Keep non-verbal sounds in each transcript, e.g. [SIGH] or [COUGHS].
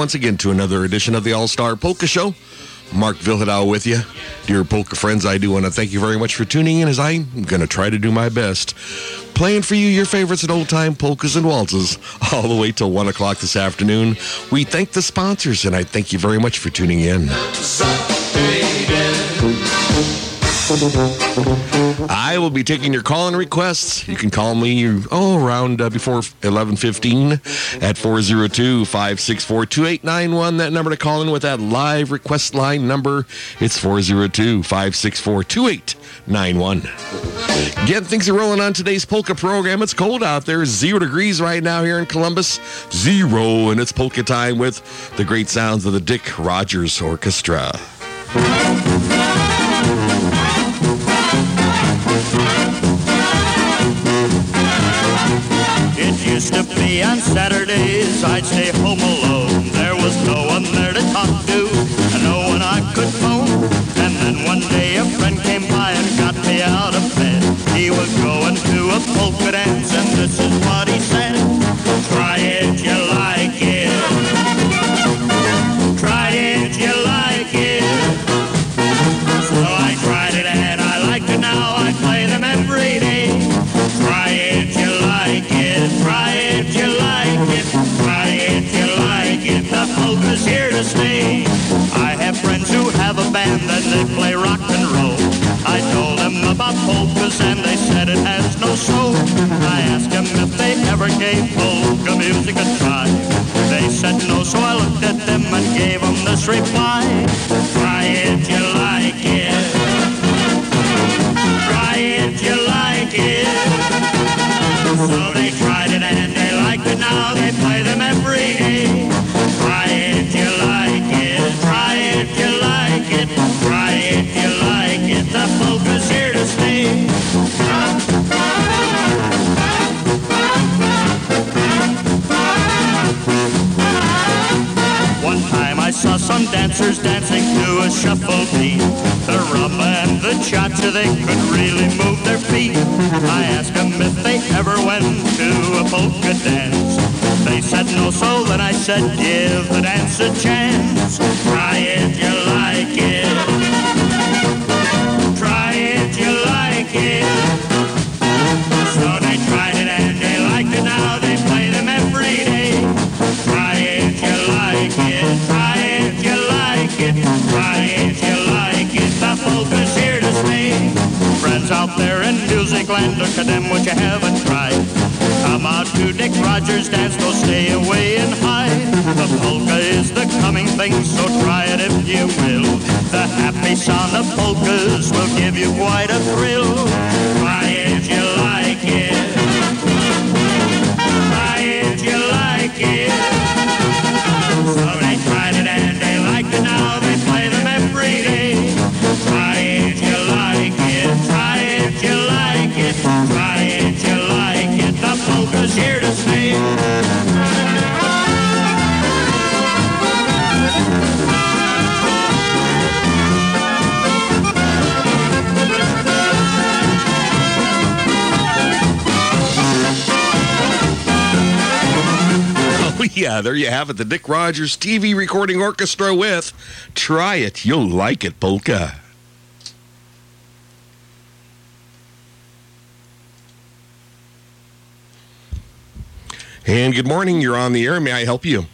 once again to another edition of the All Star Polka Show. Mark Vyhlidal with you. Dear polka friends, I do want to thank you very much for tuning in as I'm going to try to do my best. Playing for you your favorites and old time polkas and waltzes all the way till 1 o'clock this afternoon. We thank the sponsors and I thank you very much for tuning in. I will be taking your call and requests. You can call me oh around uh, before 11:15 at 402-564-2891. That number to call in with that live request line number. It's 402-564-2891. Getting things are rolling on today's polka program. It's cold out there. 0 degrees right now here in Columbus. 0 and it's polka time with the great sounds of the Dick Rogers Orchestra. Be on Saturdays I'd stay home alone. There was no one there to talk to, and no one I could phone. And then one day a friend came by and got me out of bed. He was going to a polka dance, and this is polka's here to stay. I have friends who have a band and they play rock and roll. I told them about polkas and they said it has no soul. I asked them if they ever gave polka music a try. They said no, so I looked at them and gave them this reply. Try it, you like it. Try it, you like it. So they tried it and they liked it. Now they play them One time I saw some dancers dancing to a shuffle beat. The rumba and the cha-cha, they could really move their feet. I asked them if they ever went to a polka dance. They said no, so then I said, give the dance a chance. Try it, you like it. Out there in music land, look at them what you haven't tried. Come out to Dick Rogers dance, go stay away and hide. The polka is the coming thing, so try it if you will. The happy sound of polkas will give you quite a thrill. Try it, you like it. Try it, you like it. So they tried it and they liked it, now they play them every day. Try it, you like it. Try it, you like it. Try it, yeah, there you have it. The Dick Rogers TV Recording Orchestra with Try It, You'll Like It Polka. And good morning. You're on the air. May I help you?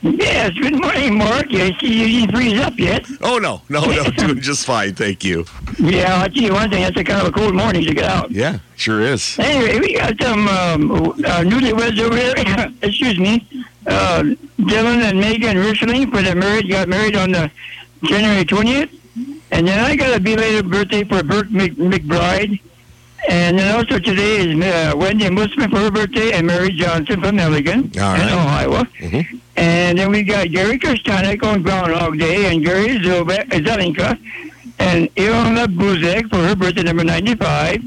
Yes, good morning, Mark. I see you didn't freeze up yet. Oh, no, no, no. [LAUGHS] Doing just fine. Thank you. Yeah, I'll tell you one thing, that's a kind of a cold morning to get out. Yeah, sure is. Anyway, we got some um, uh, newlyweds over here, [COUGHS] excuse me, uh, Dylan and Megan Richling for their marriage, got married on the January 20th. And then I got a belated birthday for Bert Mc, McBride. And then also today is uh, Wendy Musman for her birthday and Mary Johnson from Milligan All in right. Ohio. Mhm. And then we got Gary Kostanek on Groundhog Day and Gary Zube- uh, Zelenka and Ilona Buzek for her birthday number 95.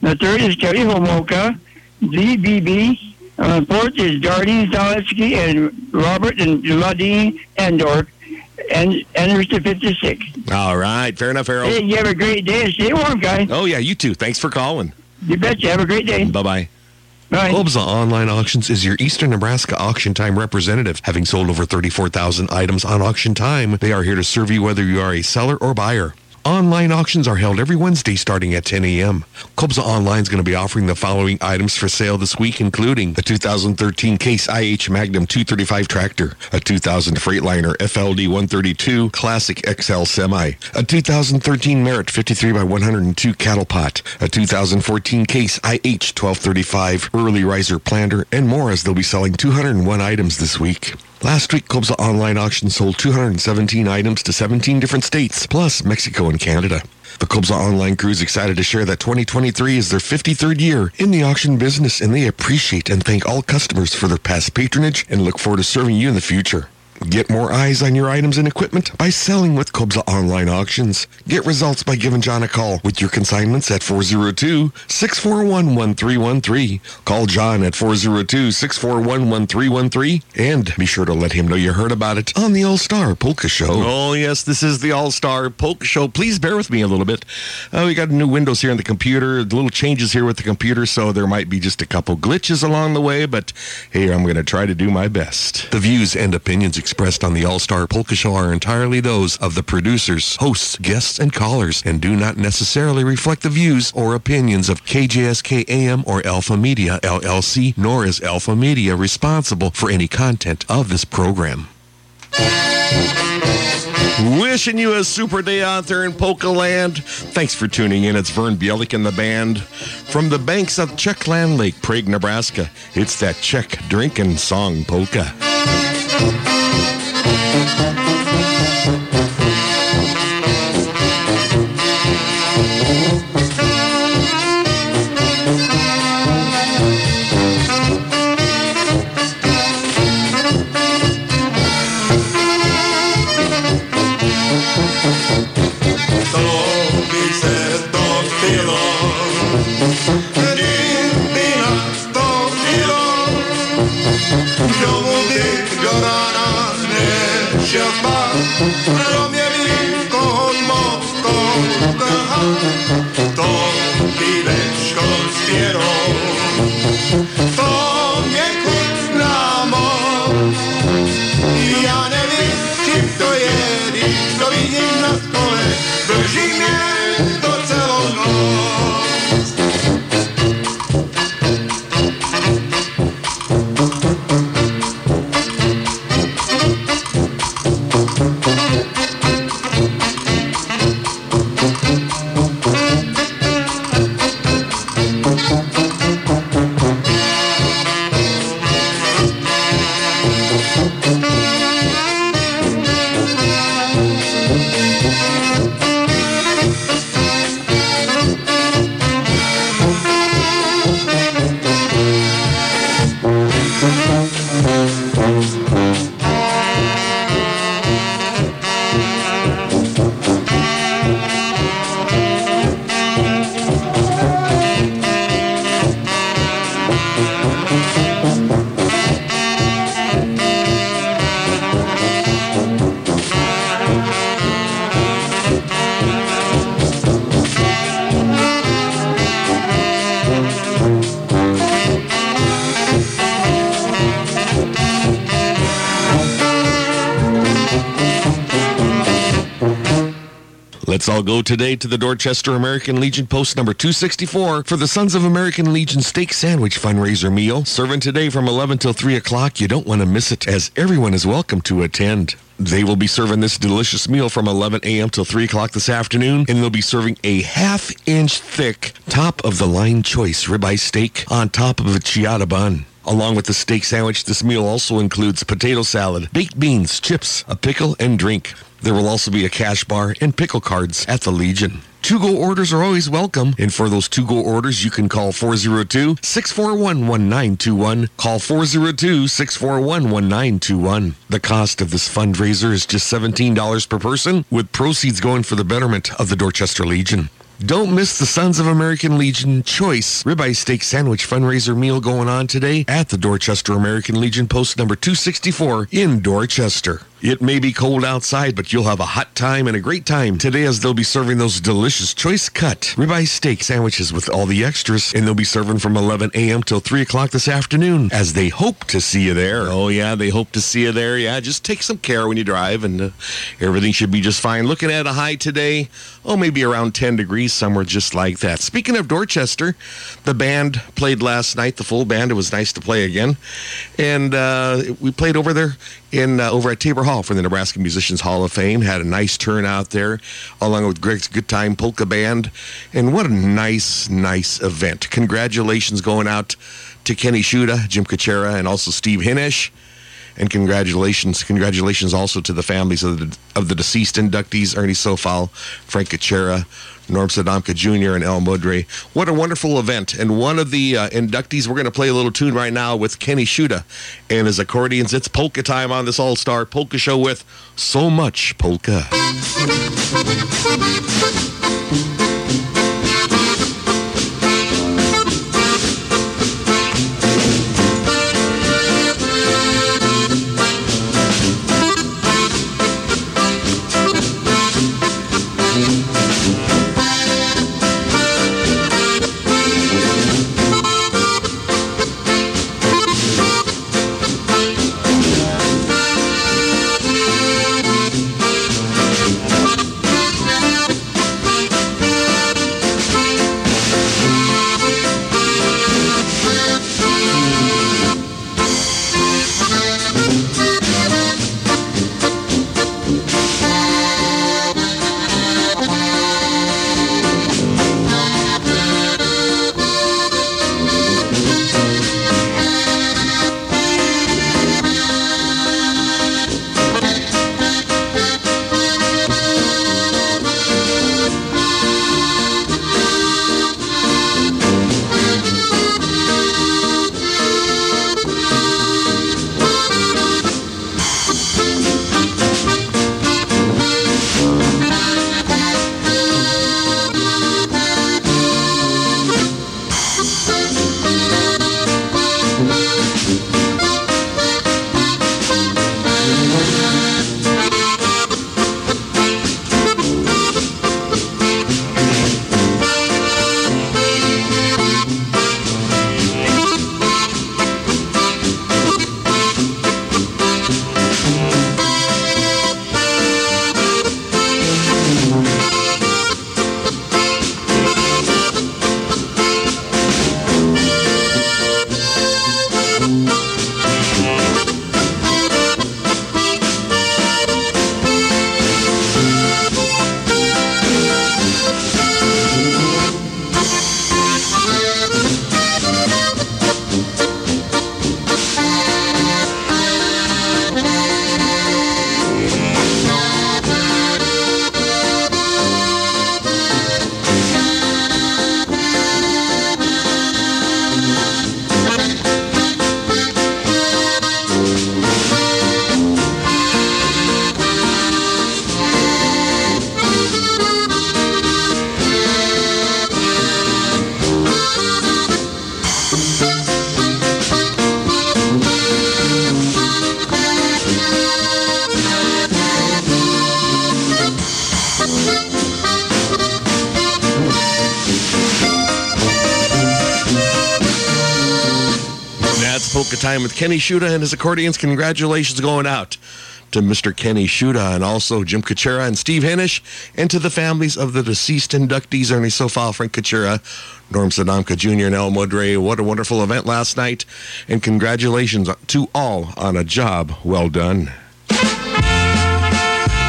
The third is Kelly Homoka, ZBB. Uh, fourth is Darlene Zaletsky and Robert and Ladine Endorf. And anniversary 56. All right. Fair enough, Harold. Hey, you have a great day. Stay warm, guys. Oh, yeah, you too. Thanks for calling. You betcha. Have a great day. Bye bye bye. Bye. Online Auctions is your Eastern Nebraska Auction Time representative. Having sold over 34,000 items on auction time, they are here to serve you whether you are a seller or buyer. Online auctions are held every Wednesday starting at 10 a.m. Kobza Online is going to be offering the following items for sale this week, including a 2013 Case IH Magnum 235 tractor, a 2000 Freightliner FLD 132 Classic XL Semi, a 2013 Merit 53 by 102 cattle pot, a 2014 Case IH 1235 Early Riser Planter, and more as they'll be selling 201 items this week. Last week, Kobza Online Auction sold 217 items to 17 different states, plus Mexico and Canada. The Kobza Online crew is excited to share that 2023 is their 53rd year in the auction business, and they appreciate and thank all customers for their past patronage and look forward to serving you in the future. Get more eyes on your items and equipment by selling with Kobza Online Auctions. Get results by giving John a call with your consignments at 402-641-1313. Call John at 402-641-1313 and be sure to let him know you heard about it on the All-Star Polka Show. Oh, yes, this is the All-Star Polka Show. Please bear with me a little bit. Uh, we got new windows here on the computer, little changes here with the computer, so there might be just a couple glitches along the way, but hey, I'm going to try to do my best. The views and opinions expressed on the All-Star Polka Show are entirely those of the producers, hosts, guests, and callers, and do not necessarily reflect the views or opinions of KJSK AM or Alpha Media LLC, nor is Alpha Media responsible for any content of this program. Wishing you a super day out there in Polka Land. Thanks for tuning in. It's Vern Bielik and the band from the banks of Czechland Lake, Prague, Nebraska. It's that Czech drinking song polka. Thank you. Today to the Dorchester American Legion Post number 264 for the Sons of American Legion Steak Sandwich fundraiser meal. Serving today from 11 till 3 o'clock. You don't want to miss it as everyone is welcome to attend. They will be serving this delicious meal from 11 a.m. till 3 o'clock this afternoon, and they'll be serving a half inch thick, top of the line choice ribeye steak on top of a ciabatta bun. Along with the steak sandwich, this meal also includes potato salad, baked beans, chips, a pickle, and drink. There will also be a cash bar and pickle cards at the Legion. Two go orders are always welcome. And for those two go orders, you can call 402 641 1921. Call 402 641 1921. The cost of this fundraiser is just $17 per person, with proceeds going for the betterment of the Dorchester Legion. Don't miss the Sons of American Legion Choice Ribeye Steak Sandwich fundraiser meal going on today at the Dorchester American Legion post number 264 in Dorchester. It may be cold outside, but you'll have a hot time and a great time today as they'll be serving those delicious choice cut ribeye steak sandwiches with all the extras, and they'll be serving from 11 a.m. till 3 o'clock this afternoon as they hope to see you there. Oh, yeah, they hope to see you there. Yeah, just take some care when you drive, and uh, everything should be just fine. Looking at a high today, oh, maybe around 10 degrees, somewhere just like that. Speaking of Dorchester, the band played last night, the full band. It was nice to play again. And uh, we played over there in uh, over at Tabor Hall for the Nebraska Musicians Hall of Fame. Had a nice turnout there, along with Greg's Good Time Polka Band. And what a nice, nice event. Congratulations going out to Kenny Shuda, Jim Kachera, and also Steve Hinesh. And congratulations, congratulations also to the families of the, of the deceased inductees, Ernie Sofal, Frank Kachera, Norm Sadamka Jr., and El Mudre. What a wonderful event. And one of the uh, inductees, we're going to play a little tune right now with Kenny Shuda and his accordions. It's polka time on this All Star Polka Show with so much polka. With Kenny Shuda and his accordions. Congratulations going out to Mr. Kenny Shuda and also Jim Kachera and Steve Hennish, and to the families of the deceased inductees, Ernie Sofal, Frank Kachera, Norm Sadamka Jr., and El Modre. What a wonderful event last night, and congratulations to all on a job well done.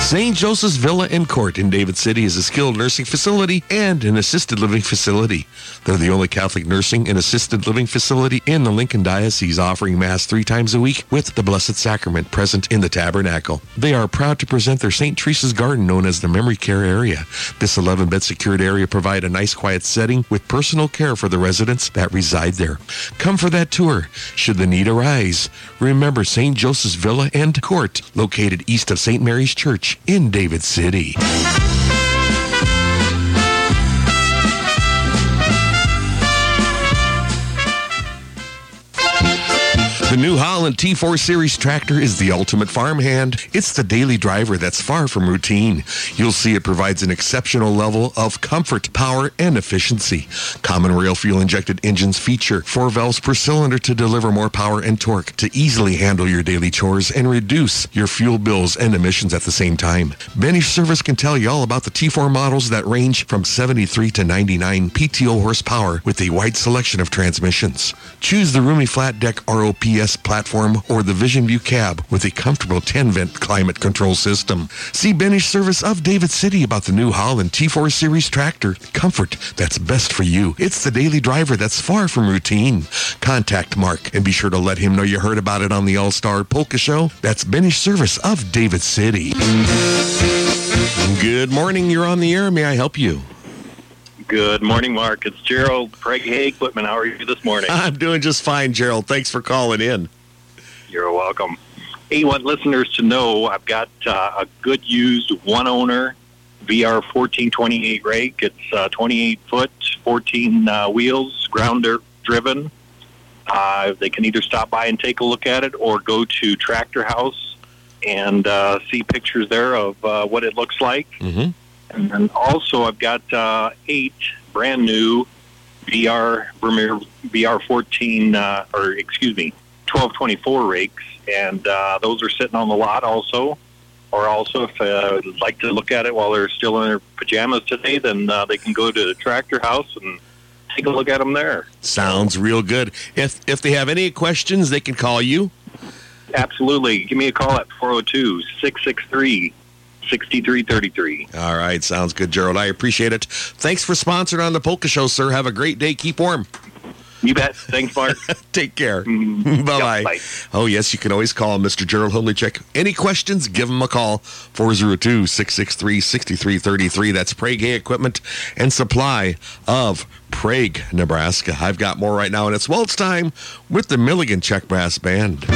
St. Joseph's Villa and Court in David City is a skilled nursing facility and an assisted living facility. They're the only Catholic nursing and assisted living facility in the Lincoln Diocese offering Mass three times a week with the Blessed Sacrament present in the tabernacle. They are proud to present their St. Teresa's Garden known as the Memory Care Area. This 11-bed secured area provide a nice quiet setting with personal care for the residents that reside there. Come for that tour should the need arise. Remember St. Joseph's Villa and Court located east of St. Mary's Church in David City. The New Holland T4 Series tractor is the ultimate farmhand. It's the daily driver that's far from routine. You'll see it provides an exceptional level of comfort, power, and efficiency. Common rail fuel injected engines feature four valves per cylinder to deliver more power and torque to easily handle your daily chores and reduce your fuel bills and emissions at the same time. Benish Service can tell you all about the T4 models that range from 73 to 99 PTO horsepower with a wide selection of transmissions. Choose the roomy flat deck ROPS platform or the Vision View cab with a comfortable 10-vent climate control system. See Benish Service of David City about the new Holland T4 Series tractor. Comfort that's best for you. It's the daily driver that's far from routine. Contact Mark and be sure to let him know you heard about it on the All-Star Polka Show. That's Benish Service of David City. Good morning. You're on the air. May I help you? Good morning, Mark. It's Gerald, Craig Hay Equipment. How are you this morning? [LAUGHS] I'm doing just fine, Gerald. Thanks for calling in. You're welcome. Hey, want listeners to know I've got uh, a good used one owner VR 1428 rake. It's uh, 28 foot, 14 uh, wheels, grounder driven. Uh, they can either stop by and take a look at it or go to Tractor House and uh, see pictures there of uh, what it looks like. Mm-hmm. And then also, I've got uh, eight brand new VR Vermeer VR 14, uh, or excuse me, 1224 rakes, and uh, those are sitting on the lot also. Or also, if uh, would like to look at it while they're still in their pajamas today, then uh, they can go to the tractor house and take a look at them there. Sounds real good. If if they have any questions, they can call you. Absolutely. Give me a call at 402 663 6333. All right, sounds good, Gerald. I appreciate it. Thanks for sponsoring on the Polka Show, sir. Have a great day. Keep warm. You bet. Thanks, Mark. [LAUGHS] Take care. Mm, [LAUGHS] Bye-bye. yep, bye. Oh, yes, you can always call Mr. Gerald Homleycheck. Any questions, give him a call. 402-663-6333. That's Prague Equipment and Supply of Prague, Nebraska. I've got more right now, and it's waltz time with the Milligan Czech Brass Band.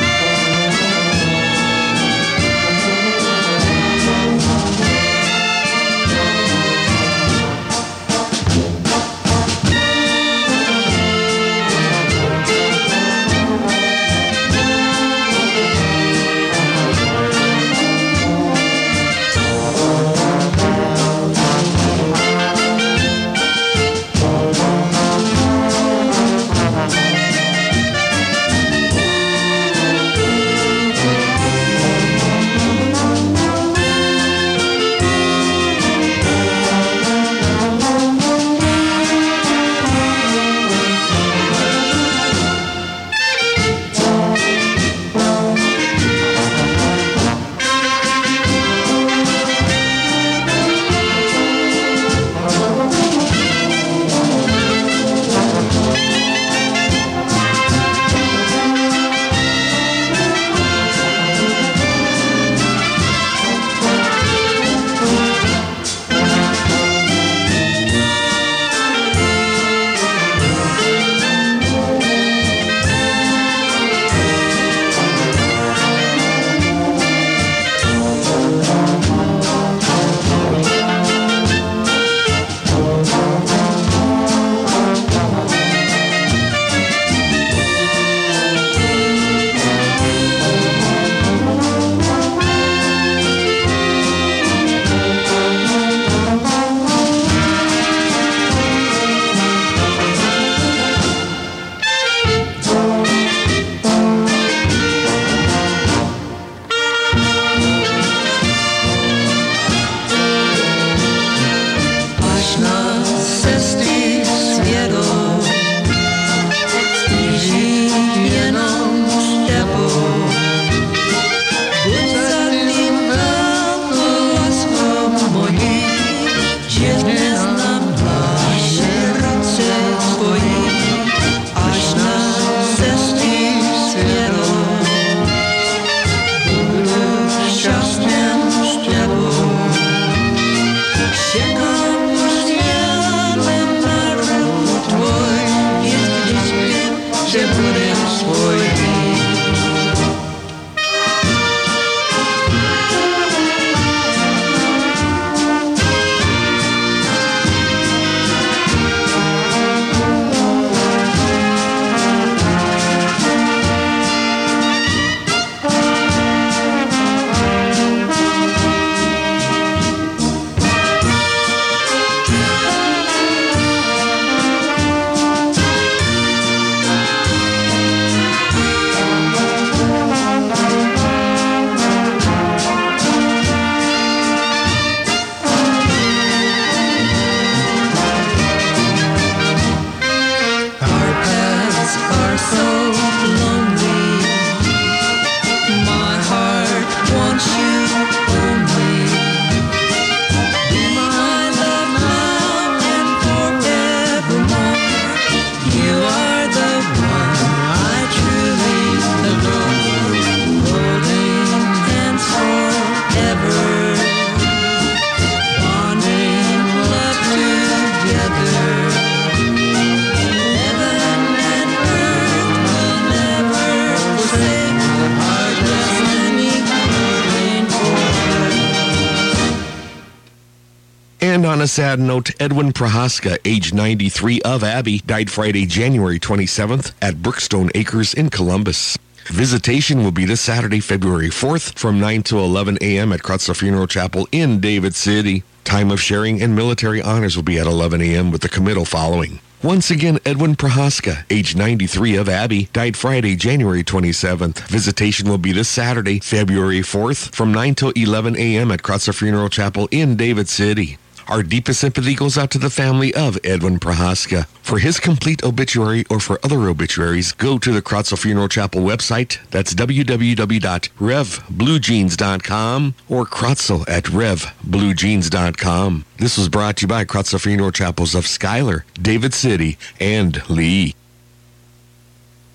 Sad note, Edwin Prohaska, age 93 of Abbey, died Friday, January 27th at Brookstone Acres in Columbus. Visitation will be this Saturday, February 4th from 9 to 11 a.m. at Krutzler Funeral Chapel in David City. Time of sharing and military honors will be at 11 a.m. with the committal following. Once again, Edwin Prohaska, age 93 of Abbey, died Friday, January 27th. Visitation will be this Saturday, February 4th from 9 till 11 a.m. at Krutzler Funeral Chapel in David City. Our deepest sympathy goes out to the family of Edwin Prohaska. For his complete obituary or for other obituaries, go to the Krutzler Funeral Chapel website. That's www.revbluejeans.com or Krutzler at revbluejeans.com. This was brought to you by Krutzler Funeral Chapels of Schuyler, David City, and Lee.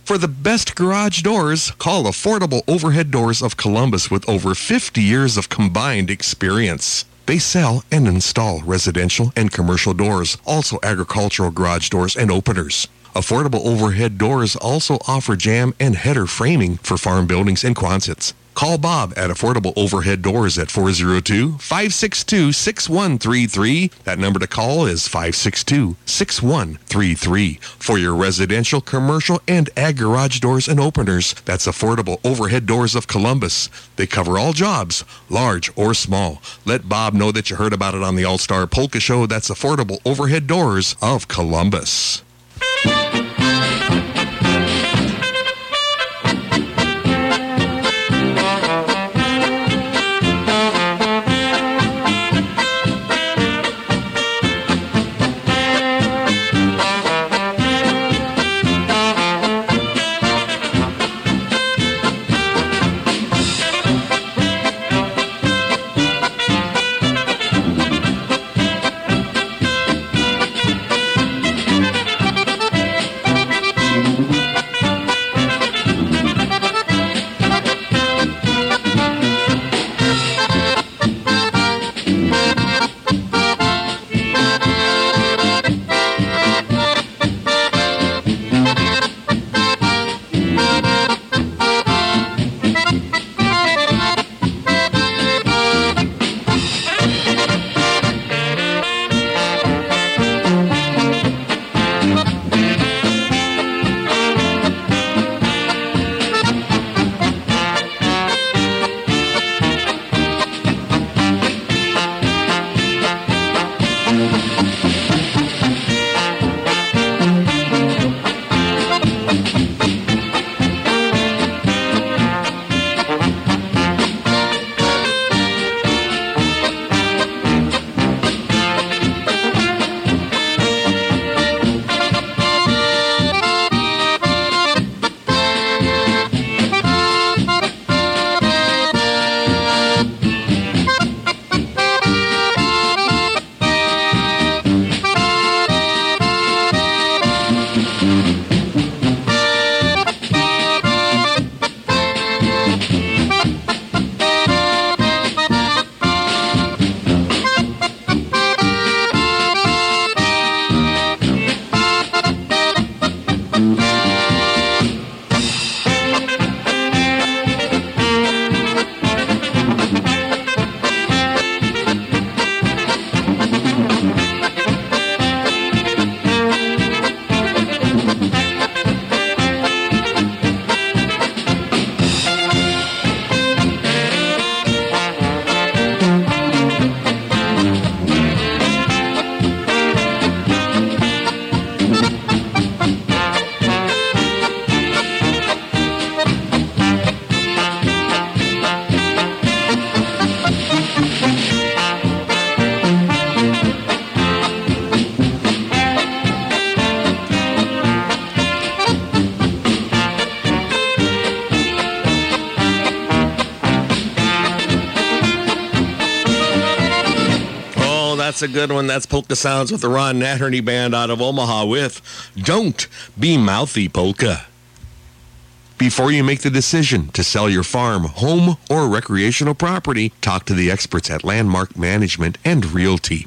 For the best garage doors, call Affordable Overhead Doors of Columbus with over 50 years of combined experience. They sell and install residential and commercial doors, also agricultural garage doors and openers. Affordable Overhead Doors also offer jam and header framing for farm buildings and Quonsets. Call Bob at Affordable Overhead Doors at 402-562-6133. That number to call is 562-6133. For your residential, commercial, and ag garage doors and openers, that's Affordable Overhead Doors of Columbus. They cover all jobs, large or small. Let Bob know that you heard about it on the All-Star Polka Show. That's Affordable Overhead Doors of Columbus. A good one. That's Polka Sounds with the Ron Natterny Band out of Omaha with Don't Be Mouthy Polka. Before you make the decision to sell your farm, home, or recreational property, talk to the experts at Landmark Management and Realty.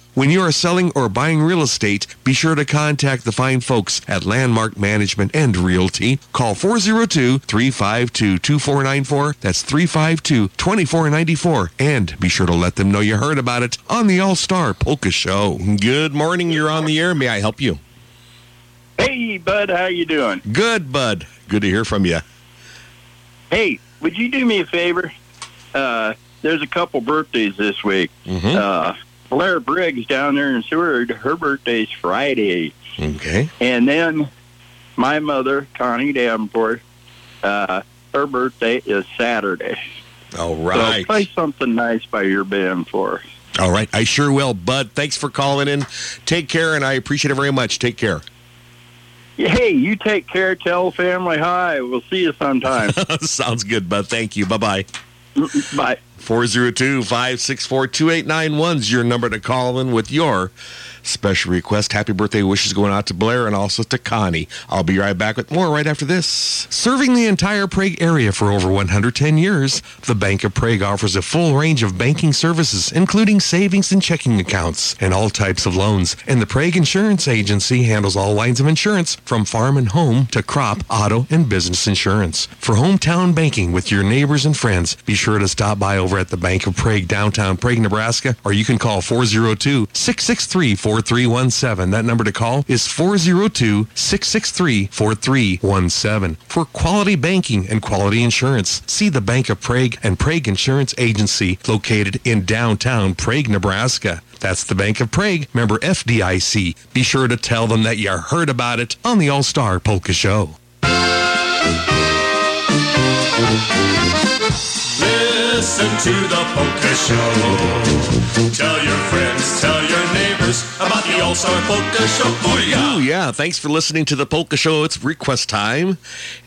When you are selling or buying real estate, be sure to contact the fine folks at Landmark Management and Realty. Call 402-352-2494. That's 352-2494. And be sure to let them know you heard about it on the All-Star Polka Show. Good morning. You're on the air. May I help you? Hey, Bud, how you doing? Good, bud. Good to hear from you. Hey, would you do me a favor? Uh, there's a couple birthdays this week. Mhm. Uh, Blair Briggs down there in Seward, her birthday's Friday. Okay. And then my mother, Connie Davenport, uh, her birthday is Saturday. All right. So play something nice by your band for her. All right. I sure will, bud. Thanks for calling in. Take care, and I appreciate it very much. Take care. Hey, you take care. Tell family hi. We'll see you sometime. [LAUGHS] Sounds good, bud. Thank you. Bye-bye. Bye. 402-564-2891 is your number to call in with your special request. Happy birthday wishes going out to Blair and also to Connie. I'll be right back with more right after this. Serving the entire Prague area for over 110 years, the Bank of Prague offers a full range of banking services, including savings and checking accounts and all types of loans. And the Prague Insurance Agency handles all lines of insurance from farm and home to crop, auto, and business insurance. For hometown banking with your neighbors and friends, be sure to stop by over at the Bank of Prague, downtown Prague, Nebraska, or you can call 402-663-4317. That number to call is 402-663-4317. For quality banking and quality insurance, see the Bank of Prague and Prague Insurance Agency located in downtown Prague, Nebraska. That's the Bank of Prague, member FDIC. Be sure to tell them that you heard about it on the All-Star Polka Show. Listen to the Polka Show. Tell your friends, tell your neighbors about the All Star Polka Show. Booyah! Ooh, yeah. Thanks for listening to the Polka Show. It's request time.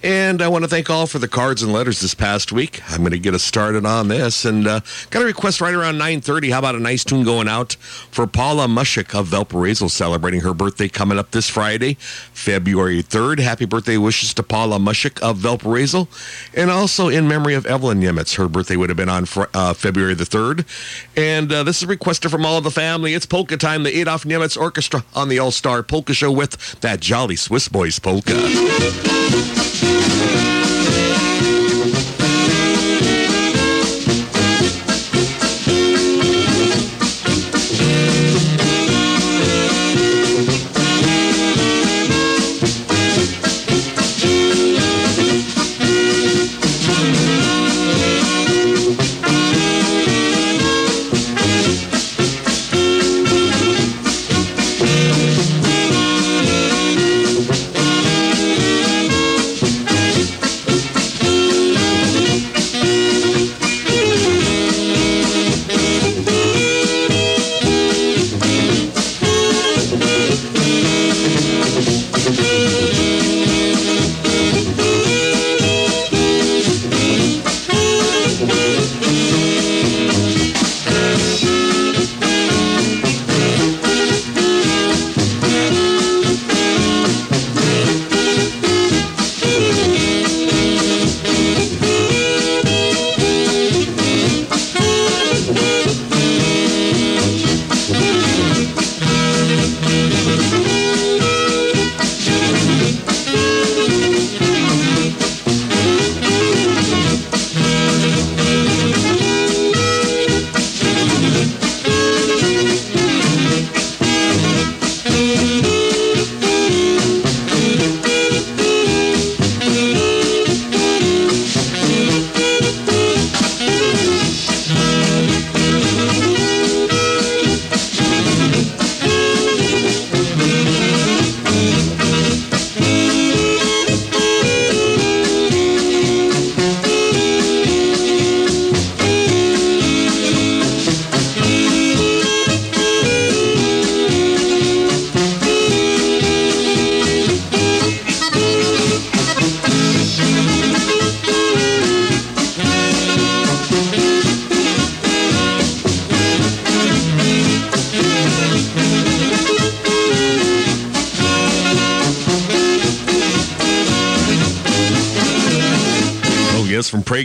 And I want to thank all for the cards and letters this past week. I'm going to get us started on this. And uh, got a request right around 9.30. How about a nice tune going out for Paula Mushik of Valparaiso celebrating her birthday coming up this Friday, February 3rd. Happy birthday wishes to Paula Mushik of Valparaiso. And also in memory of Evelyn Nimitz. Her birthday would have been on Fr- uh, February the 3rd. And uh, this is requested from all of the family. It's polka time, the Adolf Nimitz Orchestra on the All-Star Polka Show with that jolly Swiss Boys polka.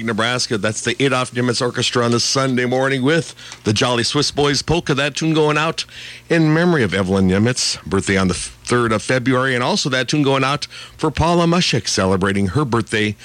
Nebraska. That's the Adolf Nimitz Orchestra on this Sunday morning with the Jolly Swiss Boys polka. That tune going out in memory of Evelyn Nimitz, birthday on the 3rd of February, and also that tune going out for Paula Mushik, celebrating her birthday.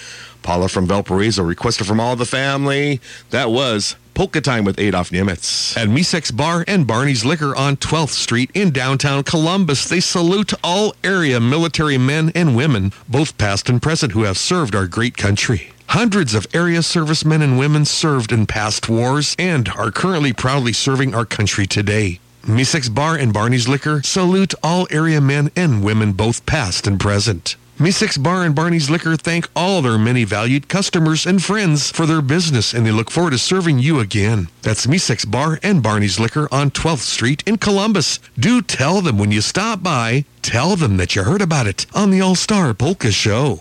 Paula from Valparaiso requested from all the family. That was Polka Time with Adolf Nimitz. At Misek's Bar and Barney's Liquor on 12th Street in downtown Columbus, they salute all area military men and women, both past and present, who have served our great country. Hundreds of area servicemen and women served in past wars and are currently proudly serving our country today. Misek's Bar and Barney's Liquor salute all area men and women, both past and present. Misek's Bar and Barney's Liquor thank all their many valued customers and friends for their business, and they look forward to serving you again. That's Misek's Bar and Barney's Liquor on 12th Street in Columbus. Do tell them when you stop by, tell them that you heard about it on the All-Star Polka Show.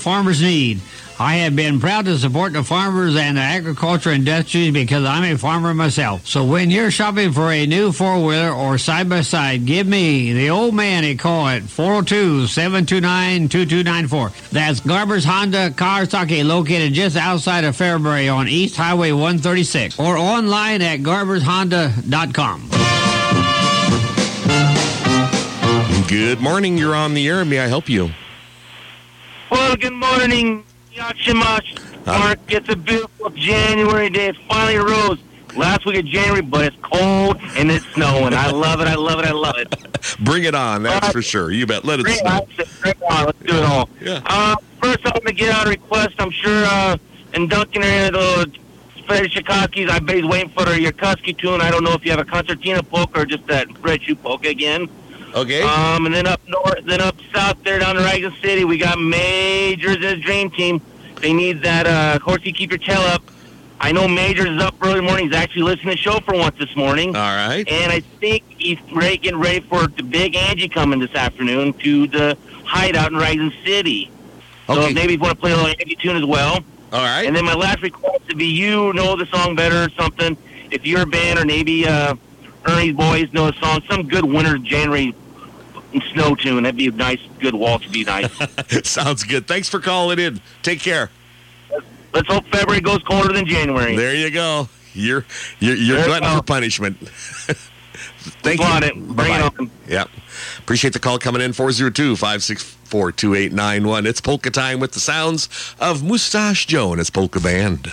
farmers need. I have been proud to support the farmers and the agriculture industries because I'm a farmer myself. So when you're shopping for a new four-wheeler or side-by-side, give me, the old man, a call at 402-729-2294. That's Garber's Honda Kawasaki located just outside of Fairbury on East Highway 136 or online at garbershonda.com. Good morning. You're on the air. May I help you? Well, good morning, Yakshimash. Mark, it's a beautiful January day. It finally rose. Last week of January, but it's cold and it's snowing. I love it. I love it. I love it. [LAUGHS] Bring it on. That's for sure. You bet. Let it snow. Bring it on. Let's do it all. Yeah. Uh, first, I'm going to get out a request. I'm sure uh, in Duncan area, the Fred Shikoski's, I bet he's waiting for your Kusky tune. I don't know if you have a concertina polka or just that red shoe polka again. Okay. Um, and then up north, then up south there down to Reagan City, we got Majors and his dream team. They need that uh, horsey keep your tail up. I know Majors is up early morning. He's actually listening to the show for once this morning. All right. And I think he's ready, getting ready for the big Angie coming this afternoon to the hideout in Rising City. Okay. So maybe you want to play a little Angie tune as well. All right. And then my last request would be you know the song better or something. If you're a band or maybe uh, Ernie's boys know a song, some good winter January snow tune. That'd be a nice, good waltz. Be nice. [LAUGHS] Sounds good. Thanks for calling in. Take care. Let's hope February goes colder than January. There you go. You're you're, you're glutton for punishment. [LAUGHS] Thank you. it. Bring it on. Yep. Appreciate the call coming in 402-564-2891. It's polka time with the sounds of Mustache Joe and his polka band.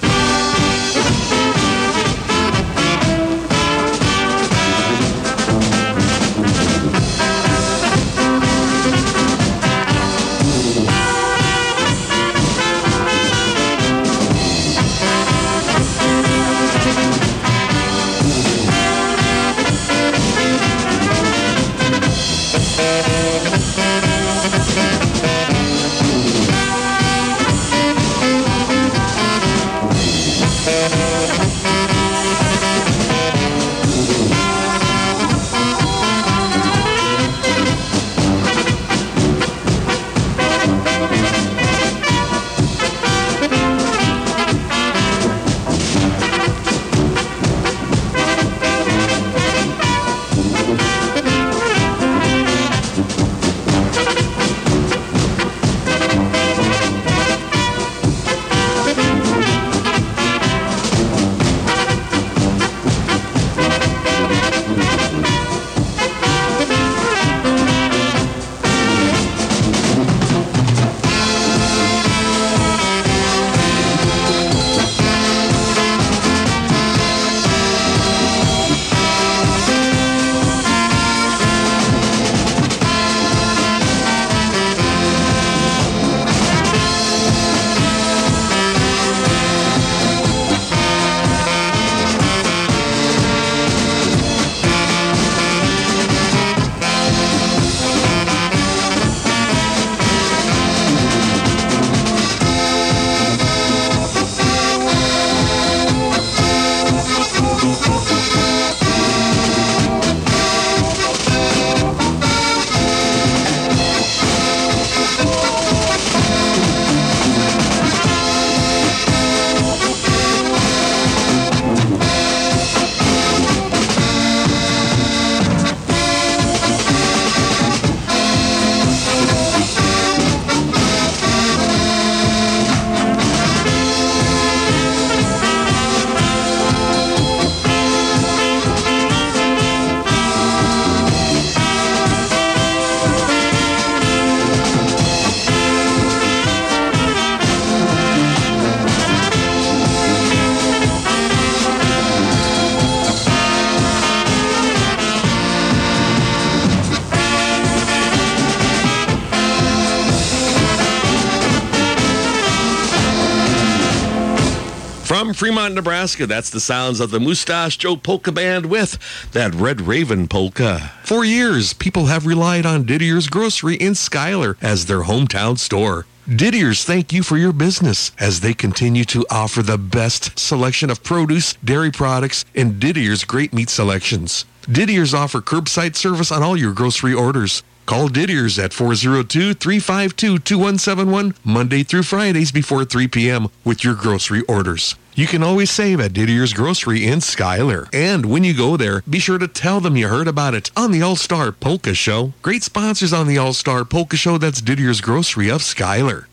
Fremont, Nebraska, that's the sounds of the Mustache Joe Polka Band with that Red Raven polka. For years, people have relied on Didier's Grocery in Schuyler as their hometown store. Didier's thank you for your business as they continue to offer the best selection of produce, dairy products, and Didier's great meat selections. Didier's offer curbside service on all your grocery orders. Call Didier's at 402-352-2171 Monday through Fridays before 3 p.m. with your grocery orders. You can always save at Didier's Grocery in Schuyler. And when you go there, be sure to tell them you heard about it on the All-Star Polka Show. Great sponsors on the All-Star Polka Show. That's Didier's Grocery of Schuyler.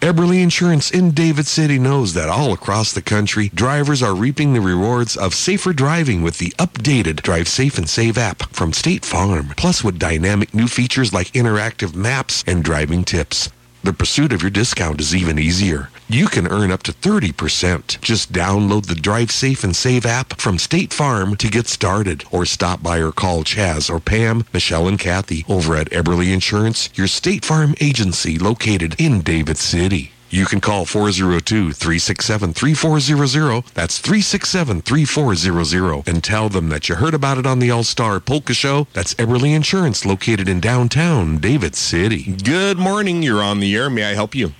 Eberly Insurance in David City knows that all across the country, drivers are reaping the rewards of safer driving with the updated Drive Safe and Save app from State Farm, plus with dynamic new features like interactive maps and driving tips. The pursuit of your discount is even easier. You can earn up to 30%. Just download the Drive Safe and Save app from State Farm to get started or stop by or call Chaz or Pam, Michelle, and Kathy over at Eberly Insurance, your State Farm agency located in David City. You can call 402-367-3400. That's 367-3400 and tell them that you heard about it on the All-Star Polka Show. That's Eberly Insurance located in downtown David City. Good morning. You're on the air. May I help you?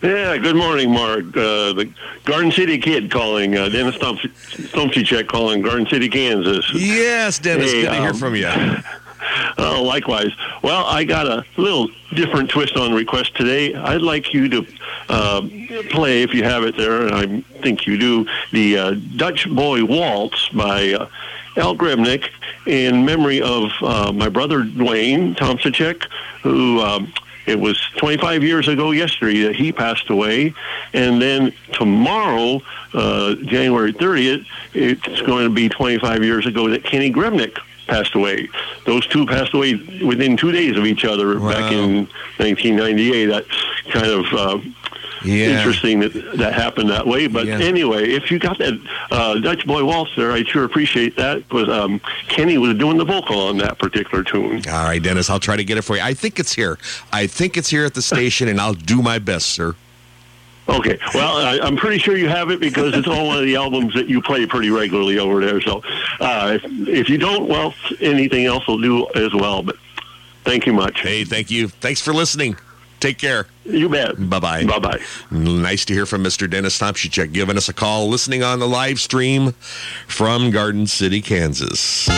Yeah, good morning, Mark. Uh, the Garden City Kid calling, uh, Dennis Tomczyk calling, Garden City, Kansas. Yes, Dennis, Hey, good to hear um, from you. [LAUGHS] Oh, likewise. Well, I got a little different twist on request today. I'd like you to uh, play, if you have it there, and I think you do, the uh, Dutch Boy Waltz by uh, Al Grebnick in memory of uh, my brother Dwayne Tomsichek, who um, it was 25 years ago yesterday that he passed away. And then tomorrow, uh, January 30th, it's going to be 25 years ago that Kenny Grebnick passed away. Those two passed away within two days of each other back in 1998. That's kind of uh, Yeah. interesting that that happened that way. But Yeah. anyway, if you got that uh, Dutch Boy Waltz there, I sure appreciate that. But um, Kenny was doing the vocal on that particular tune. All right, Dennis, I'll try to get it for you. I think it's here. I think it's here at the station, and I'll do my best, sir. Okay. Well, I, I'm pretty sure you have it because it's on one of the albums that you play pretty regularly over there. So uh, if, if you don't, well, anything else will do as well. But thank you much. Hey, thank you. Thanks for listening. Take care. You bet. Bye bye. Bye bye. Nice to hear from Mr. Dennis Tomczyk giving us a call, listening on the live stream from Garden City, Kansas.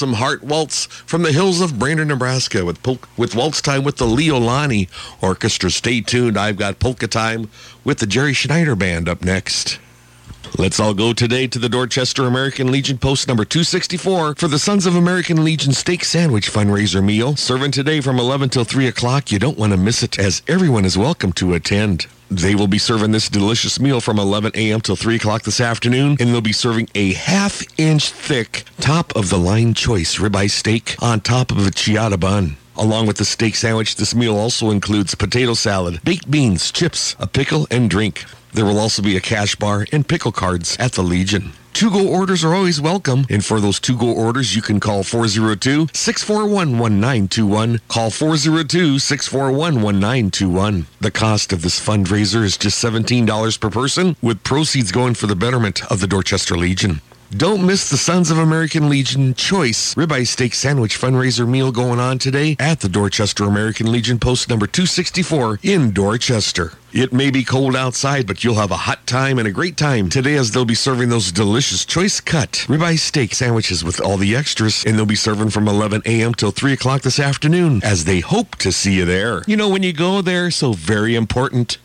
Lonesome Heart Waltz from the hills of Brainerd, Nebraska with pol- with Waltz Time with the Leo Lani Orchestra. Stay tuned. I've got Polka Time with the Jerry Schneider Band up next. Let's all go today to the Dorchester American Legion post number 264 for the Sons of American Legion steak sandwich fundraiser meal. Serving today from 11 till 3 o'clock. You don't want to miss it as everyone is welcome to attend. They will be serving this delicious meal from 11 a.m. till 3 o'clock this afternoon, and they'll be serving a half inch thick, top of the line choice ribeye steak on top of a ciabatta bun. Along with the steak sandwich, this meal also includes potato salad, baked beans, chips, a pickle, and drink. There will also be a cash bar and pickle cards at the Legion. To-go orders are always welcome, and for those to-go orders, you can call 402-641-1921. Call 402-641-1921. The cost of this fundraiser is just $17 per person, with proceeds going for the betterment of the Dorchester Legion. Don't miss the Sons of American Legion Choice Ribeye Steak Sandwich fundraiser meal going on today at the Dorchester American Legion post number 264 in Dorchester. It may be cold outside, but you'll have a hot time and a great time today as they'll be serving those delicious choice cut ribeye steak sandwiches with all the extras, and they'll be serving from 11 a.m. till 3 o'clock this afternoon as they hope to see you there. You know, when you go there, so very important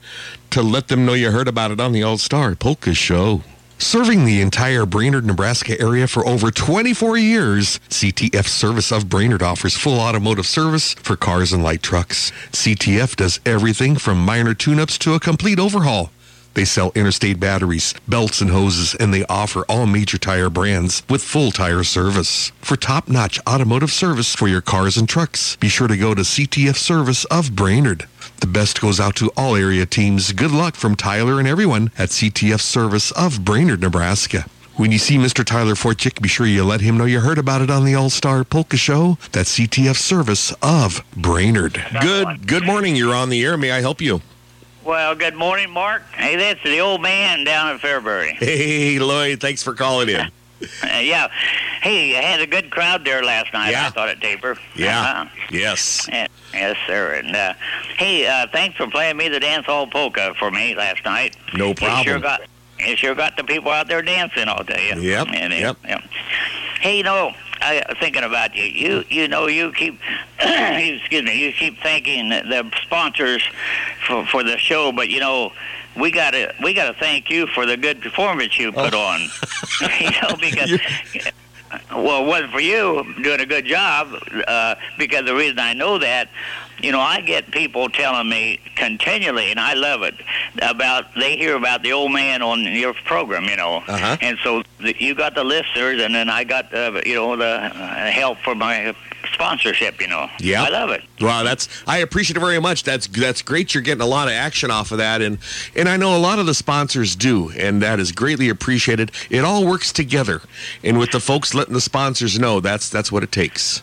to let them know you heard about it on the All Star Polka Show. Serving the entire Brainerd, Nebraska area for over 24 years, CTF Service of Brainerd offers full automotive service for cars and light trucks. CTF does everything from minor tune-ups to a complete overhaul. They sell interstate batteries, belts, and hoses, and they offer all major tire brands with full tire service. For top-notch automotive service for your cars and trucks, be sure to go to CTF Service of Brainerd. The best goes out to all area teams. Good luck from Tyler and everyone at CTF Service of Brainerd, Nebraska. When you see Mr. Tyler Forchick, be sure you let him know you heard about it on the All-Star Polka Show. That's CTF Service of Brainerd. Good good morning. You're on the air. May I help you? Well, good morning, Mark. Hey, that's the old man down at Fairbury. Hey, Lloyd. Thanks for calling in. [LAUGHS] [LAUGHS] Uh, yeah. Hey, I had a good crowd there last night. Yeah. I thought at Taper. Yeah. Uh-huh. Yes. Yes, sir. And uh, hey, uh, thanks for playing me the dance hall polka for me last night. No problem. You sure got you sure got the people out there dancing. I'll tell you. Yep, And, uh, yep. Hey, you know, I thinking about you. You you know you keep [COUGHS] excuse me. You keep thanking the- the sponsors for for the show, but you know. We gotta, we gotta thank you for the good performance you put on. [LAUGHS] [LAUGHS] you know, because well, it wasn't for you doing a good job, uh, because the reason I know that, you know, I get people telling me continually, and I love it, about they hear about the old man on your program, you know, Uh-huh. and so the, you got the listeners, and then I got uh, you know the uh, help for my sponsorship, you know. Yeah. I love it. Wow, that's I appreciate it very much. That's that's great. You're getting a lot of action off of that, and and I know a lot of the sponsors do, and that is greatly appreciated. It all works together, and with the folks letting the sponsors know, that's that's what it takes.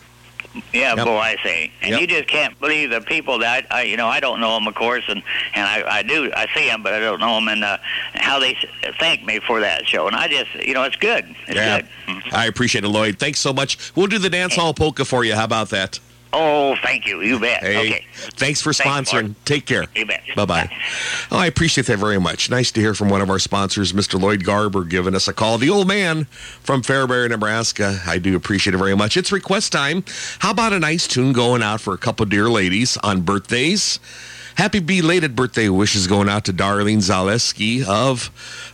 Yeah, Yep. boy, I say, and Yep. you just can't believe the people that I, you know, I don't know them, of course, and and I, I do, I see them, but I don't know them, and uh, how they thank me for that show, and I just, you know, it's good, it's yeah, good. Mhm. I appreciate it, Lloyd. Thanks so much. We'll do the dance hall polka for you. How about that? Oh, thank you, you bet. Hey, Okay, thanks for Thanks, sponsoring. Mark. Take care. you bet. Bye bye. Oh, I appreciate that very much. Nice to hear from one of our sponsors, Mr. Lloyd Garber, giving us a call. The old man from Fairbury, Nebraska. I do appreciate it very much. It's request time. How about a nice tune going out for a couple dear ladies on birthdays? Happy belated birthday wishes going out to Darlene Zaleski of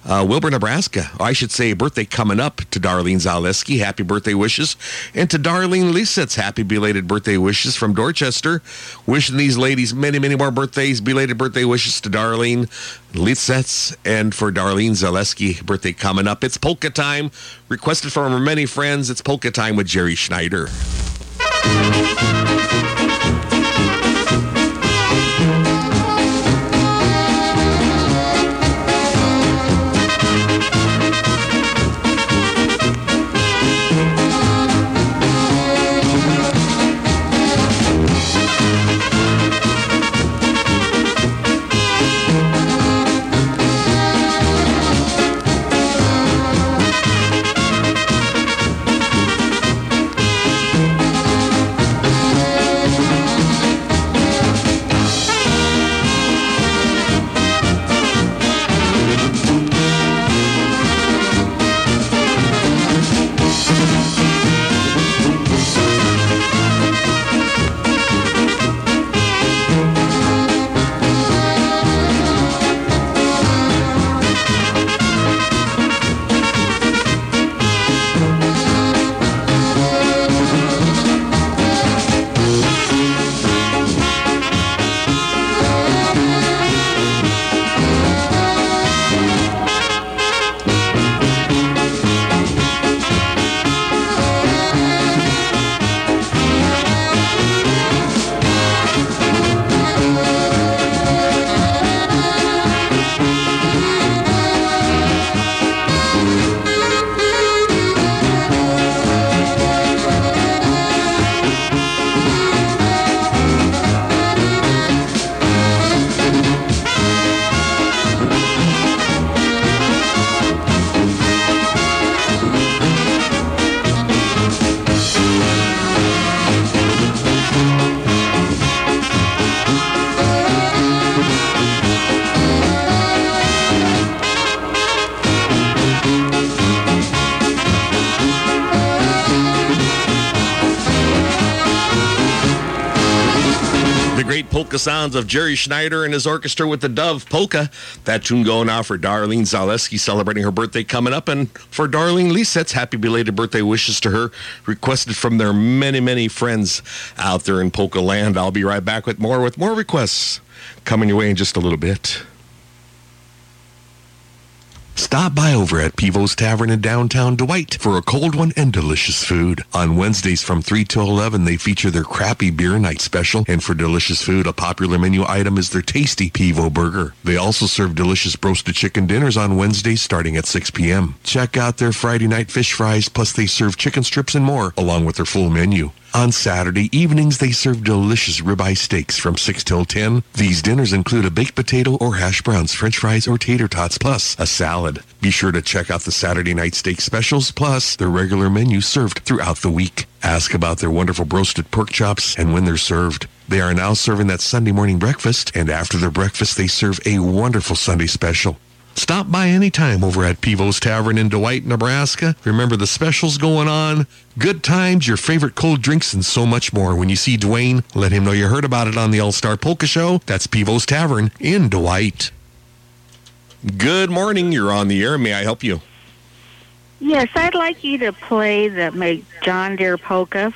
uh, Wilbur, Nebraska. Or I should say, birthday coming up to Darlene Zaleski. Happy birthday wishes. And to Darlene Lisitz, happy belated birthday wishes from Dorchester. Wishing these ladies many, many more birthdays. Belated birthday wishes to Darlene Lisitz and for Darlene Zaleski, birthday coming up. It's polka time. Requested from our many friends. It's polka time with Jerry Schneider. Sounds of Jerry Schneider and his orchestra with the Dove Polka. That tune going out for Darlene Zaleski celebrating her birthday coming up. And for Darlene Lisetz, happy belated birthday wishes to her, requested from their many, many friends out there in Polka land. I'll be right back with more, with more requests coming your way in just a little bit. Stop by over at Pivo's Tavern in downtown Dwight for a cold one and delicious food. On Wednesdays from 3 to 11, they feature their crappy beer night special. And for delicious food, a popular menu item is their tasty Pivo burger. They also serve delicious roasted chicken dinners on Wednesdays starting at 6 p.m. Check out their Friday night fish fries, plus they serve chicken strips and more, along with their full menu. On Saturday evenings, they serve delicious ribeye steaks from 6 till 10. These dinners include a baked potato or hash browns, french fries, or tater tots, plus a salad. Be sure to check out the Saturday night steak specials, plus their regular menu served throughout the week. Ask about their wonderful roasted pork chops and when they're served. They are now serving that Sunday morning breakfast, and after their breakfast, they serve a wonderful Sunday special. Stop by anytime over at Pivo's Tavern in Dwight, Nebraska. Remember the specials going on, good times, your favorite cold drinks, and so much more. When you see Dwayne, let him know you heard about it on the All Star Polka Show. That's Pivo's Tavern in Dwight. Good morning. You're on the air. May I help you? Yes, I'd like you to play the my John Deere polka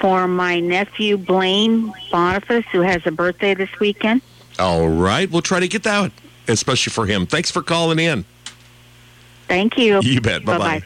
for my nephew Blaine Boniface, who has a birthday this weekend. All right. We'll try to get that, especially for him. Thanks for calling in. Thank you. You bet. Bye bye.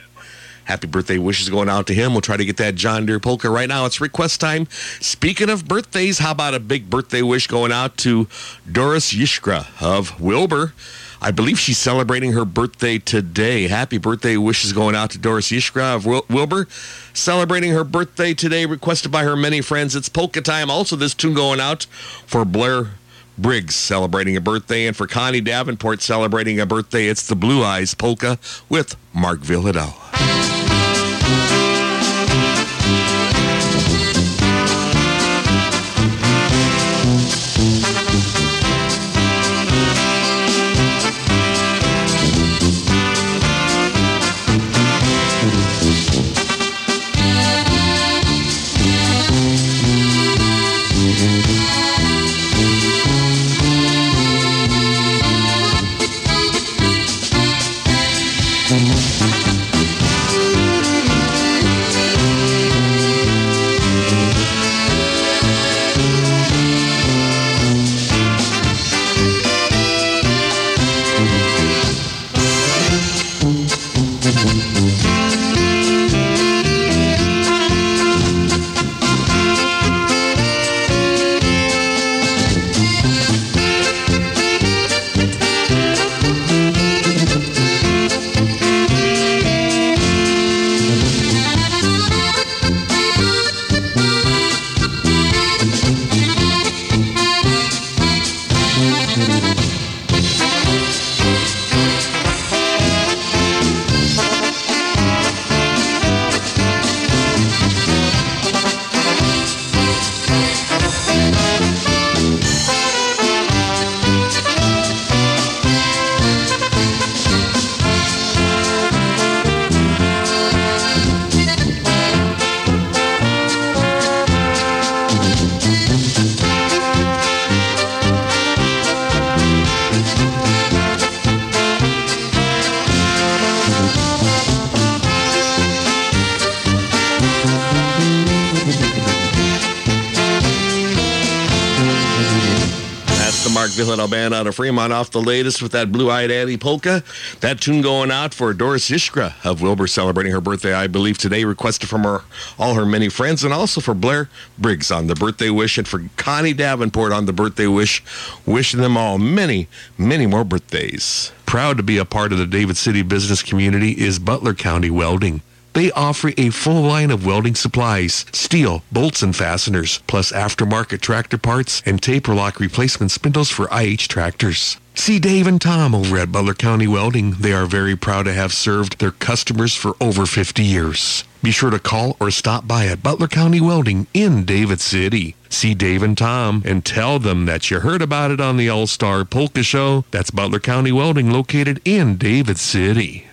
Happy birthday wishes going out to him. We'll try to get that John Deere polka right now. It's request time. Speaking of birthdays, how about a big birthday wish going out to Doris Yishkra of Wilbur? I believe she's celebrating her birthday today. Happy birthday wishes going out to Doris Yishkra of Wil- Wilbur. Celebrating her birthday today, requested by her many friends. It's polka time. Also, this tune going out for Blair Briggs celebrating a birthday, and for Connie Davenport celebrating a birthday. It's the Blue Eyes Polka with Mark Vyhlidal. Fremont off the latest with that Blue Eyed Annie polka. That tune going out for Doris Ishkra of Wilbur celebrating her birthday, I believe, today, requested from her all her many friends, and also for Blair Briggs on the birthday wish, and for Connie Davenport on the birthday wish, wishing them all many, many more birthdays. Proud to be a part of the David City business community is Butler County Welding. They offer a full line of welding supplies, steel, bolts and fasteners, plus aftermarket tractor parts and taper lock replacement spindles for IH tractors. See Dave and Tom over at Butler County Welding. They are very proud to have served their customers for over 50 years. Be sure to call or stop by at Butler County Welding in David City. See Dave and Tom and tell them that you heard about it on the All Star Polka Show. That's Butler County Welding located in David City.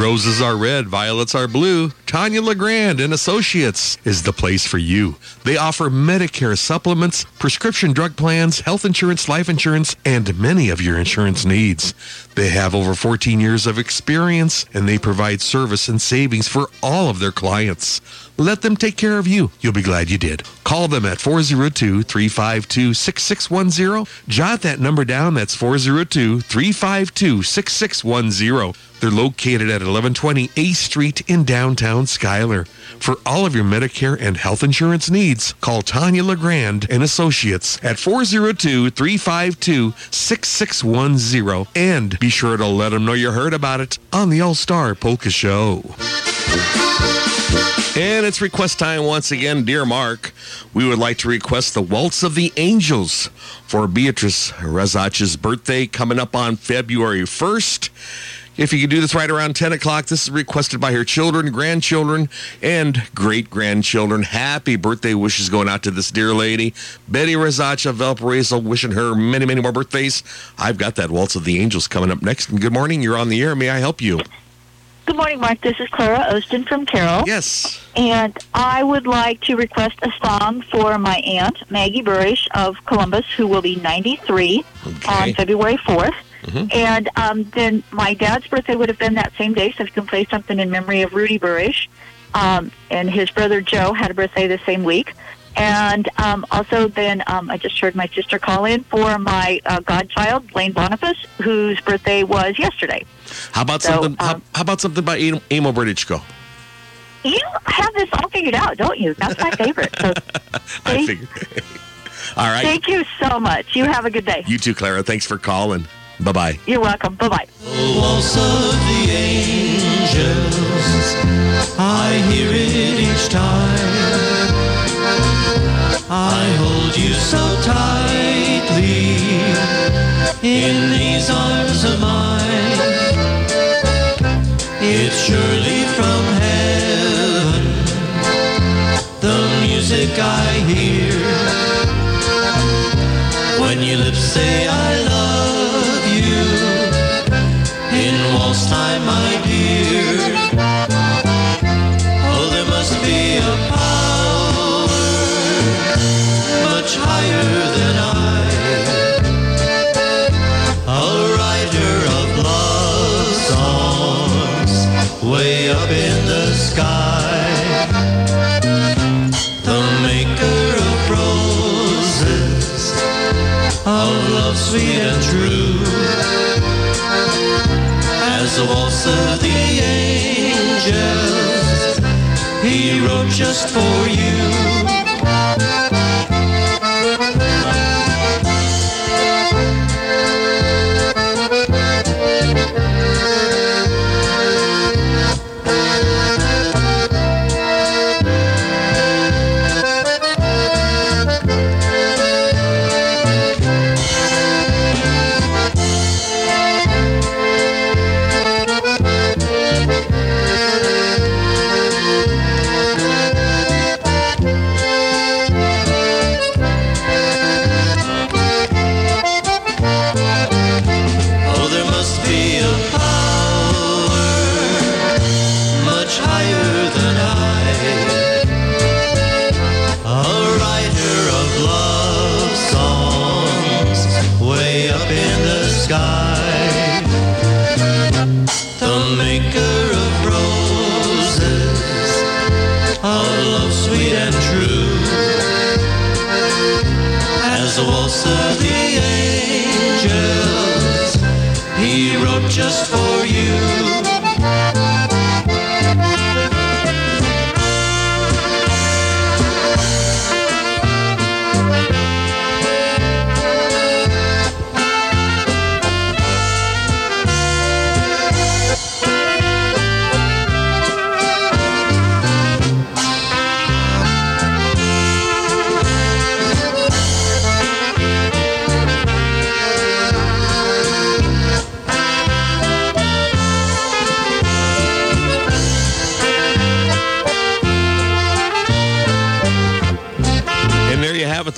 Roses are red, violets are blue. Tanya LeGrand and Associates is the place for you. They offer Medicare supplements, prescription drug plans, health insurance, life insurance, and many of your insurance needs. They have over 14 years of experience and they provide service and savings for all of their clients. Let them take care of you. You'll be glad you did. Call them at 402-352-6610. Jot that number down. That's 402-352-6610. They're located at 1120 A Street in downtown Schuyler. For all of your Medicare and health insurance needs, call Tanya LeGrand and Associates at 402-352-6610 and be sure to let them know you heard about it on the All-Star Polka Show. And it's request time once again. Dear Mark, we would like to request the Waltz of the Angels for Beatrice Rezach's birthday coming up on February 1st. If you could do this right around 10 o'clock, this is requested by her children, grandchildren, and great grandchildren. Happy birthday wishes going out to this dear lady. Betty Rezacha Valparaiso, wishing her many, many more birthdays. I've got that Waltz of the Angels coming up next. And good morning. You're on the air. May I help you? Good morning, Mark. This is Clara Ostin from Carroll. Yes. And I would like to request a song for my aunt, Maggie Burish of Columbus, who will be 93 on February 4th. And um, then my dad's birthday would have been that same day, so if you can play something in memory of Rudy Burish. Um, and his brother Joe had a birthday the same week. And um, also, then um, I just heard my sister call in for my uh, godchild, Blaine Boniface, whose birthday was yesterday. How about So, something? how, how about something by Amo Amo Berdichko? You have this all figured out, don't you? That's my favorite. So [LAUGHS] I figured. [LAUGHS] All right. thank you so much. You have a good day. You too, Clara. Thanks for calling. Bye bye. You're welcome. Bye bye. waltz of the angels. I hear it each time. I hold you so tightly in these arms of mine. It's surely from heaven the music I hear sweet and true as the waltz of the angels he wrote just for you.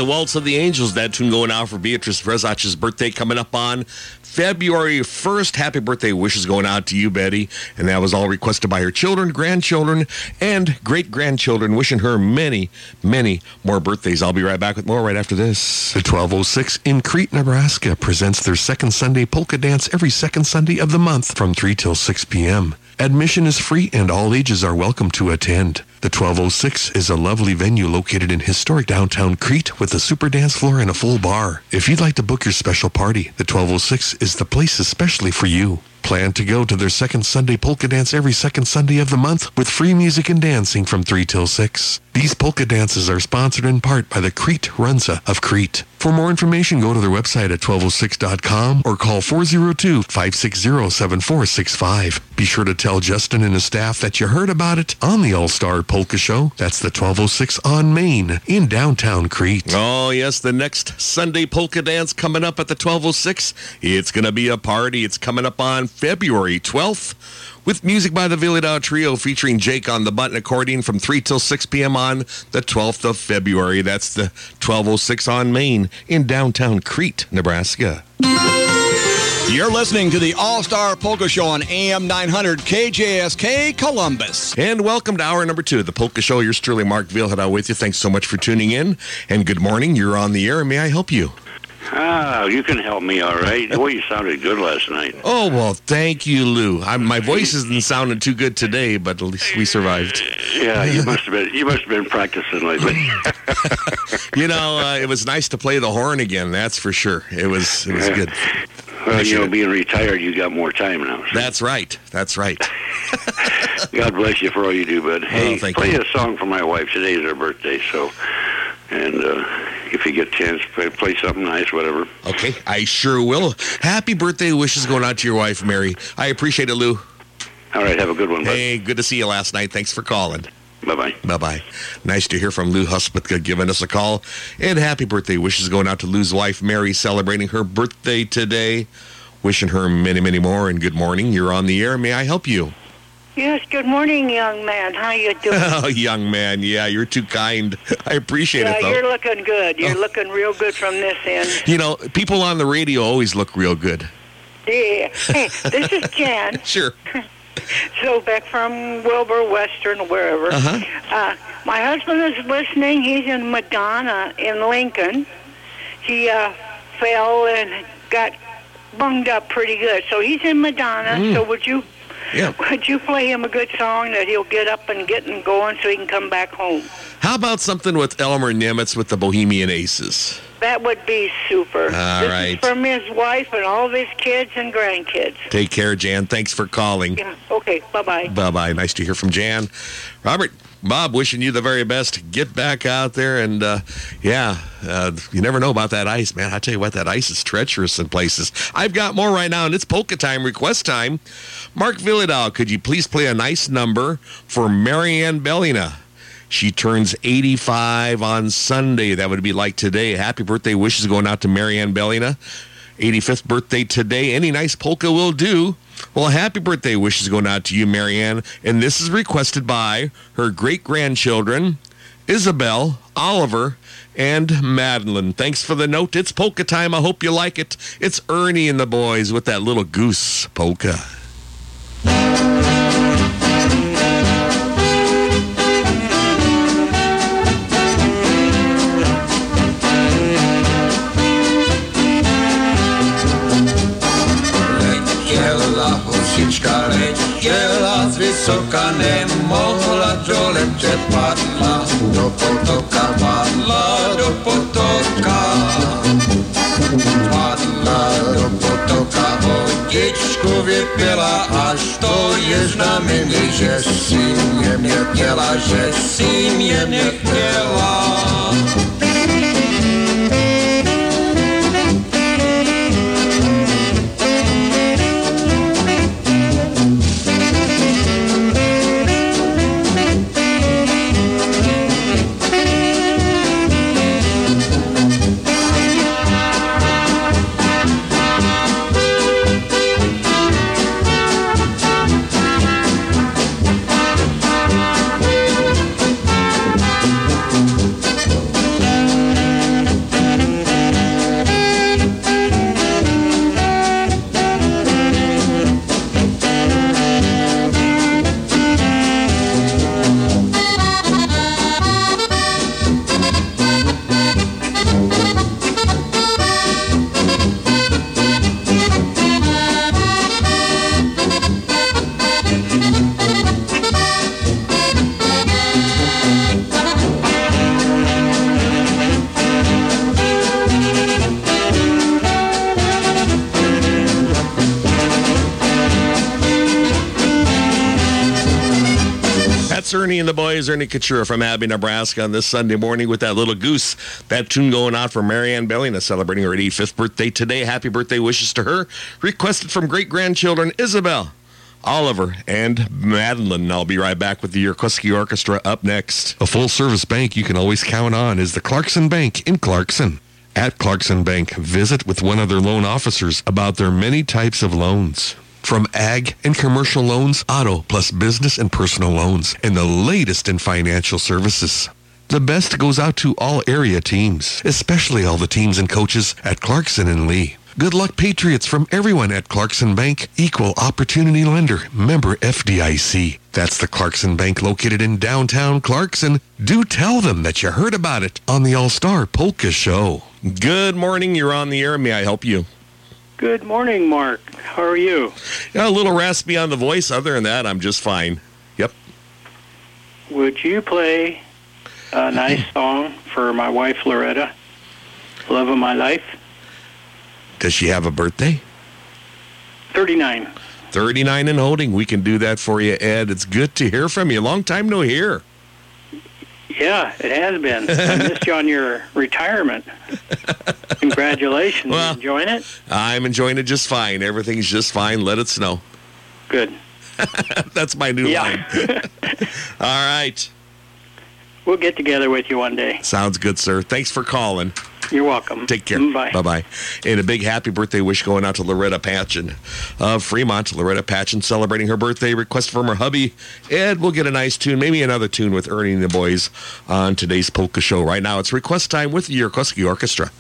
The Waltz of the Angels. That tune going out for Beatrice Rezach's birthday coming up on February 1st. Happy birthday wishes going out to you, Betty. And that was all requested by her children, grandchildren, and great grandchildren. Wishing her many, many more birthdays. I'll be right back with more right after this. The 1206 in Crete, Nebraska presents their second Sunday polka dance every second Sunday of the month from 3 till 6 p.m. Admission is free and all ages are welcome to attend. The 1206 is a lovely venue located in historic downtown Crete with a super dance floor and a full bar. If you'd like to book your special party, the 1206 is the place especially for you. Plan to go to their second Sunday polka dance every second Sunday of the month with free music and dancing from 3 till 6. These polka dances are sponsored in part by the Crete Runza of Crete. For more information, go to their website at 1206.com or call 402-560-7465. Be sure to tell Justin and his staff that you heard about it on the All-Star Polka Show. That's the 1206 on Main in downtown Crete. Oh, yes, the next Sunday polka dance coming up at the 1206. It's going to be a party. It's coming up on February 12th with music by the Vyhlidal Trio featuring Jake on the button accordion from 3 till 6 p.m. on the 12th of February. That's the 1206 on Main in downtown Crete, Nebraska. You're listening to the All Star Polka Show on AM 900 KJSK Columbus. And welcome to hour number two of the Polka Show. You're truly Mark Vyhlidal with you. Thanks so much for tuning in. And good morning. You're on the air. May I help you? Ah, you can help me, all right. [LAUGHS] Boy, you sounded good last night. Oh, well, thank you, Lou. i my voice isn't sounding too good today, but at least we survived. Yeah, you must have been you must have been practicing lately. [LAUGHS] you know, uh, it was nice to play the horn again. That's for sure. It was it was Yeah. good. [LAUGHS] well, you know, being retired, you got more time now. That's right. That's right. God bless you for all you do, bud. Hey, Oh, play you. a song for my wife. Today is her birthday, so and uh, if you get a chance, play, play something nice, whatever. Okay, I sure will. Happy birthday wishes going out to your wife, Mary. I appreciate it, Lou. All right, have a good one, bud. Hey, good to see you last night. Thanks for calling. Bye bye. Bye bye. Nice to hear from Lou Huspitka giving us a call. And happy birthday wishes going out to Lou's wife, Mary, celebrating her birthday today. Wishing her many, many more. And good morning. You're on the air. May I help you? Yes, good morning, young man. How you doing? [LAUGHS] Oh, young man. Yeah, you're too kind. [LAUGHS] I appreciate yeah, it, though. you're looking good. You're Oh. looking real good from this end. [LAUGHS] You know, people on the radio always look real good. Yeah. Hey, this is Jan. Sure. So back from Wilber, Western, wherever. Uh-huh. Uh, my husband is listening. He's in Madonna in Lincoln. He uh, fell and got bunged up pretty good. So he's in Madonna. Mm. So would you Yeah. [LAUGHS] would you play him a good song that he'll get up and get and going so he can come back home? How about something with Elmer Nimitz with the Bohemian Aces? That would be super. All this right. is from his wife and all of his kids and grandkids. Take care, Jan. Thanks for calling. Yeah. Okay. Bye bye. Bye bye. Nice to hear from Jan. Robert, Bob, wishing you the very best. Get back out there and, uh, yeah, uh, you never know about that ice, man. I tell you what, that ice is treacherous in places. I've got more right now, and it's polka time, request time. Mark Vyhlidal, could you please play a nice number for Marianne Bellina? She turns 85 on Sunday. That would be like today. Happy birthday wishes going out to Marianne Bellina. 85th birthday today. Any nice polka will do. Well, happy birthday wishes going out to you, Marianne. And this is requested by her great grandchildren, Isabel, Oliver, and Madeline. Thanks for the note. It's polka time. I hope you like it. It's Ernie and the boys with that little goose polka. Řečka letěla z vysoka, nemohla dole padla, do potoka padla, do potoka. Padla do potoka, vodičku vypila, až to je znamení, že si mě mě chtěla, že si mě mě chtěla. Ernie and the boys, Ernie Katura from Abie, Nebraska on this Sunday morning with that little goose. That tune going out for Marianne Bellina celebrating her 85th birthday today. Happy birthday wishes to her. Requested from great grandchildren Isabel, Oliver, and Madeline. I'll be right back with the Yerkuski Orchestra up next. A full service bank you can always count on is the Clarkson Bank in Clarkson. At Clarkson Bank, visit with one of their loan officers about their many types of loans. From ag and commercial loans, auto, plus business and personal loans, and the latest in financial services. The best goes out to all area teams, especially all the teams and coaches at Clarkson and Leigh. Good luck, Patriots, from everyone at Clarkson Bank, equal opportunity lender, member FDIC. That's the Clarkson Bank located in downtown Clarkson. Do tell them that you heard about it on the All Star Polka Show. Good morning. You're on the air. May I help you? Good morning, Mark. How are you? Yeah, a little raspy on the voice. Other than that, I'm just fine. Yep. Would you play a [LAUGHS] nice song for my wife, Loretta? Love of my life? Does she have a birthday? 39. 39 and holding. We can do that for you, Ed. It's good to hear from you. Long time no hear. Yeah, it has been. I [LAUGHS] missed you on your retirement. Congratulations. Well- enjoying it? I'm enjoying it just fine. Everything's just fine. Let it snow. Good. [LAUGHS] That's my new Yeah. line. [LAUGHS] All right. We'll get together with you one day. Sounds good, sir. Thanks for calling. You're welcome. Take care. Mm, bye. Bye bye. And a big happy birthday wish going out to Loretta Patchen of Fremont. Loretta Patchen celebrating her birthday. Request from her hubby. Ed, we'll get a nice tune, maybe another tune with Ernie and the boys on today's polka show. Right now, it's request time with the Yerkuski Orchestra.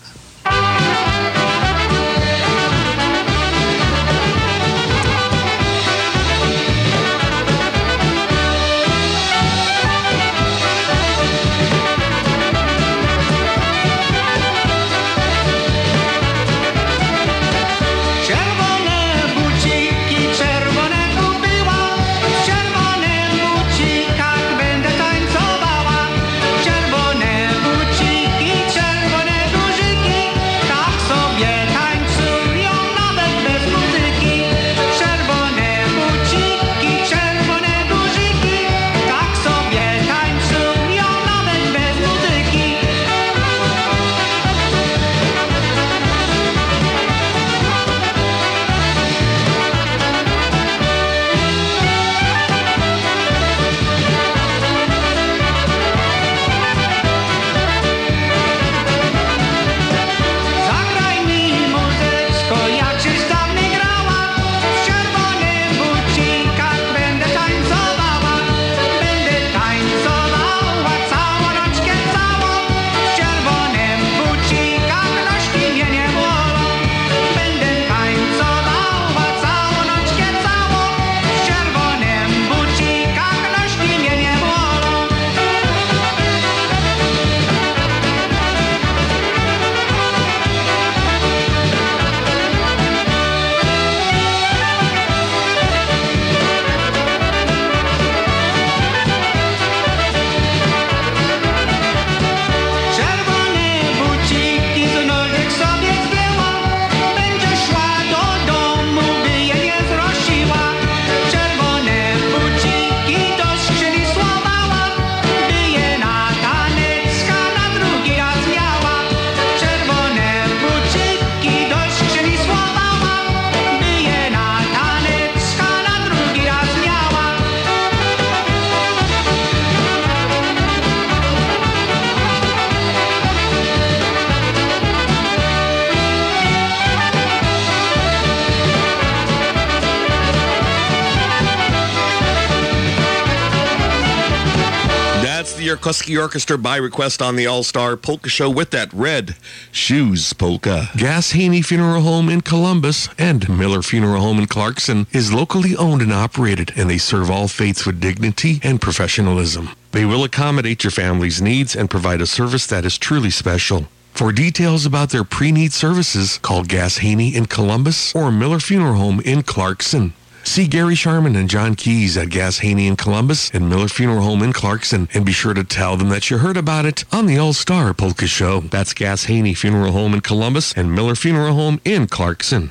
Yerkuski Orchestra by request on the All Star Polka Show with that red shoes polka. Gass Haney Funeral Home in Columbus and Miller Funeral Home in Clarkson is locally owned and operated, and they serve all faiths with dignity and professionalism. They will accommodate your family's needs and provide a service that is truly special. For details about their pre-need services, call Gass Haney in Columbus or Miller Funeral Home in Clarkson. See Gary Sharman and John Keys at Gass Haney in Columbus and Miller Funeral Home in Clarkson and be sure to tell them that you heard about it on the All Star Polka Show. That's Gass Haney Funeral Home in Columbus and Miller Funeral Home in Clarkson.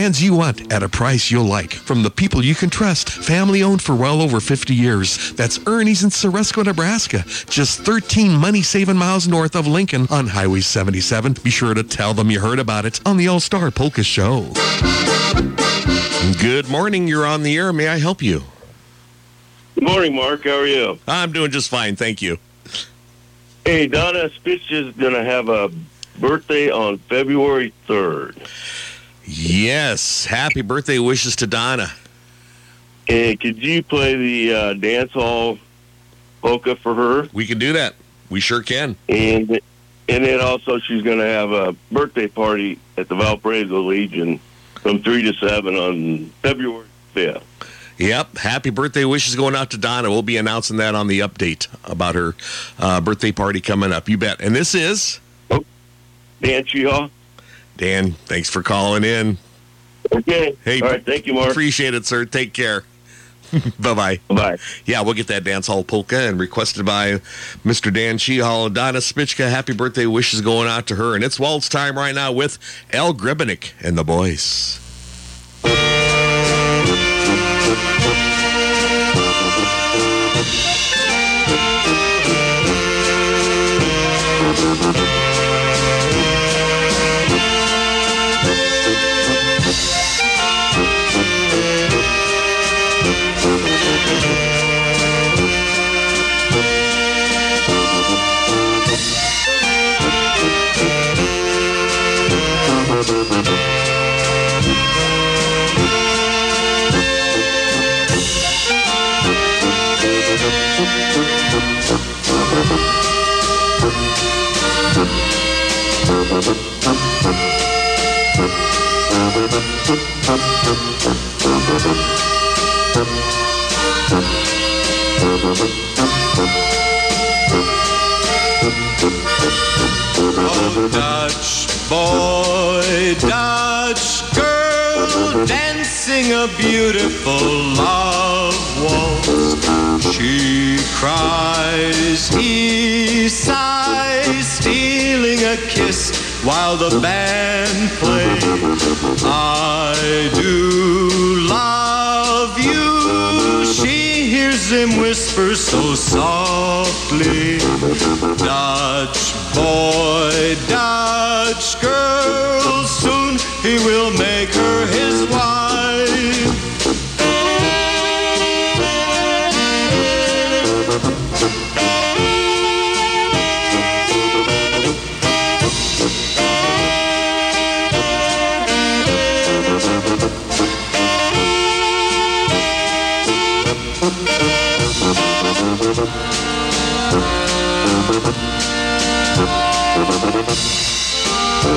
brands you want at a price you'll like. From the people you can trust, family owned for well over 50 years. That's Ernie's in Ceresco, Nebraska, just 13 money-saving miles north of Lincoln on Highway 77. Be sure to tell them you heard about it on the All-Star Polka Show. Good morning. You're on the air. May I help you? Good morning, Mark. How are you? I'm doing just fine. Thank you. Hey, Donna Spitz is going to have a birthday on February 3rd. Yes. Happy birthday wishes to Donna. And could you play the uh, dance hall polka for her? We can do that. We sure can. And and then also she's going to have a birthday party at the Valparaiso Legion from 3 to 7 on February 5th. Yep. Happy birthday wishes going out to Donna. We'll be announcing that on the update about her uh, birthday party coming up. You bet. And this is Dan Cheehaw. Dan, thanks for calling in. Okay. Hey, All right. Thank you, Mark. Appreciate it, sir. Take care. [LAUGHS] bye bye. Bye. Yeah, we'll get that dance hall polka and requested by Mr. Dan Sheehall. Donna Spichka, happy birthday wishes going out to her. And it's waltz time right now with Al Grebenik and the boys. Dancing a beautiful love waltz. She cries, he sighs, stealing a kiss while the band plays. I do love you. She hears him whisper so softly. Dutch boy, Dutch girl, soon he will make her his wife.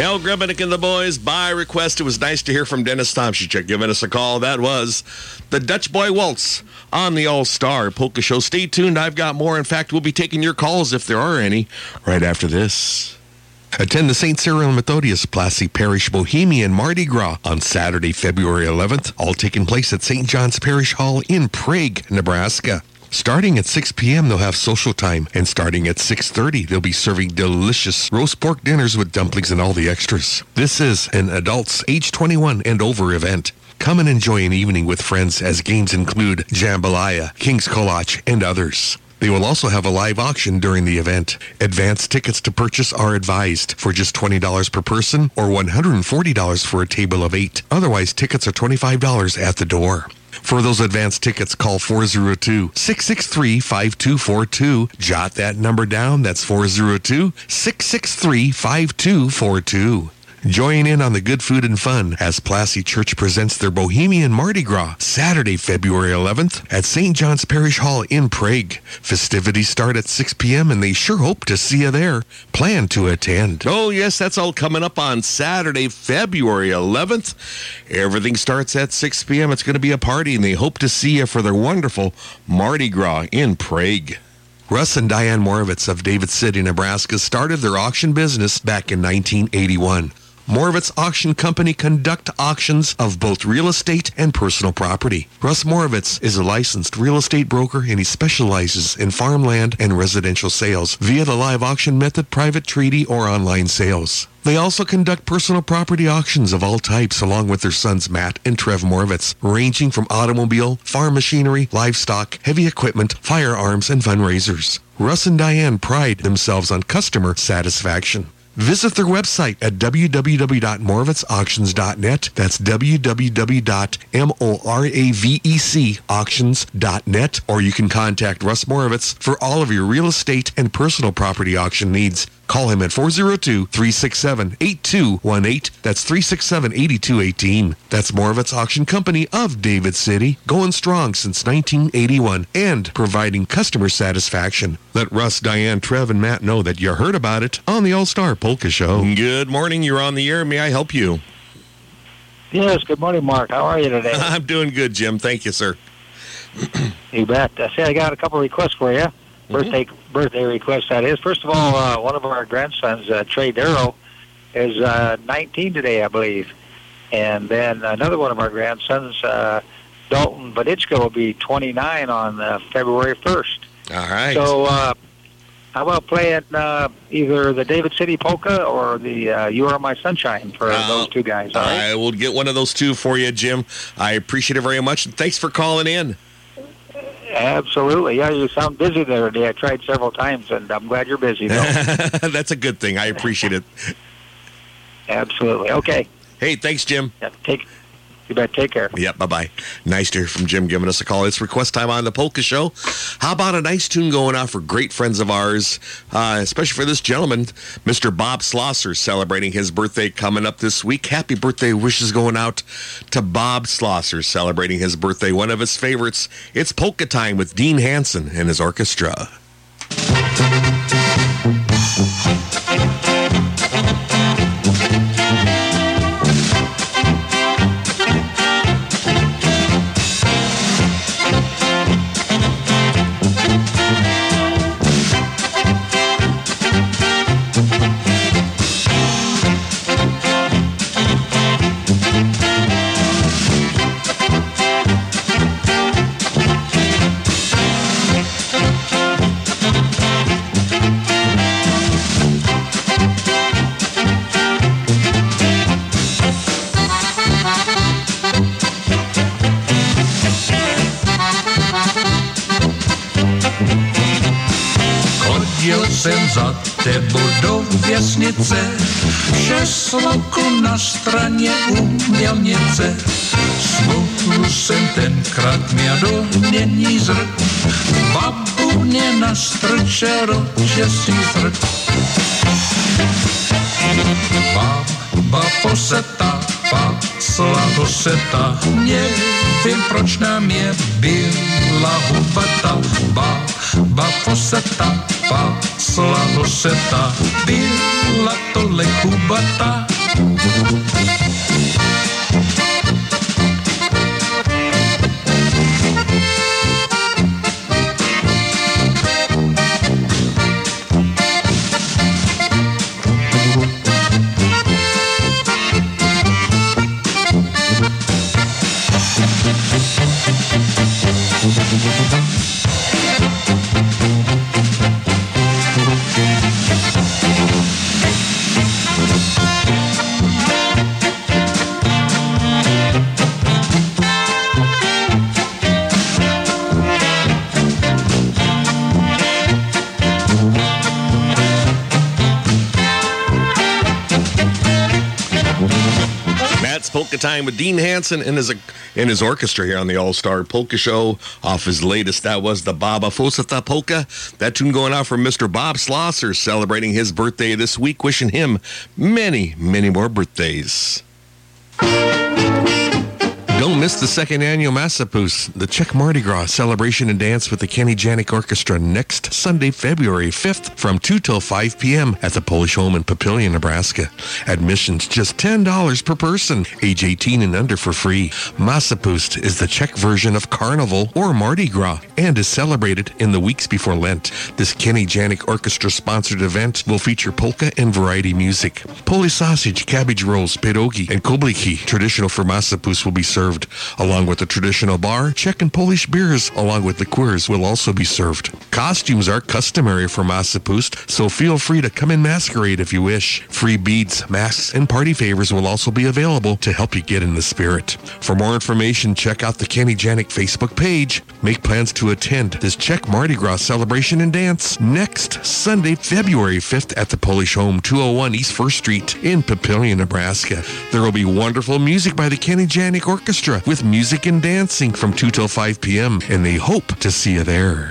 Al Grebenik and the boys, by request, it was nice to hear from Dennis Tomshichek giving us a call. That was the Dutch Boy Waltz on the All Star Polka Show. Stay tuned. I've got more. In fact, we'll be taking your calls if there are any right after this. Attend the St. Cyril and Methodius Plasi Parish Bohemian Mardi Gras on Saturday, February 11th, all taking place at St. John's Parish Hall in Prague, Nebraska. Starting at 6 p.m., they'll have social time, and starting at 6.30, they'll be serving delicious roast pork dinners with dumplings and all the extras. This is an adults age 21 and over event. Come and enjoy an evening with friends as games include jambalaya, king's kolach, and others. They will also have a live auction during the event. Advance tickets to purchase are advised for just $20 per person or $140 for a table of eight. Otherwise, tickets are $25 at the door. For those advance tickets, call 402-663-5242. Jot that number down. That's 402-663-5242. Join in on the good food and fun as Plasi Church presents their Bohemian Mardi Gras Saturday, February 11th at St. John's Parish Hall in Prague. Festivities start at 6 p.m. and they sure hope to see you there. Plan to attend. Oh, yes, that's all coming up on Saturday, February 11th. Everything starts at 6 p.m. It's going to be a party, and they hope to see you for their wonderful Mardi Gras in Prague. Russ and Diane Moravec of David City, Nebraska started their auction business back in 1981. Moravec Auction Company conduct auctions of both real estate and personal property. Russ Moravec is a licensed real estate broker and he specializes in farmland and residential sales via the live auction method, private treaty, or online sales. They also conduct personal property auctions of all types along with their sons Matt and Trev Moravec, ranging from automobile, farm machinery, livestock, heavy equipment, firearms, and fundraisers. Russ and Diane pride themselves on customer satisfaction. Visit their website at www.moravecauctions.net. That's www.moravecauctions.net. Or you can contact Russ Moravec for all of your real estate and personal property auction needs. Call him at 402-367-8218. That's 367-8218. That's Moravec Auction Company of David City, going strong since 1981 and providing customer satisfaction. Let Russ, Diane, Trev, and Matt know that you heard about it on the All-Star Polka Show. Good morning. You're on the air. May I help you? Yes, good morning, Mark. How are you today? [LAUGHS] I'm doing good, Jim. Thank you, sir. You bet. I say I got a couple requests for you. Birthday birthday request that is. First of all, uh, one of our grandsons, uh, Trey Darrow, is uh, 19 today, I believe. And then another one of our grandsons, uh, Dalton Vadichka, will be 29 on uh, February 1st. All right. So uh, how about playing uh, either the David City Polka or the uh, You Are My Sunshine for those two guys? All right? I will get one of those two for you, Jim. I appreciate it very much. And thanks for calling in. Absolutely. Yeah, you sound busy there today. I tried several times, and I'm glad you're busy, though. [LAUGHS] That's a good thing. I appreciate it. Absolutely. Okay. Hey, thanks, Jim. Yeah, take, you bet. Take care. Yep, bye bye. Nice to hear from Jim giving us a call. It's request time on the Polka Show. How about a nice tune going out for great friends of ours, uh, especially for this gentleman, Mr. Bob Slosser, celebrating his birthday coming up this week. Happy birthday wishes going out to Bob Slosser, celebrating his birthday. One of his favorites. It's Polka Time with Dean Hansen and his orchestra. Jsem senzace do věsnice, šest sloku na straně umělnice. Smutnu jsem tenkrát měl do mění zrk, babu mě nastrče ročesí zrk. Baba poseta, pacla doseta, nevím proč nám je byla hubata, baba Bafo se tapa, slano se tole cubata. Polka Time with Dean Hansen and his in his orchestra here on the All Star Polka Show. Off his latest, that was the Baba Fosata Polka. That tune going out from Mr. Bob Slosser, celebrating his birthday this week. Wishing him many, many more birthdays. Don't miss the second annual Massapus, the Czech Mardi Gras celebration and dance with the Kenny Janik Orchestra next Sunday, February 5th from 2 till 5 p.m. at the Polish Home in Papillion, Nebraska. Admissions just $10 per person, age 18 and under for free. Massapust is the Czech version of Carnival or Mardi Gras and is celebrated in the weeks before Lent. This Kenny Janik Orchestra sponsored event will feature polka and variety music. Polish sausage, cabbage rolls, pierogi, and kobliki, traditional for Massapus, will be served along with the traditional bar. Czech and Polish beers, along with liqueurs, will also be served. Costumes are customary for Massapust, so feel free to come in masquerade if you wish. Free beads, masks, and party favors will also be available to help you get in the spirit. For more information, check out the Kenny Janik Facebook page. Make plans to attend this Czech Mardi Gras celebration and dance next Sunday, February 5th at the Polish Home, 201 East 1st Street in Papillion, Nebraska. There will be wonderful music by the Kenny Janik Orchestra with music and dancing from 2 till 5 p.m. and they hope to see you there.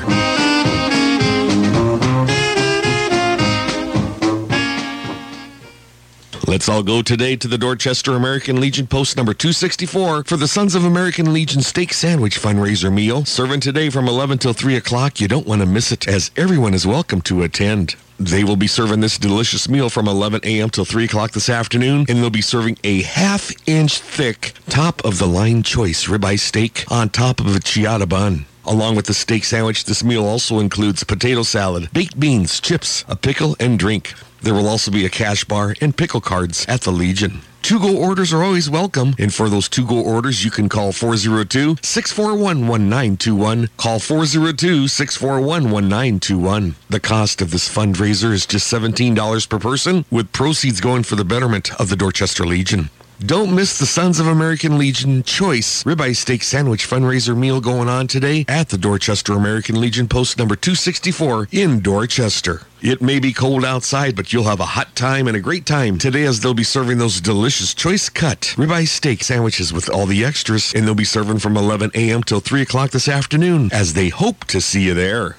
Let's all go today to the Dorchester American Legion post number 264 for the Sons of American Legion steak sandwich fundraiser meal. Serving today from 11 till 3 o'clock. You don't want to miss it as everyone is welcome to attend. They will be serving this delicious meal from 11 a.m. till 3 o'clock this afternoon, and they'll be serving a half inch thick, top of the line choice ribeye steak on top of a ciabatta bun. Along with the steak sandwich, this meal also includes potato salad, baked beans, chips, a pickle, and drink. There will also be a cash bar and pickle cards at the Legion. To-go orders are always welcome, and for those to-go orders, you can call 402-641-1921. Call 402-641-1921. The cost of this fundraiser is just $17 per person, with proceeds going for the betterment of the Dorchester Legion. Don't miss the Sons of American Legion Choice Ribeye Steak Sandwich fundraiser meal going on today at the Dorchester American Legion post number 264 in Dorchester. It may be cold outside, but you'll have a hot time and a great time today as they'll be serving those delicious choice cut ribeye steak sandwiches with all the extras, and they'll be serving from 11 a.m. till 3 o'clock this afternoon as they hope to see you there.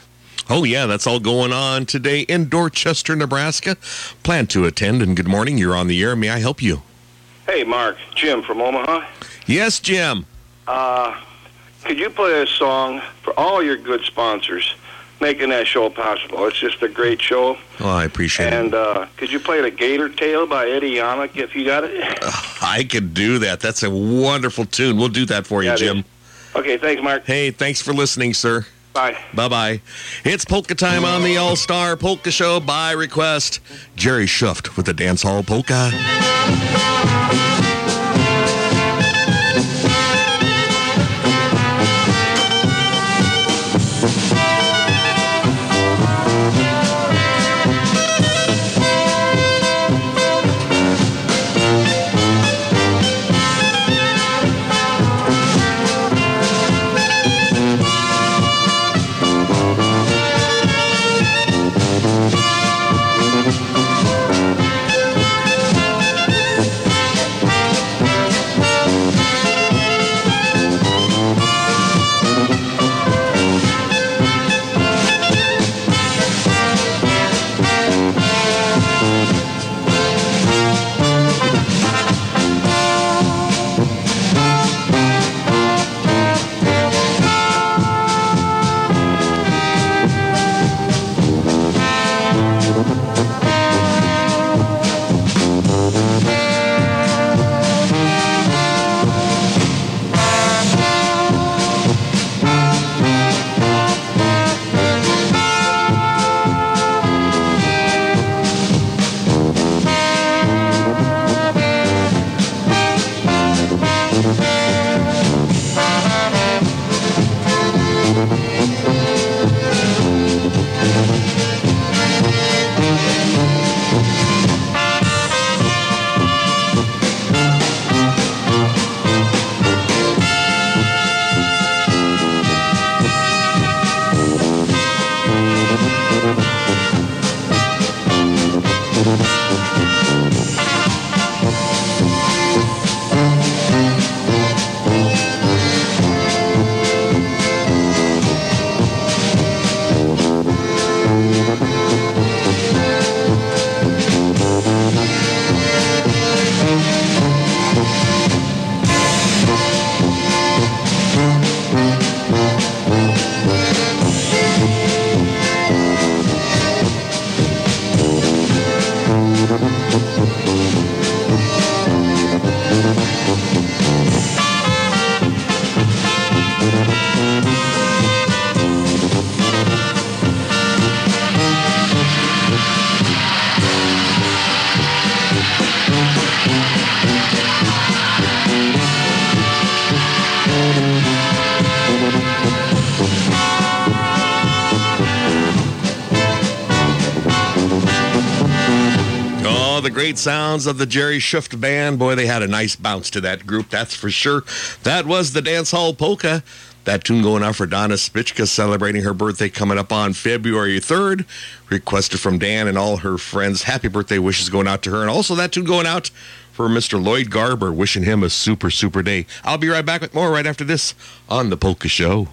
Oh, yeah, that's all going on today in Dorchester, Nebraska. Plan to attend, and good morning. You're on the air. May I help you? Hey, Mark, Jim from Omaha. Yes, Jim. Uh, could you play a song for all your good sponsors making that show possible? It's just a great show. Oh, I appreciate And it. And uh, could you play the Gator Tale by Eddie Yannick if you got it? [SIGHS] I could do that. That's a wonderful tune. We'll do that for you, Yeah, Jim. Okay, thanks, Mark. Hey, thanks for listening, sir. Bye. Bye bye. It's polka time on the All Star Polka Show by request. Jerry Schuft with the Dance Hall Polka. Sounds of the Jerry Schiff Band. Boy, they had a nice bounce to that group, that's for sure. That was the Dance Hall Polka. That tune going out for Donna Spichka celebrating her birthday coming up on February 3rd. Requested from Dan and all her friends. Happy birthday wishes going out to her. And also that tune going out for Mr. Lloyd Garber, wishing him a super, super day. I'll be right back with more right after this on The Polka Show.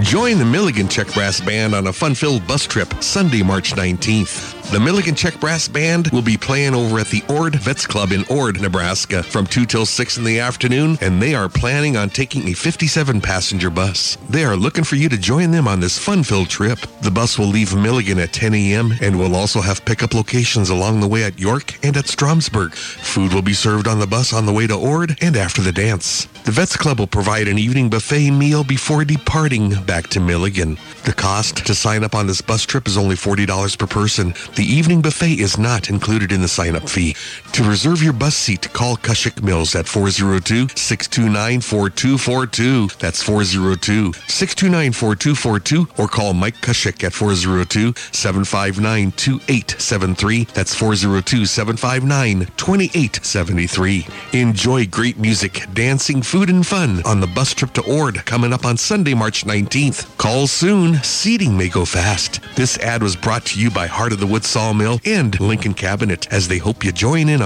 Join the Milligan Czech Brass Band on a fun-filled bus trip Sunday, March 19th. The Milligan Czech Brass Band will be playing over at the Ord Vets Club in Ord, Nebraska from 2 till 6 in the afternoon, and they are planning on taking a 57-passenger bus. They are looking for you to join them on this fun-filled trip. The bus will leave Milligan at 10 a.m. and will also have pickup locations along the way at York and at Stromsburg. Food will be served on the bus on the way to Ord and after the dance. The Vets Club will provide an evening buffet meal before departing back to Milligan. The cost to sign up on this bus trip is only $40 per person. The evening buffet is not included in the sign-up fee. To reserve your bus seat, call Kushik Mills at 402-629-4242. That's 402-629-4242 or call Mike Kushik at 402-759-2873. That's 402-759-2873. Enjoy great music, dancing, food, and fun on the bus trip to Ord coming up on Sunday, March 19th. Call soon. Seating may go fast. This ad was brought to you by Heart of the Wood Sawmill and Lincoln Cabinet as they hope you join in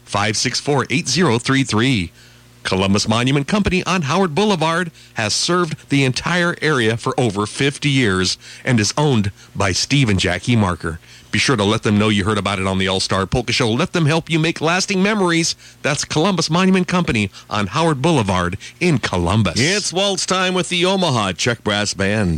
564 8033. Columbus Monument Company on Howard Boulevard has served the entire area for over 50 years and is owned by Steve and Jackie Marker. Be sure to let them know you heard about it on the All Star Polka Show. Let them help you make lasting memories. That's Columbus Monument Company on Howard Boulevard in Columbus. It's waltz time with the Omaha Czech Brass Band.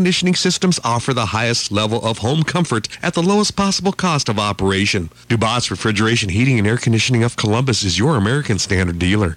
Conditioning Systems offer the highest level of home comfort at the lowest possible cost of operation. Dubas Refrigeration Heating and Air Conditioning of Columbus is your American Standard dealer.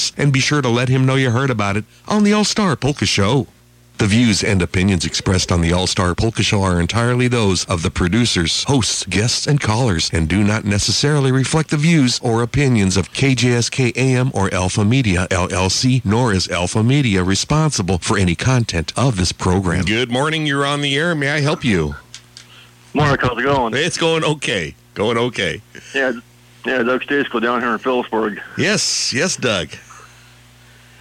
and be sure to let him know you heard about it on the All Star Polka Show. The views and opinions expressed on the All Star Polka Show are entirely those of the producers, hosts, guests, and callers, and do not necessarily reflect the views or opinions of KJSK AM or Alpha Media LLC, nor is Alpha Media responsible for any content of this program. Good morning. You're on the air. May I help you? Mark, how's it going? It's going okay. Going okay. Yeah, yeah, Doug Staceco down here in Phillipsburg. Yes, yes, Doug.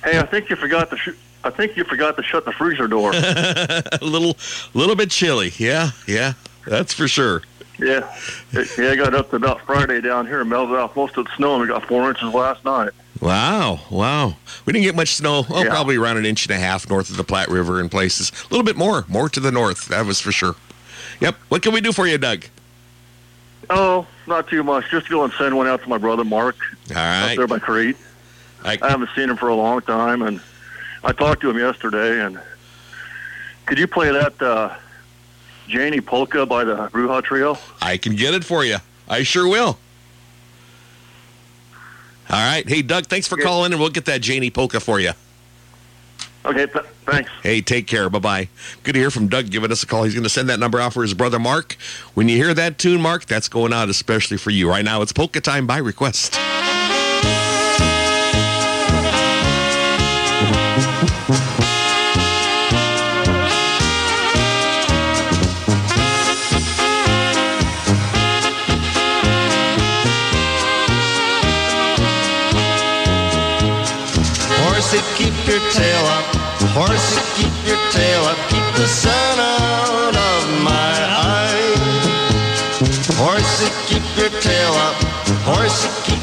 Hey, I think you forgot to. Sh- I think you forgot to shut the freezer door. [LAUGHS] a little, little bit chilly. Yeah, yeah, that's for sure. yeah, it, yeah. I got up to about Friday down here, melted off most of the snow, and we got four inches last night. Wow, wow. We didn't get much snow. Oh, Yeah. probably around an inch and a half north of the Platte River in places. A little bit more, more to the north. That was for sure. Yep. What can we do for you, Doug? Oh, not too much. Just go and send one out to my brother Mark All right. up there by Crete. I, haven't seen him for a long time, and I talked to him yesterday. And could you play that uh, Janie polka by the Bruja Trio? I can get it for you. I sure will. All right. Hey, Doug, thanks for calling, and we'll get that Janie polka for you. Okay, th- thanks. Hey, take care. Bye bye. Good to hear from Doug giving us a call. He's going to send that number out for his brother Mark. When you hear that tune, Mark, that's going out especially for you. Right now, it's polka time by request. Horsey, keep your tail up. Horsey, keep your tail up. Keep the sun out of my eye. Horsey, keep your tail up. Horsey, keep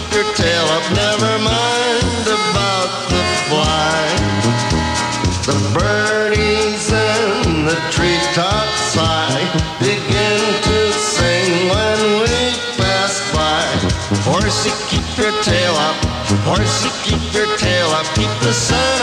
The birdies in the treetops sigh. Begin to sing when we pass by. Horsey, keep your tail up. Horsey, keep your tail up. Keep the sun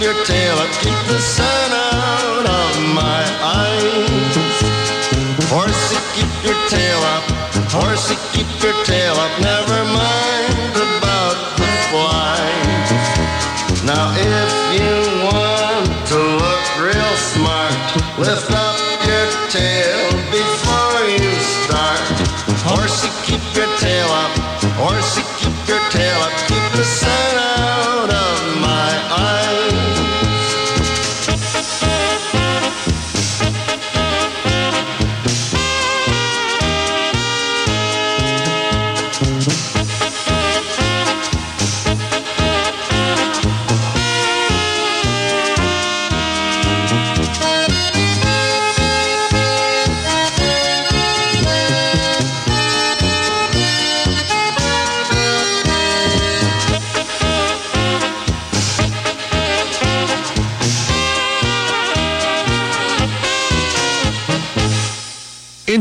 your tail up. Keep the sun out of my eyes. Horsey, keep your tail up. Horsey, keep your tail up. Never mind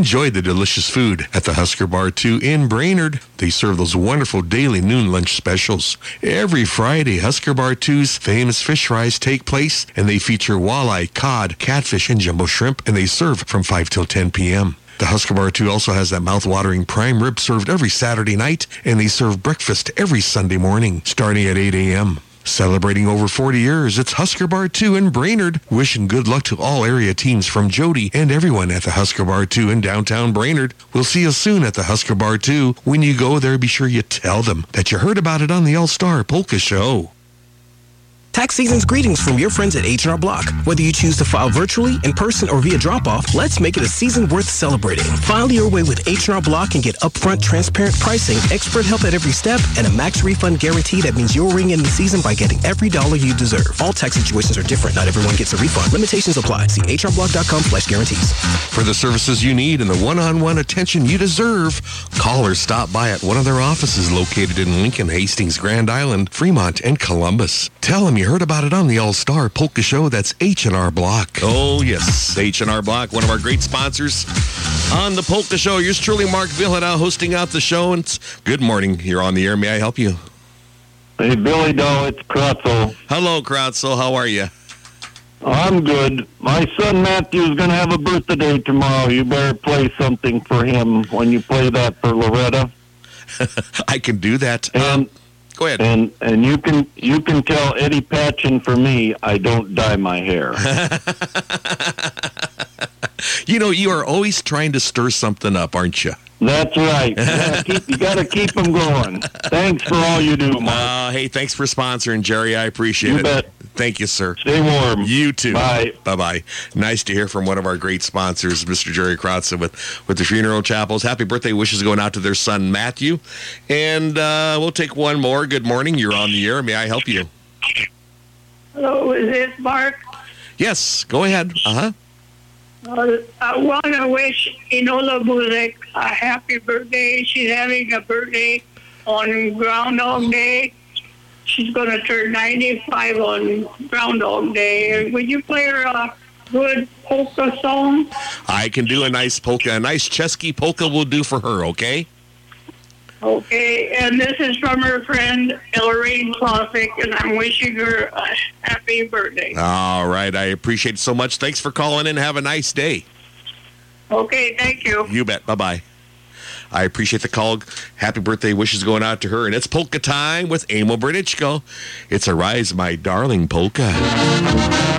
Enjoy the delicious food at the Husker Bar 2 in Brainerd. They serve those wonderful daily noon lunch specials. Every Friday, Husker Bar 2's famous fish fries take place, and they feature walleye, cod, catfish, and jumbo shrimp, and they serve from 5 till 10 p.m. The Husker Bar 2 also has that mouth-watering prime rib served every Saturday night, and they serve breakfast every Sunday morning, starting at 8 a.m. Celebrating over 40 years, it's Husker Bar 2 in Brainerd. Wishing good luck to all area teams from Jody and everyone at the Husker Bar 2 in downtown Brainerd. We'll see you soon at the Husker Bar 2. When you go there, be sure you tell them that you heard about it on the All-Star Polka Show. Tax season's greetings from your friends at H&R Block. Whether you choose to file virtually, in person, or via drop-off, let's make it a season worth celebrating. File your way with H&R Block and get upfront, transparent pricing, expert help at every step, and a max refund guarantee that means you'll ring in the season by getting every dollar you deserve. All tax situations are different. Not everyone gets a refund. Limitations apply. See hrblock.com slash guarantees. For the services you need and the one-on-one attention you deserve, call or stop by at one of their offices located in Lincoln, Hastings, Grand Island, Fremont, and Columbus. Tell them you heard about it on the All-Star Polka Show. That's H&R Block. Oh, yes. H&R Block, one of our great sponsors on the Polka Show. Yours truly, Mark Vyhlidal, hosting out the show. And good morning. You're on the air. May I help you? Hey, Billy Doe, it's Krutzel. Hello, Krautzel. How are you? I'm good. My son Matthew is going to have a birthday tomorrow. You better play something for him when you play that for Loretta. [LAUGHS] I can do that. And go ahead. And and you can you can tell Eddie Patchen for me I don't dye my hair. [LAUGHS] You know, you are always trying to stir something up, aren't you? That's right. You [LAUGHS] you gotta keep them going. Thanks for all you do, Mark. Uh, hey, thanks for sponsoring, Jerry. I appreciate You it. bet. Thank you, sir. Stay warm. You too. Bye. Bye bye. Nice to hear from one of our great sponsors, Mr. Jerry Krotza with, with the funeral chapels. Happy birthday wishes going out to their son, Matthew. And uh, we'll take one more. Good morning. You're on the air. May I help you? Hello, is this Mark? Yes, go ahead. Uh huh. Uh, I want to wish Enola Buzek a happy birthday. She's having a birthday on Groundhog Day. She's going to turn 95 on Groundhog Day. Would you play her a good polka song? I can do a nice polka. A nice Chesky polka will do for her, okay? Okay, and this is from her friend Lorraine Classic, and I'm wishing her a happy birthday. All right. I appreciate it so much. Thanks for calling in. Have a nice day. Okay, thank you. You bet. Bye bye. I appreciate the call. Happy birthday wishes going out to her. And it's polka time with Emil Bernichko. It's a rise, my darling polka.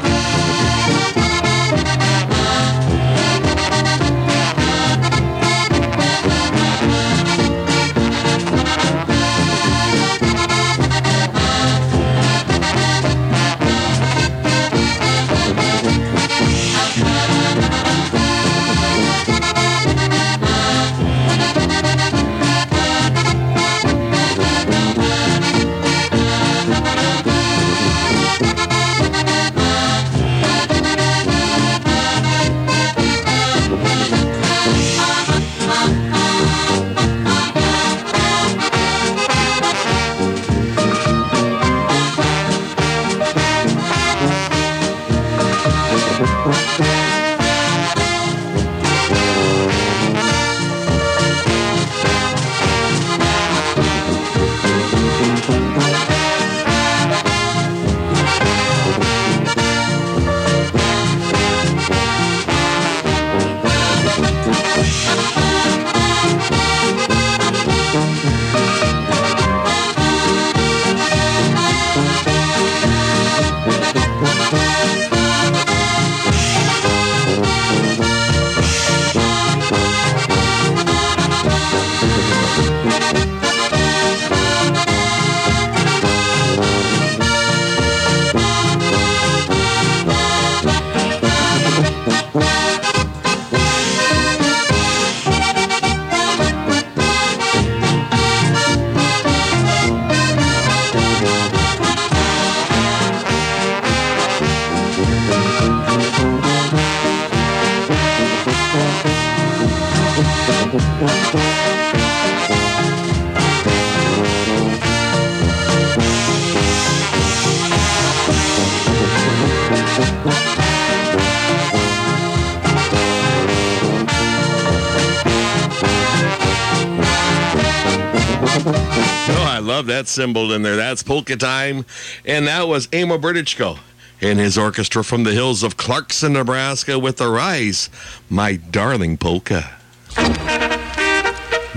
Symbol in there. That's polka time. And that was Amo Berdichko and his orchestra from the hills of Clarkson, Nebraska with the rise, My Darling Polka.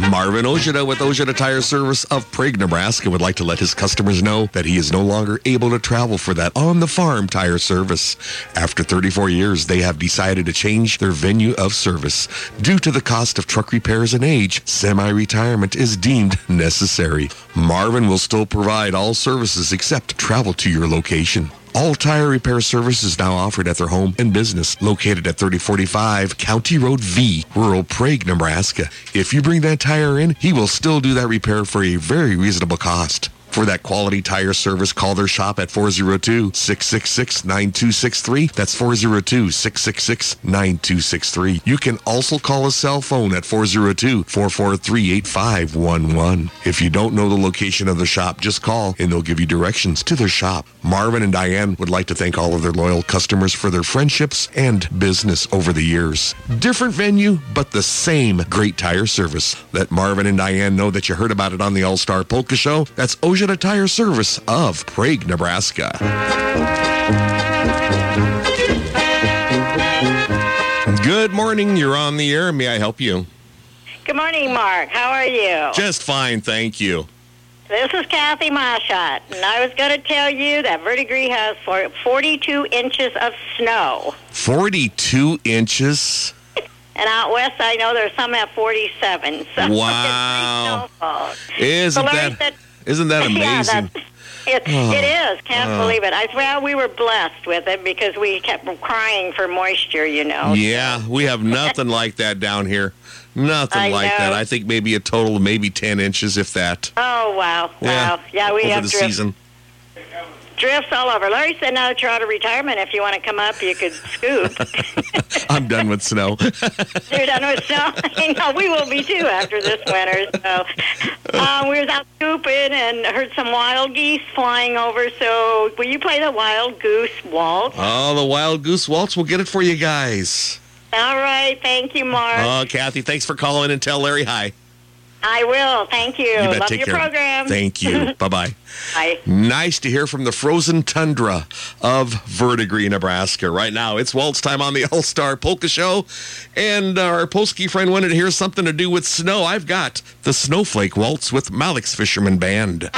Marvin Ojeda with Ojeda Tire Service of Prague, Nebraska would like to let his customers know that he is no longer able to travel for that on-the-farm tire service. After 34 years, they have decided to change their venue of service. Due to the cost of truck repairs and age, semi-retirement is deemed necessary. Marvin will still provide all services except travel to your location. All tire repair service is now offered at their home and business located at 3045 County Road V, rural Prague, Nebraska. If you bring that tire in, he will still do that repair for a very reasonable cost. For that quality tire service, call their shop at 402-666-9263. That's 402-666-9263. You can also call a cell phone at 402-443-8511. If you don't know the location of the shop, just call and they'll give you directions to their shop. Marvin and Diane would like to thank all of their loyal customers for their friendships and business over the years. Different venue, but the same great tire service. Let Marvin and Diane know that you heard about it on the All-Star Polka Show. That's Ojeda Tire Service of Prague, Nebraska. Good morning. You're on the air. May I help you? Good morning, Mark. How are you? Just fine, thank you. This is Kathy Mashot, and I was going to tell you that Verdigre has 42 inches of snow. 42 inches. And out west, I know there's some at 47. So Wow. [LAUGHS] it's pretty snowfall. Isn't So that said- isn't that [LAUGHS] amazing? yeah, It, Oh. it is. Can't Oh. believe it. I well, we were blessed with it because we kept crying for moisture. You know. Yeah, we have [LAUGHS] nothing like that down here. Nothing I like know. that. I think maybe a total of maybe 10 inches, if that. Oh wow, Yeah. wow. Yeah, we over have the drifts, season. Drifts all over. Larry said now that you're out of retirement, if you want to come up, you could scoop. [LAUGHS] I'm done with snow. [LAUGHS] You're done with snow. [LAUGHS] We will be too after this winter. So um, we was out scooping and heard some wild geese flying over. So will you play the wild goose waltz? oh, the Wild Goose Waltz. We'll get it for you guys. All right. Thank you, Mark. Oh, Kathy, thanks for calling and tell Larry hi. I will. Thank you. You bet. Love Take your care. program. Thank you. [LAUGHS] bye bye. Bye. Nice to hear from the frozen tundra of Verdigre, Nebraska. Right now, it's waltz time on the [LAUGHS] All Star Polka Show. And uh, our Polsky friend wanted to hear something to do with snow. I've got the Snowflake Waltz with Malik's Fisherman Band.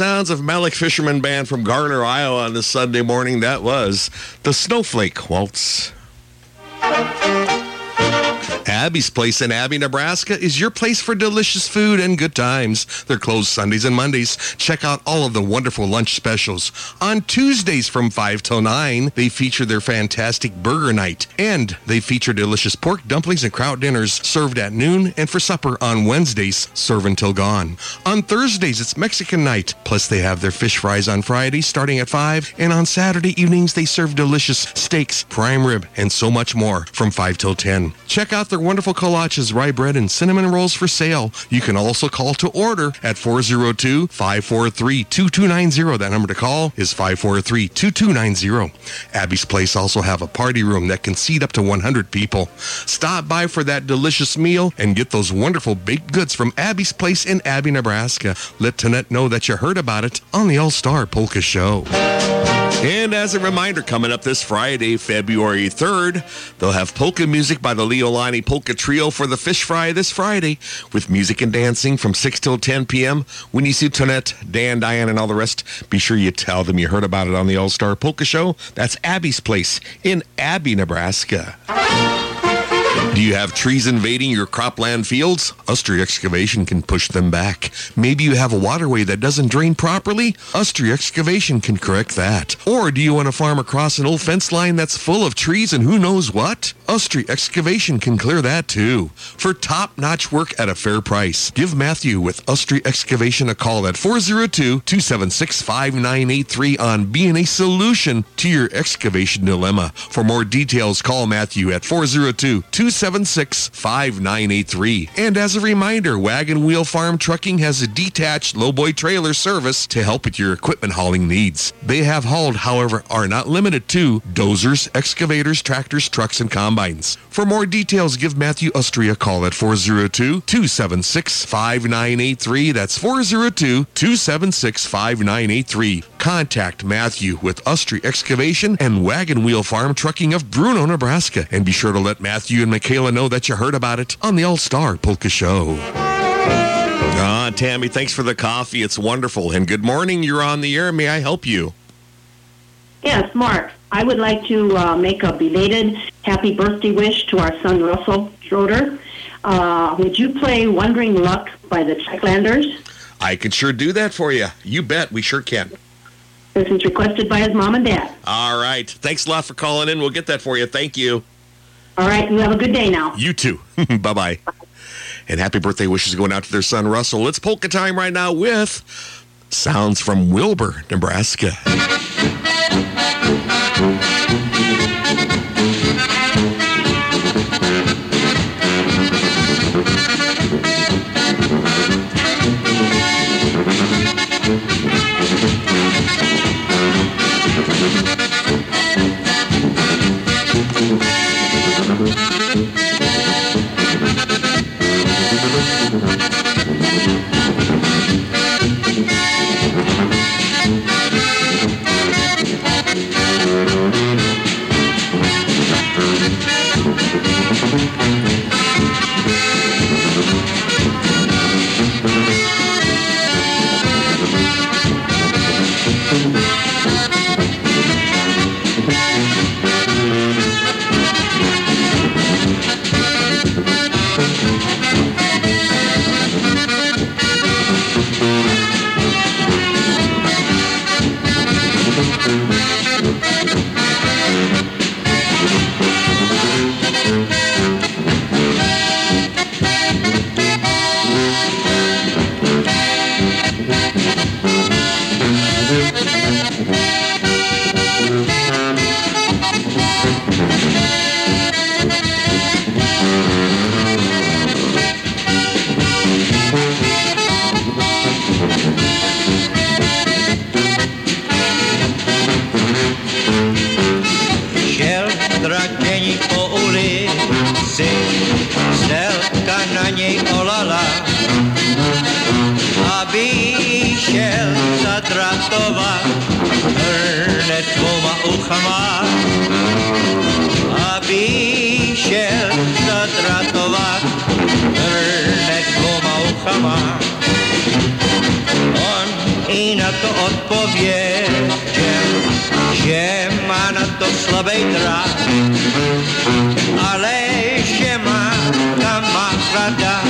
Sounds of Malik Fisherman Band from Garner, Iowa on this Sunday morning. That was the Snowflake Waltz. Abby's Place in Abie, Nebraska is your place for delicious food and good times. They're closed Sundays and Mondays. Check out all of the wonderful lunch specials. On Tuesdays from 5 till 9, they feature their fantastic burger night. And they feature delicious pork dumplings and kraut dinners served at noon and for supper on Wednesdays, serve until gone. On Thursdays, it's Mexican night. Plus, they have their fish fries on Fridays starting at 5. And on Saturday evenings, they serve delicious steaks, prime rib, and so much more from 5 till 10. Check out their wonderful kolaches, rye bread, and cinnamon rolls for sale. You can also call to order at 402-543-2290. That number to call is 543-2290. Abby's Place also have a party room that can seat up to 100 people. Stop by for that delicious meal and get those wonderful baked goods from Abby's Place in Abie, Nebraska. Let Tonette know that you heard about it on the All-Star Polka Show. And as a reminder, coming up this Friday, February 3rd, they'll have polka music by the Leolani Polka Trio for the fish fry this Friday with music and dancing from 6 till 10 p.m. When you see Tonette, Dan, Diane, and all the rest, be sure you tell them you heard about it on the All-Star Polka Show. That's Abby's Place in Abie, Nebraska. Do you have trees invading your cropland fields? Ustry Excavation can push them back. Maybe you have a waterway that doesn't drain properly? Ustry Excavation can correct that. Or do you want to farm across an old fence line that's full of trees and who knows what? Ustry Excavation can clear that too. For top-notch work at a fair price, give Matthew with Ustry Excavation a call at 402-276-5983 on being a solution to your excavation dilemma. For more details, call Matthew at 402 276 5983. And as a reminder, Wagon Wheel Farm Trucking has a detached lowboy trailer service to help with your equipment hauling needs. They have hauled, however, are not limited to dozers, excavators, tractors, trucks, and combines. For more details, give Matthew Ustry a call at 402 276 5983. That's 402 276 5983. Contact Matthew with Ustry Excavation and Wagon Wheel Farm Trucking of Bruno, Nebraska. And be sure to let Matthew and Michaela know that you heard about it on the All Star Polka Show. Ah, Tammy, thanks for the coffee. It's wonderful. And good morning. You're on the air. May I help you? Yes, Mark. I would like to uh, make a belated happy birthday wish to our son Russell Schroeder. Uh, would you play Wandering Luck by the Czechlanders? I can sure do that for you. You bet. We sure can. This is requested by his mom and dad. All right. Thanks a lot for calling in. We'll get that for you. Thank you. All right, you have a good day now. You too. [LAUGHS] bye bye. And happy birthday wishes going out to their son Russell. It's polka time right now with sounds from Wilber, Nebraska. vyšel zatratova, hned dvoma uchama. A vyšel zatratova, hned dvoma uchama. On i na to odpověděl, že má na to slabý drát, ale že má tam má rada.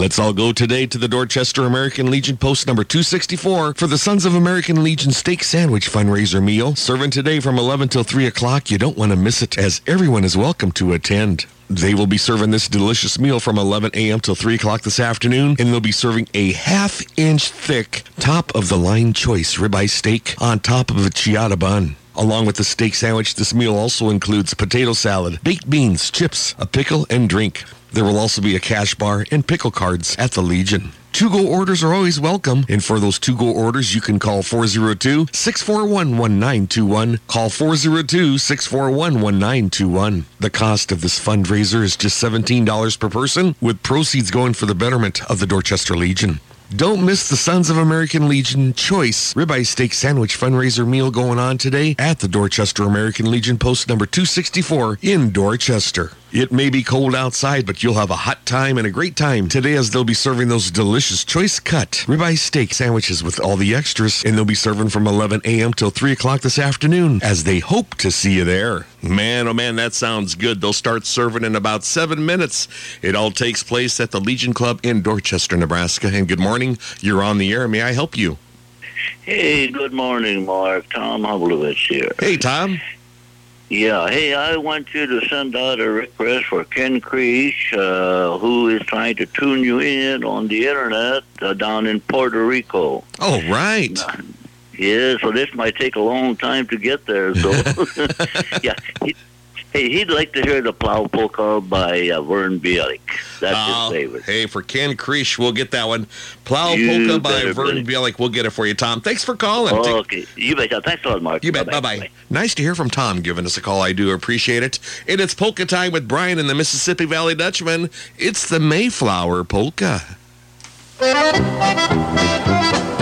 Let's all go today to the Dorchester American Legion post number 264 for the Sons of American Legion steak sandwich fundraiser meal. Serving today from 11 till 3 o'clock. You don't want to miss it as everyone is welcome to attend. They will be serving this delicious meal from 11 a.m. till 3 o'clock this afternoon, and they'll be serving a half inch thick, top of the line choice ribeye steak on top of a ciabatta bun. Along with the steak sandwich, this meal also includes potato salad, baked beans, chips, a pickle, and drink. There will also be a cash bar and pickle cards at the Legion. To-go orders are always welcome, and for those to-go orders, you can call 402-641-1921. Call 402-641-1921. The cost of this fundraiser is just $17 per person, with proceeds going for the betterment of the Dorchester Legion. Don't miss the Sons of American Legion Choice Ribeye Steak Sandwich fundraiser meal going on today at the Dorchester American Legion post number 264 in Dorchester. It may be cold outside, but you'll have a hot time and a great time today as they'll be serving those delicious choice cut ribeye steak sandwiches with all the extras, and they'll be serving from 11 a.m. till 3 o'clock this afternoon as they hope to see you there. Man, oh man, that sounds good. They'll start serving in about seven minutes. It all takes place at the Legion Club in Dorchester, Nebraska. And good morning. You're on the air. May I help you? Hey, good morning, Mark. Tom Hublovich here. Hey, Tom. Yeah, hey, I want you to send out a request for Ken Creech, uh, who is trying to tune you in on the internet uh, down in Puerto Rico. Oh, right. Yeah, so this might take a long time to get there. So, [LAUGHS] [LAUGHS] yeah, he, hey, he'd like to hear the Plow Polka by uh, Vern Bielik. That's Oh, his favorite. Hey, for Ken Creech, we'll get that one. Plow You Polka by Vern bet. Bielik. We'll get it for you, Tom. Thanks for calling. Oh, okay, you betcha. Thanks a lot, Mark. You bet. Bye bye. Nice to hear from Tom giving us a call. I do appreciate it. And it's polka time with Brian and the Mississippi Valley Dutchman. It's the Mayflower Polka. [LAUGHS]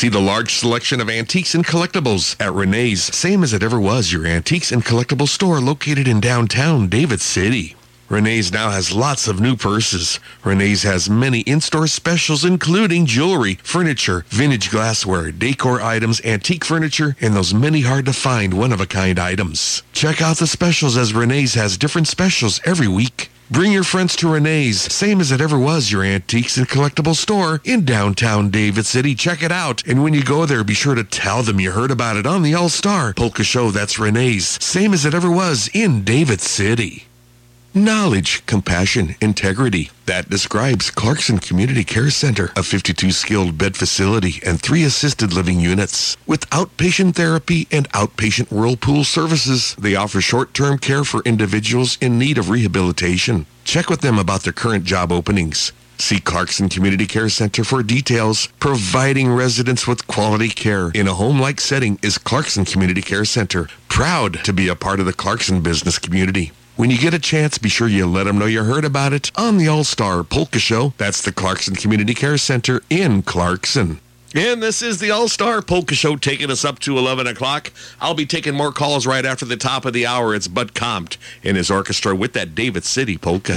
see the large selection of antiques and collectibles at Renee's, same as it ever was your antiques and collectible store located in downtown David City. Renee's now has lots of new purses. Renee's has many in-store specials including jewelry, furniture, vintage glassware, decor items, antique furniture, and those many hard-to-find one-of-a-kind items. Check out the specials as Renee's has different specials every week. Bring your friends to Renee's, same as it ever was your antiques and collectible store in downtown David City. Check it out. And when you go there, be sure to tell them you heard about it on the All-Star Polka Show. That's Renee's, same as it ever was in David City. Knowledge, compassion, integrity. That describes Clarkson Community Care Center, a 52 skilled bed facility and three assisted living units. With outpatient therapy and outpatient whirlpool services, they offer short-term care for individuals in need of rehabilitation. Check with them about their current job openings. See Clarkson Community Care Center for details. Providing residents with quality care in a home-like setting is Clarkson Community Care Center. Proud to be a part of the Clarkson business community. When you get a chance, be sure you let them know you heard about it on the All-Star Polka Show. That's the Clarkson Community Care Center in Clarkson. And this is the All-Star Polka Show taking us up to 11 o'clock. I'll be taking more calls right after the top of the hour. It's Bud Compt and his orchestra with that David City Polka.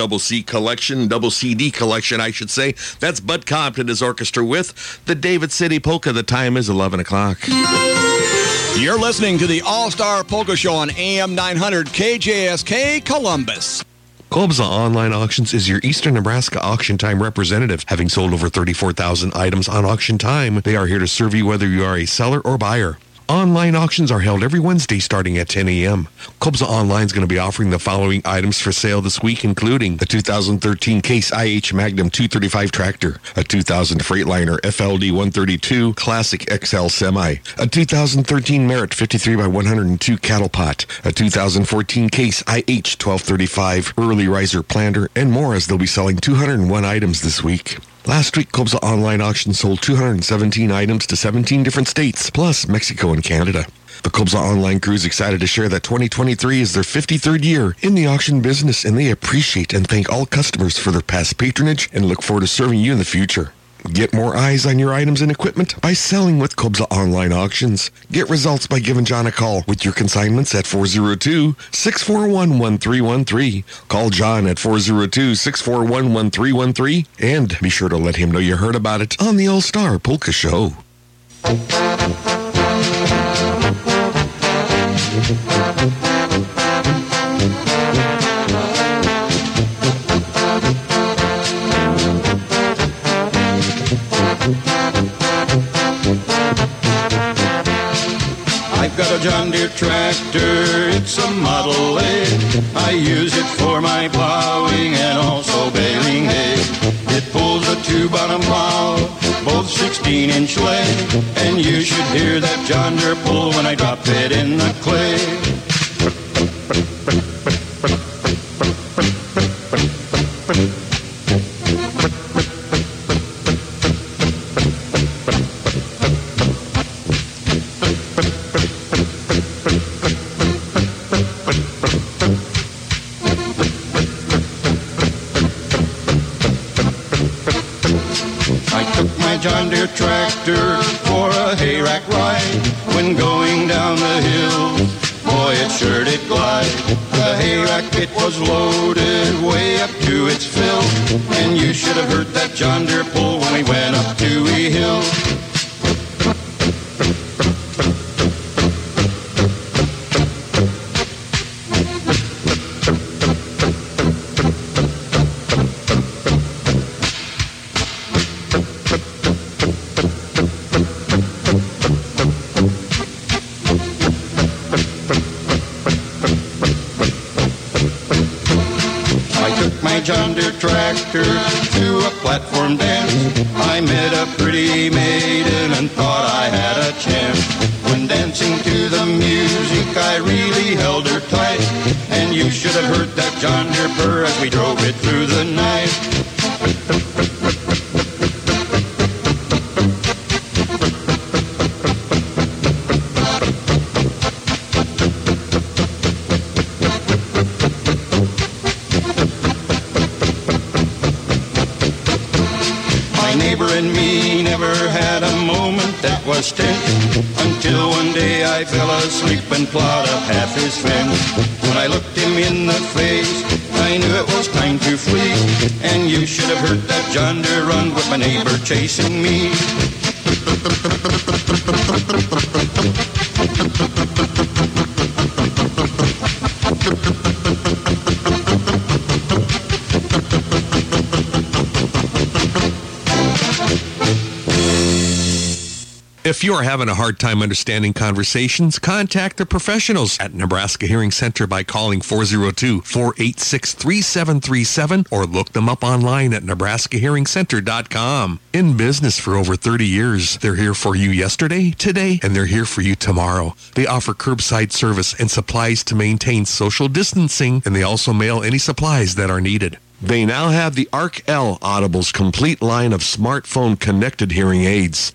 Double C collection, double CD collection, I should say. That's Bud Compton, his orchestra with the David City Polka. The time is 11 o'clock. You're listening to the All Star Polka Show on AM 900 KJSK Columbus. Kobza Online Auctions is your Eastern Nebraska Auction Time representative. Having sold over 34,000 items on Auction Time, they are here to serve you whether you are a seller or buyer. Online auctions are held every Wednesday starting at 10 a.m. Kobza Online is going to be offering the following items for sale this week, including a 2013 Case IH Magnum 235 tractor, a 2000 Freightliner FLD 132 Classic XL Semi, a 2013 Merritt 53 by 102 cattle pot, a 2014 Case IH 1235 Early Riser Planter, and more as they'll be selling 201 items this week. Last week, Kobza Online Auction sold 217 items to 17 different states, plus Mexico and Canada. The Kobza Online Crew is excited to share that 2023 is their 53rd year in the auction business, and they appreciate and thank all customers for their past patronage and look forward to serving you in the future. Get more eyes on your items and equipment by selling with Kobza Online Auctions. Get results by giving John a call with your consignments at 402-641-1313. Call John at 402-641-1313 and be sure to let him know you heard about it on the All-Star Polka Show. I've got a John Deere tractor, it's a Model A. I use it for my plowing and also baling hay. It pulls a two-bottom plow, both 16-inch length, and you should hear that John Deere pull when I drop it in the clay. It was loaded way up to its fill. And you should have heard that John Deere pull John purr as we drove it through the night. My neighbor chasing me. You are having a hard time understanding conversations, contact the professionals at Nebraska Hearing Center by calling 402-486-3737 or look them up online at nebraskahearingcenter.com. In business for over 30 years, they're here for you yesterday, today, and they're here for you tomorrow. They offer curbside service and supplies to maintain social distancing, and they also mail any supplies that are needed. They now have the Arc L Audible's complete line of smartphone connected hearing aids.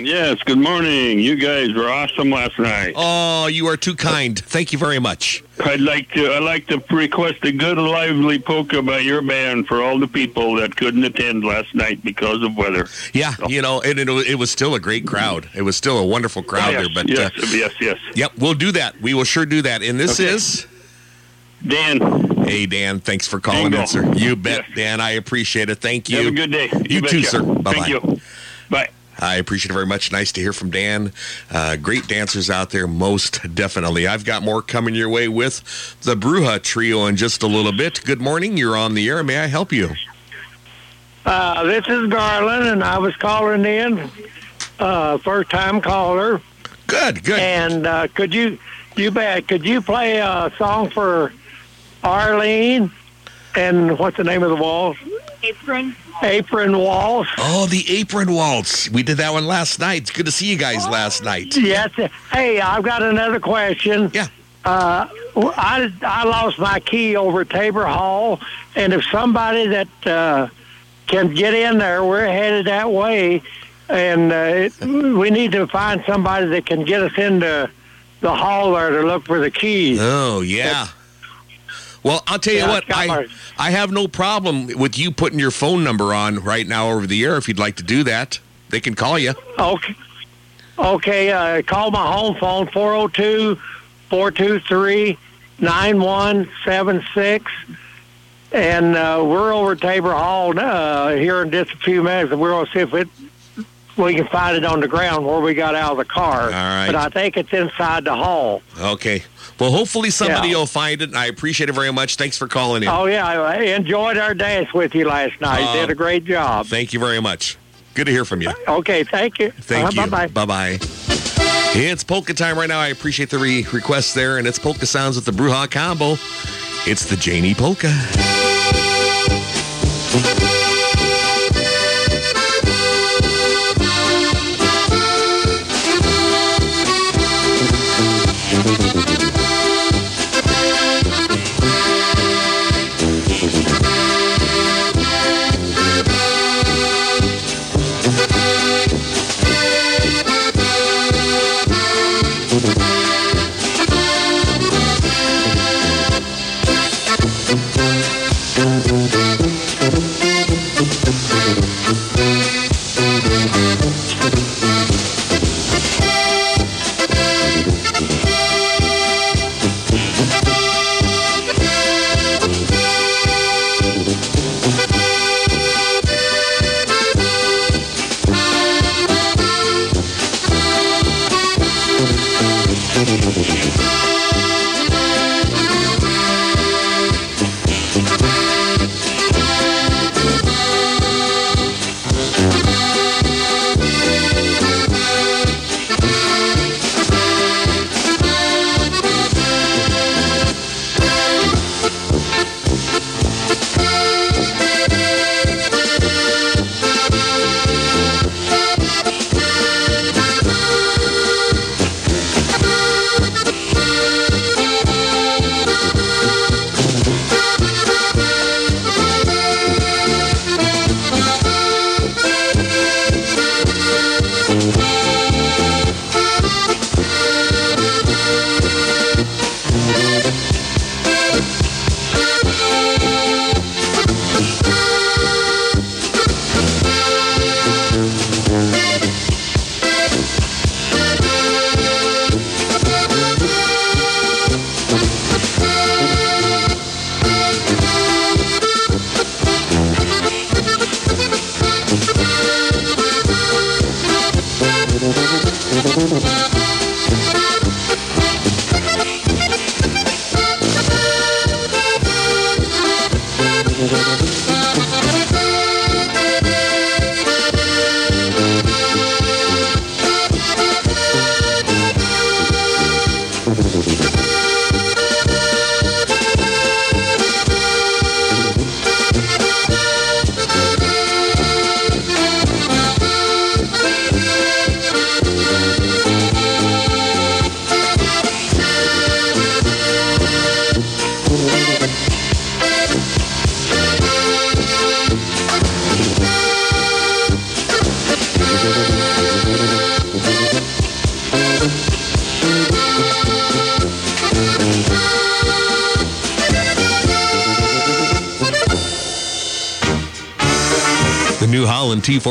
Yes, good morning. You guys were awesome last night. Oh, you are too kind. Thank you very much. I'd like to I'd like to request a good lively polka by your band for all the people that couldn't attend last night because of weather. Yeah, you know, and it, it was still a great crowd. It was still a wonderful crowd yes, there. But yes, uh, yes, yes. Yep, we'll do that. We will sure do that. And this Okay. is Dan. Hey, Dan. Thanks for calling in, sir. You bet, Dan. I appreciate it. Thank you. Have a good day. You, You too, sir. Bye Thank you. Bye. I appreciate it very much. Nice to hear from Dan. Uh, great dancers out there, most definitely. I've got more coming your way with the Bruja Trio in just a little bit. Good morning. You're on the air. May I help you? Uh, this is Garland, and I was calling in, uh, first time caller. Good Good, good. And uh, could you, you bet, could you play a song for Arlene? And what's the name of the waltz? Apron. Apron waltz. Oh, the apron waltz. We did that one last night. It's good to see you guys last night. Yes. Hey, I've got another question. Yeah. Uh, I, I lost my key over Tabor Hall, and if somebody that uh, can get in there, we're headed that way, and uh, it, we need to find somebody that can get us into the hall there to look for the keys. Oh, yeah. Well, I'll tell you Yeah, what, I, my- I have no problem with you putting your phone number on right now over the air if you'd like to do that. They can call you. Okay. Okay, uh, call my home phone, 402-423-9176. And uh, we're over at Tabor Hall uh, here in just a few minutes, and we're going to see if it, we can find it on the ground where we got out of the car. All right. But I think it's inside the hall. Okay. Well, hopefully somebody Yeah. will find it. and I appreciate it very much. Thanks for calling in. Oh, yeah, I enjoyed our dance with you last night. Uh, you did a great job. Thank you very much. Good to hear from you. Okay, thank you. Thank Uh, you. Bye-bye. Bye bye. It's polka time right now. I appreciate the re- request there, and it's polka sounds with the Bruja combo. It's the Janie polka.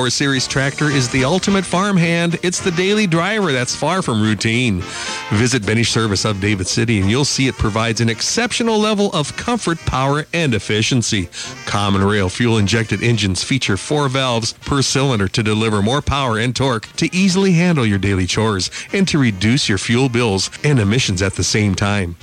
Holland T4 Series tractor is the ultimate farmhand. It's the daily driver that's far from routine. Visit Benish Service of David City and you'll see it provides an exceptional level of comfort, power, and efficiency. Common rail fuel injected engines feature four valves per cylinder to deliver more power and torque to easily handle your daily chores and to reduce your fuel bills and emissions at the same time.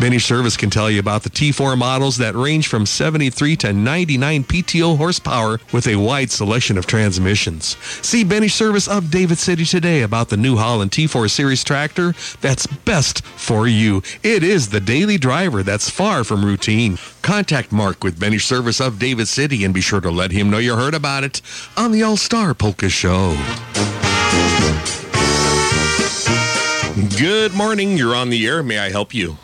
Benny Service can tell you about the T4 models that range from 73 to 99 PTO horsepower with a wide selection of transmissions. See Benny Service of David City today about the New Holland T4 Series tractor that's best for you. It is the daily driver that's far from routine. Contact Mark with Benny Service of David City and be sure to let him know you heard about it on the All Star Polka Show. Good morning. You're on the air. May I help you?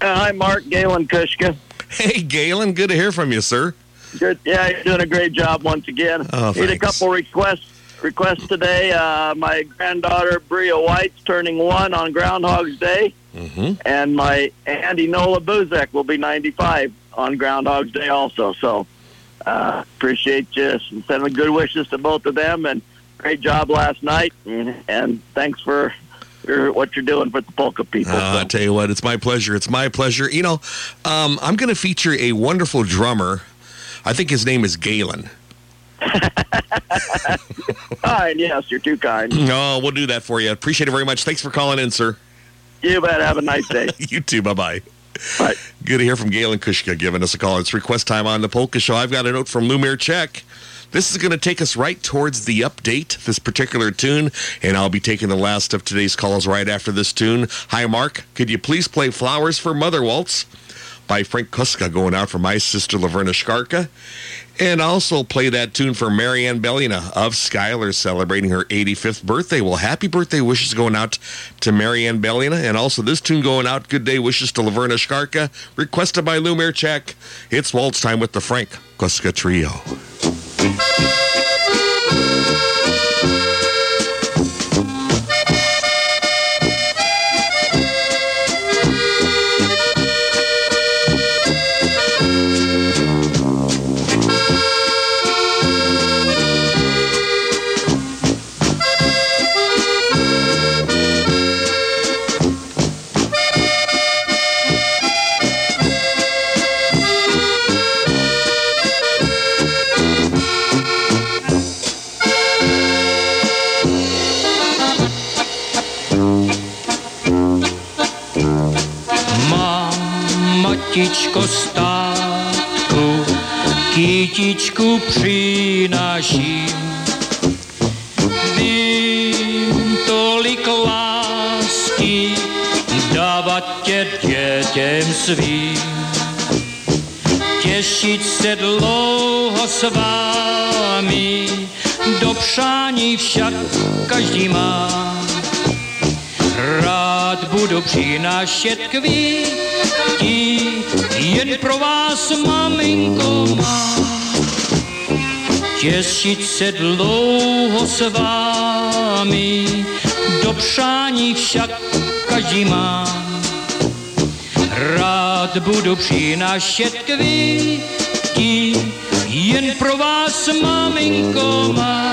Uh, hi, Mark. Galen Kushka. Hey, Galen. Good to hear from you, sir. Good. Yeah, you're doing a great job once again. Oh, Need a couple requests requests today. Uh, my granddaughter Bria White's turning one on Groundhog's Day, Mm-hmm. and my Andy Nola Buzek will be 95 on Groundhog's Day also. So uh, appreciate you sending good wishes to both of them, and great job last night, and, and thanks for. Your- What you're doing for the polka people. Uh, I tell you what, it's my pleasure. It's my pleasure. You know, um, I'm going to feature a wonderful drummer. I think his name is Galen. [LAUGHS] Kind, yes, you're too kind. No, we'll do that for you. Appreciate it very much. Thanks for calling in, sir. You bet. Have a nice day. [LAUGHS] you too. Bye bye. Bye. Good to hear from Galen Kushka giving us a call. It's request time on the Polka Show. I've got a note from Lumir Czech. This is going to take us right towards the update, this particular tune, and I'll be taking the last of today's calls right after this tune. Hi, Mark. Could you please play Flowers for Mother Waltz by Frank Kuska going out for my sister Laverna Skarka. And also play that tune for Marianne Bellina of Schuyler celebrating her 85th birthday. Well, happy birthday wishes going out to Marianne Bellina. And also this tune going out, good day wishes to Laverna Skarka, requested by Lou Mirchek. It's waltz time with the Frank Kuska Trio. Mám matičko státku, kytičku přináším. Vím tolik lásky dávat tě dětem svým. Těšit se dlouho s vámi, do přání však každý má. Rád budu přinášet kvíti, jen pro vás, maminko má. Těšit se dlouho s vámi, do přání však každý má. Rád budu přinášet kvíti, jen pro vás, maminko má.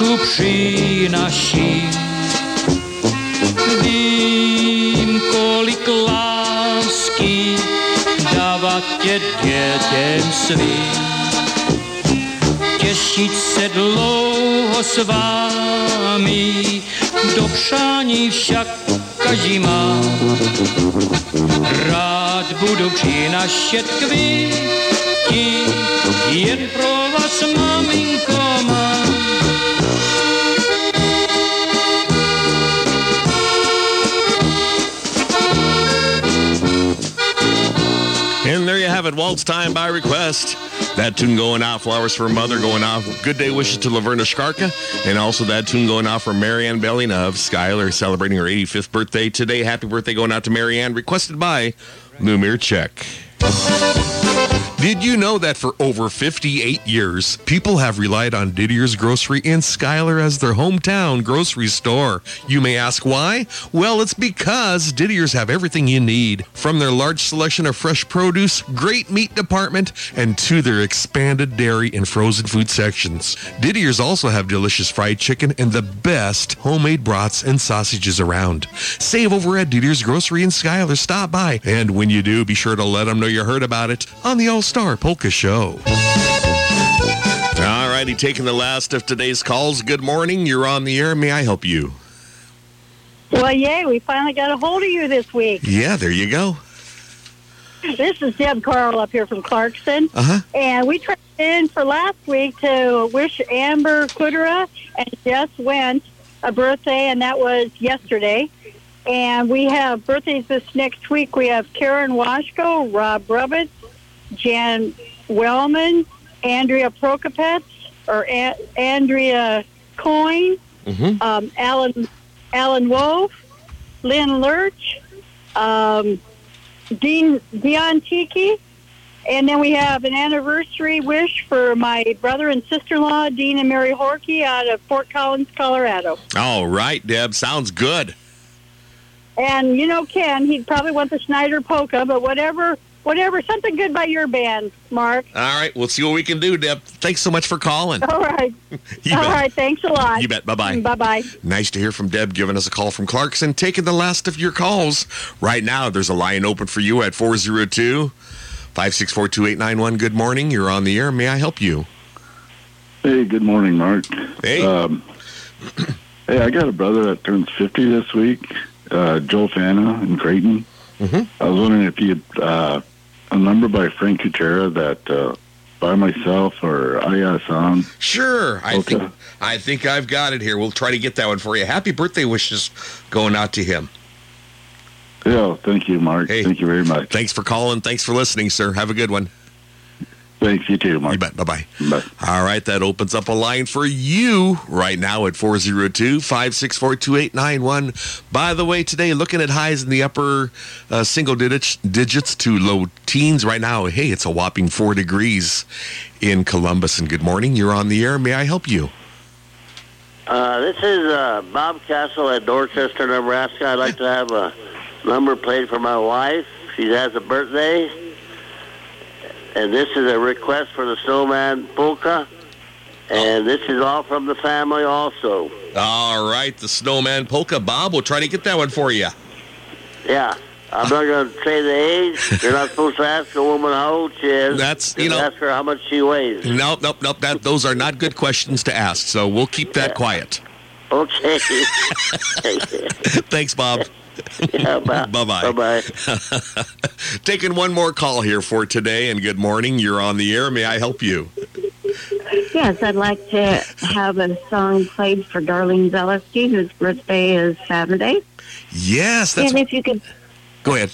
Kytičku přinaším. Vím, kolik lásky dávat tě dětem svým. Těšit se dlouho s vámi, do přání však každý má. Rád budu přinášet květi, jen pro vás, maminko It, Waltz Time by request. That tune going out, Flowers for Mother going out. Good day wishes to Laverna Shkarka. And also that tune going out for Marianne Bellina of Schuyler celebrating her 85th birthday today. Happy birthday going out to Marianne, requested by Lumir Czech. Did you know that for over 58 years, people have relied on Didier's Grocery in Schuyler as their hometown grocery store? You may ask why? Well, it's because Didier's have everything you need, from their large selection of fresh produce, great meat department, and to their expanded dairy and frozen food sections. Didier's also have delicious fried chicken and the best homemade brats and sausages around. Save over at Didier's Grocery in Schuyler. Stop by. And when you do, be sure to let them know you heard about it on the All Star Polka Show. All righty, taking the last of today's calls. Good morning. You're on the air. May I help you? Well, yay, we finally got a hold of you this week. Yeah, there you go. This is Deb Carl up here from Clarkson. Uh-huh. And we tried in for last week to wish Amber Kudera and Jess Went a birthday, and that was yesterday. And we have birthdays this next week. We have Karen Washko, Rob Rubbit, Jan Wellman, Andrea Prokopets, or a- Andrea Coyne, Mm-hmm. um, Alan Alan Wolf, Lynn Lurch, um, Dean Dion Tiki, and then we have an anniversary wish for my brother and sister-in-law, Dean and Mary Horkey, out of Fort Collins, Colorado. All right, Deb. Sounds good. And you know, Ken, he'd probably want the Schneider polka, but whatever, whatever, something good by your band, Mark. All right, we'll see what we can do, Deb. Thanks so much for calling. All right, [LAUGHS] You all bet. right, thanks a lot. You bet. Bye-bye. Bye bye. Nice to hear from Deb giving us a call from Clarkson, taking the last of your calls. Right now, there's a line open for you at 402 564 2891. Good morning. You're on the air. May I help you? Hey, good morning, Mark. Hey. Um, hey, I got a brother that turns 50 this week, uh, Joe Fana in Creighton. Mm-hmm. I was wondering if you had uh, a number by Frank Kuchera that uh, by myself or I got a song. Sure. I Okay. think I think I've got it here. We'll try to get that one for you. Happy birthday wishes going out to him. Yeah, thank you, Mark. Thank you very much. Thanks for calling. Thanks for listening, sir. Have a good one. Thanks, you too, Mark. You bet. Bye-bye. Bye. All right, that opens up a line for you right now at 402-564-2891. By the way, today, looking at highs in the upper uh, single digits, digits to low teens right now. Hey, it's a whopping four degrees in Columbus. And good morning. You're on the air. May I help you? Uh, this is uh, Bob Castle at Dorchester, Nebraska. I'd like to have a number played for my wife. She has a birthday. And this is a request for the Snowman Polka. And this is all from the family also. All right, the Snowman Polka. Bob, we'll try to get that one for you. Yeah. I'm not going to say the age. You're not supposed to ask a woman how old she is. That's, you know- ask her how much she weighs. Nope, nope, nope. That, those are not good questions to ask, so we'll keep that quiet. Okay. [LAUGHS] [LAUGHS] Thanks, Bob. [LAUGHS] yeah, bye. [LAUGHS] Bye-bye. Bye-bye. [LAUGHS] Taking one more call here for today, and good morning. You're on the air. May I help you? Yes, I'd like to have a song played for Darlene Zaleski, whose birthday is Saturday. Yes, that's. and if you could, Go ahead.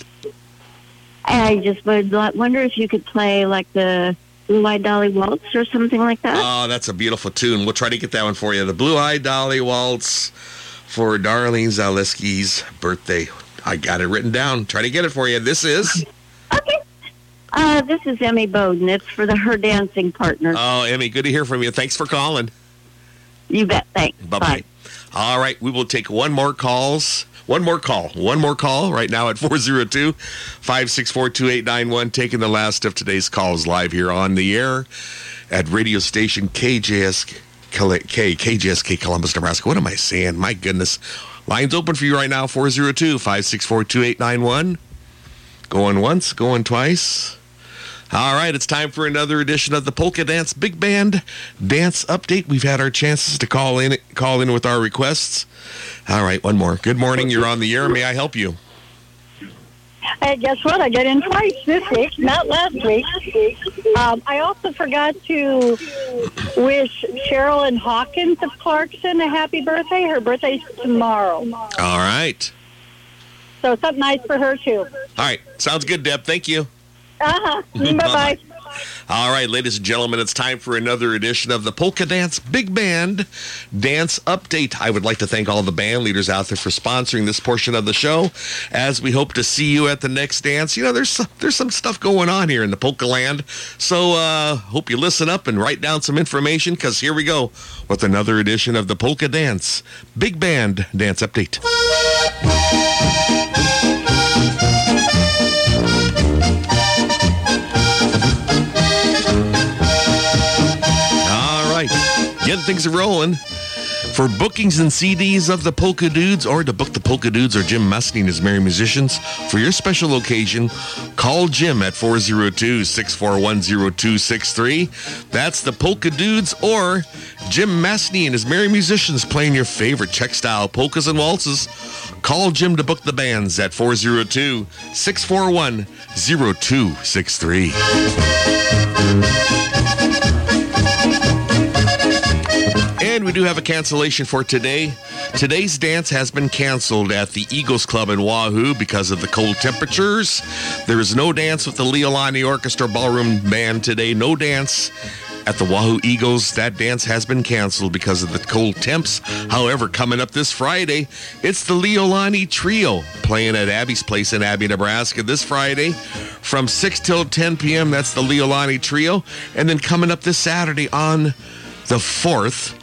I just would li- wonder if you could play like the Blue Eyed Dolly Waltz or something like that. Oh, that's a beautiful tune. We'll try to get that one for you. The Blue Eyed Dolly Waltz for Darlene Zaleski's birthday. I got it written down. Try to get it for you. This is. Okay. Uh, this is Emmy Bowden. It's for the Her Dancing Partner. Oh, Emmy, good to hear from you. Thanks for calling. you bet. Thanks. Bye bye. All right, we will take one more calls. One more call. One more call right now at [LAUGHS] 402 564 2891. Taking the last of today's calls live here on the air at radio station KJSK, K, KJSK Columbus, Nebraska. What am I saying? My goodness. Lines open for you right now 402 564 2891. Going once, going twice. All right, it's time for another edition of the Polka Dance Big Band Dance Update. We've had our chances to call in call in with our requests. All right, one more. Good morning. You're on the air. May I help you? Hey, guess what? I got in twice this week, not last week. Um, I also forgot to wish Cheryl and Hawkins of Clarkson a happy birthday. Her birthday's tomorrow. All right. So something nice for her, too. All right. Sounds good, Deb. Thank you. Uh-huh. [LAUGHS] Bye-bye. All right, ladies and gentlemen, it's time for another edition of the Polka Dance Big Band Dance Update. I would like to thank all the band leaders out there for sponsoring this portion of the show. As we hope to see you at the next dance, you know, there's some, there's some stuff going on here in the polka land. So, uh, hope you listen up and write down some information because here we go with another edition of the Polka Dance Big Band Dance Update. Getting things rolling. For bookings and CDs of the Polka Dudes or to book the Polka Dudes or Jim Messney and his Merry Musicians for your special occasion, call Jim at 402-641-0263. That's the Polka Dudes or Jim Messney and his Merry Musicians playing your favorite Czech style polkas and waltzes. Call Jim to book the bands at 402-641-0263. Do have a cancellation for today. Today's dance has been canceled at the Eagles Club in Wahoo because of the cold temperatures. There is no dance with the Leo Lonnie Orchestra Ballroom Band today. No dance at the Wahoo Eagles. That dance has been canceled because of the cold temps. However, coming up this Friday, it's the Leo Lonnie Trio playing at Abie's Place in Abie, Nebraska this Friday from 6 till 10 p.m. That's the Leo Lonnie Trio. And then coming up this Saturday on the 4th,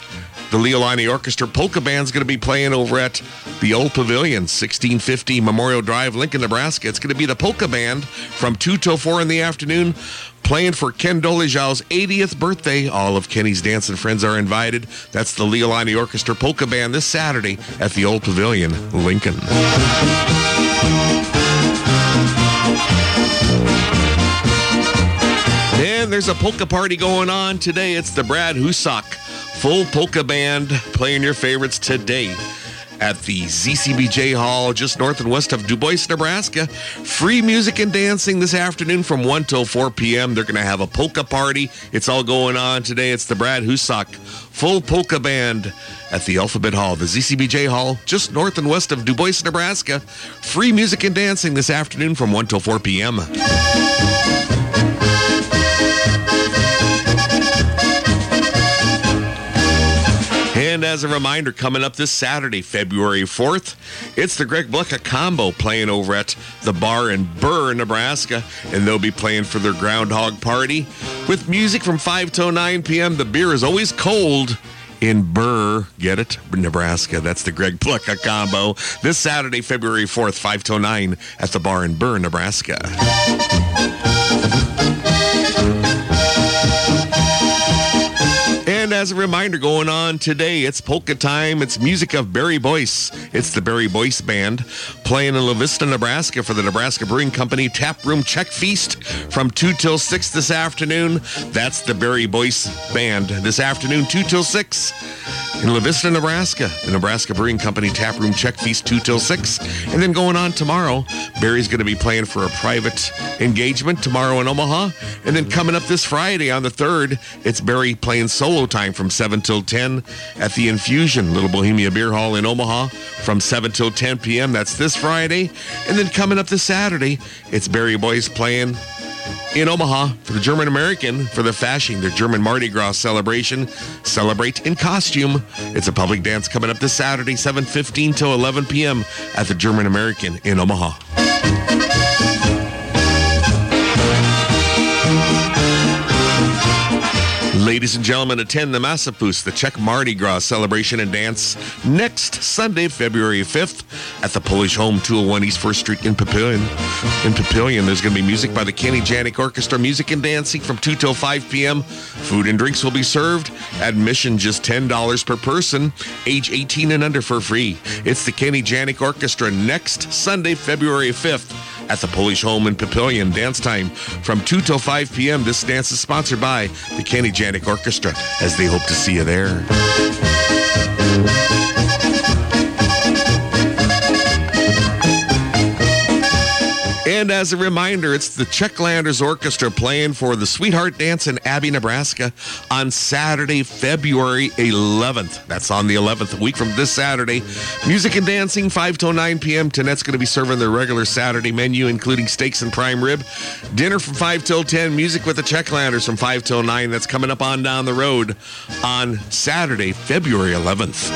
the Leo Lonnie Orchestra Polka Band's going to be playing over at the Old Pavilion, 1650 Memorial Drive, Lincoln, Nebraska. It's going to be the Polka Band from 2 till 4 in the afternoon, playing for Ken Dolezal's 80th birthday. All of Kenny's dance and friends are invited. That's the Leo Lonnie Orchestra Polka Band this Saturday at the Old Pavilion, Lincoln. And there's a polka party going on today. It's the Brad Husak full polka band playing your favorites today at the ZCBJ Hall just north and west of Du Bois, Nebraska. Free music and dancing this afternoon from 1 till 4 p.m. They're going to have a polka party. It's all going on today. It's the Brad Husak full polka band at the Alphabet Hall, the ZCBJ Hall, just north and west of Du Bois, Nebraska. Free music and dancing this afternoon from 1 till 4 p.m. And as a reminder, coming up this Saturday, February 4th, it's the Greg Blecka combo playing over at the bar in Burr, Nebraska. And they'll be playing for their Groundhog Party with music from 5 till 9 p.m. The beer is always cold in Burr. Get it? Nebraska. That's the Greg Blecka combo. This Saturday, February 4th, 5 till 9 at the bar in Burr, Nebraska. As a reminder, going on today, it's polka time. It's music of Barry Boyce. It's the Barry Boyce Band playing in La Vista, Nebraska for the Nebraska Brewing Company Tap Room Czech Feast from 2 till 6 this afternoon. That's the Barry Boyce Band this afternoon, 2 till 6 in La Vista, Nebraska. The Nebraska Brewing Company Tap Room Czech Feast 2 till 6. And then going on tomorrow, Barry's going to be playing for a private engagement tomorrow in Omaha. And then coming up this Friday on the 3rd, it's Barry playing solo time from 7 till 10 at the Infusion, Little Bohemia Beer Hall in Omaha from 7 till 10 p.m. That's this Friday. And then coming up this Saturday, it's Barry Boyce playing in Omaha for the German American for the Fasching, their German Mardi Gras celebration. Celebrate in costume. It's a public dance coming up this Saturday, 7.15 till 11 p.m. at the German American in Omaha. Ladies and gentlemen, attend the Masopust, the Czech Mardi Gras celebration and dance next Sunday, February 5th at the Polish Home 201 East 1st Street in Papillion. In Papillion, there's going to be music by the Kenny Janik Orchestra, music and dancing from 2 till 5 p.m. Food and drinks will be served. Admission just $10 per person, age 18 and under for free. It's the Kenny Janik Orchestra next Sunday, February 5th at the Polish Home in Papillion. Dance time from 2 till 5 p.m. This dance is sponsored by the Kenny Janik Orchestra as they hope to see you there. And as a reminder, it's the Czechlanders Orchestra playing for the Sweetheart Dance in Abie, Nebraska on Saturday, February 11th. That's on the 11th, a week from this Saturday. Music and dancing, 5 till 9 p.m. Tonette's going to be serving their regular Saturday menu, including steaks and prime rib. Dinner from 5 till 10. Music with the Czechlanders from 5 till 9. That's coming up on down the road on Saturday, February 11th.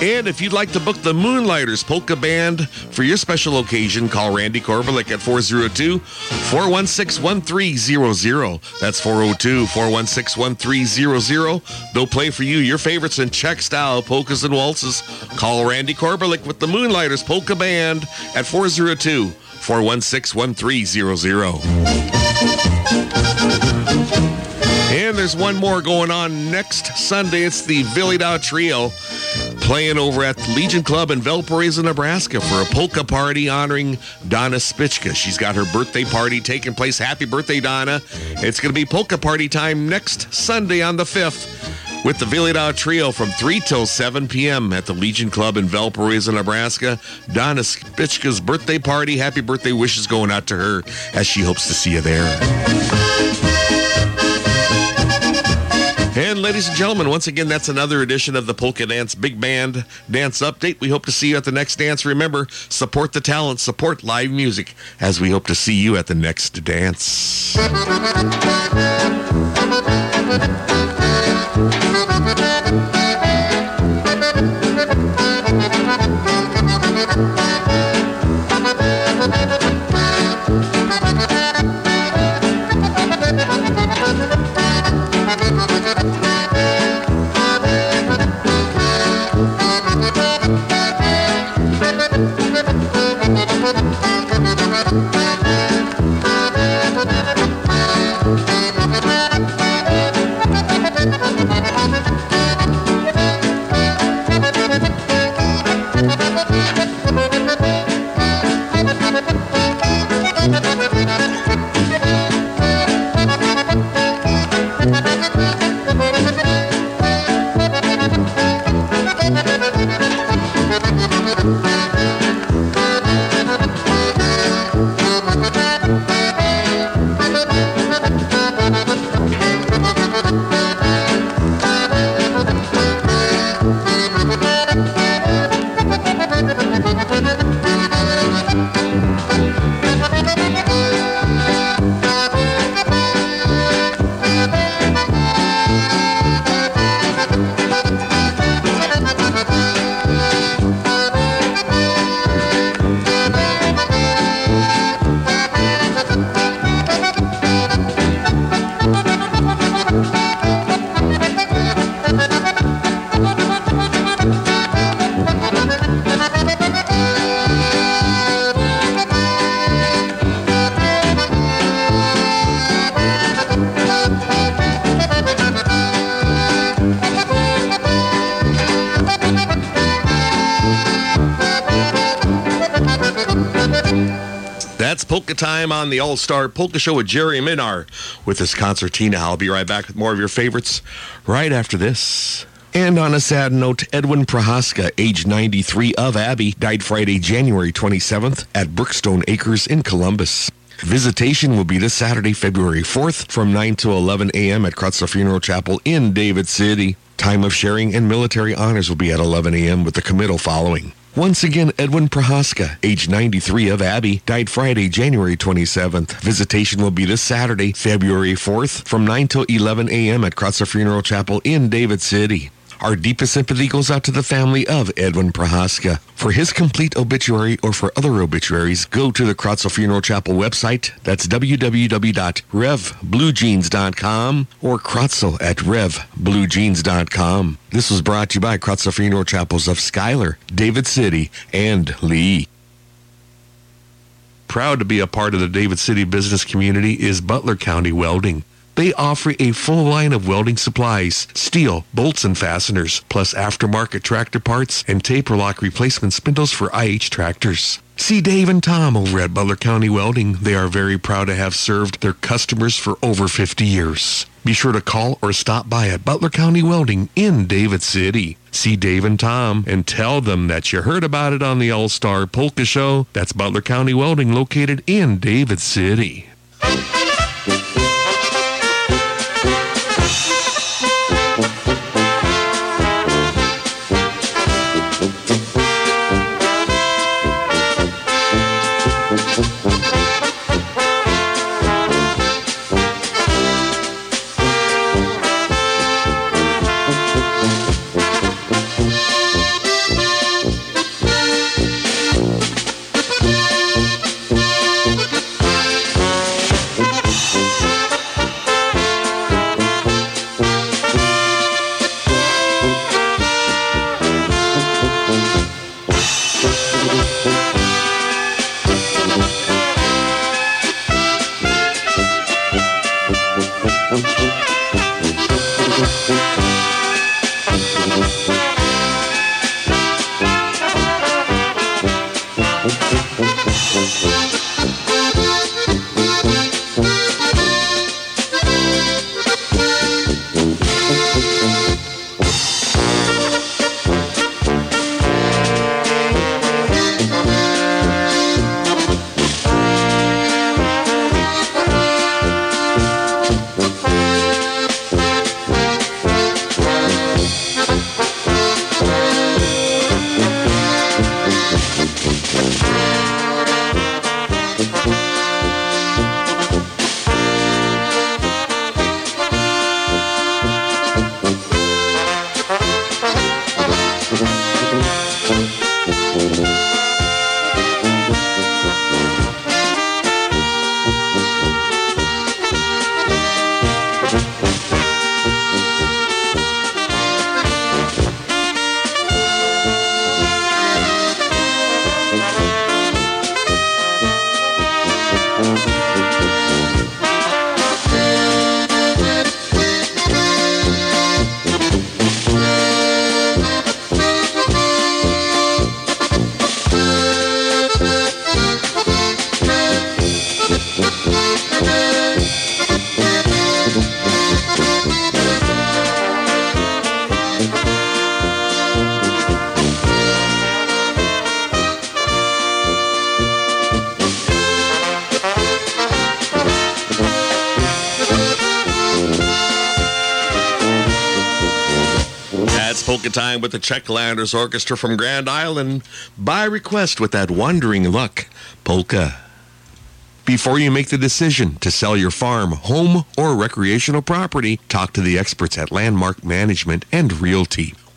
And if you'd like to book the Moonlighters Polka Band for your special occasion, call Randy Korbelik at 402 416 1300. That's 402 416 1300. They'll play for you your favorites in Czech style polkas and waltzes. Call Randy Korbelik with the Moonlighters Polka Band at 402 416 1300. And there's one more going on next Sunday. It's the Vyhlidal Trio playing over at the Legion Club in Valparaiso, Nebraska for a polka party honoring Donna Spichka. She's got her birthday party taking place. Happy birthday, Donna. It's going to be polka party time next Sunday on the 5th with the Vyhlidal Trio from 3 till 7 p.m. at the Legion Club in Valparaiso, Nebraska. Donna Spichka's birthday party. Happy birthday wishes going out to her as she hopes to see you there. And ladies and gentlemen, once again, that's another edition of the Polka Dance Big Band Dance Update. We hope to see you at the next dance. Remember, support the talent, support live music, as we hope to see you at the next dance. That's [LAUGHS] Polka Time on the All Star Polka Show with Jerry Minar with his concertina. I'll be right back with more of your favorites right after this. And on a sad note, Edwin Prohaska, age 93 of Abie, died Friday, January 27th at Brookstone Acres in Columbus. Visitation will be this Saturday, February 4th from 9 to 11 a.m. at Krutzler Funeral Chapel in David City. Time of sharing and military honors will be at 11 a.m. with the committal following. Once again, Edwin Prohaska, age 93 of Abie, died Friday, January 27th. Visitation will be this Saturday, February 4th from 9 till 11 a.m. at Krutzler Funeral Chapel in David City. Our deepest sympathy goes out to the family of Edwin Prohaska. For his complete obituary or for other obituaries, go to the Kratzel Funeral Chapel website. That's www.revbluejeans.com or Kratzel at revbluejeans.com. This was brought to you by Kratzel Funeral Chapels of Schuyler, David City, and Leigh. Proud to be a part of the David City business community is Butler County Welding. They offer a full line of welding supplies, steel, bolts and fasteners, plus aftermarket tractor parts and taper lock replacement spindles for IH tractors. See Dave and Tom over at Butler County Welding. They are very proud to have served their customers for over 50 years. be sure to call or stop by at Butler County Welding in David City. See Dave and Tom and tell them that you heard about it on the All Star Polka Show. That's Butler County Welding located in David City. With the Czechlanders Orchestra from Grand Island by request with that Wandering Luck polka. Before you make the decision to sell your farm, home, or recreational property, talk to the experts at Landmark Management and Realty.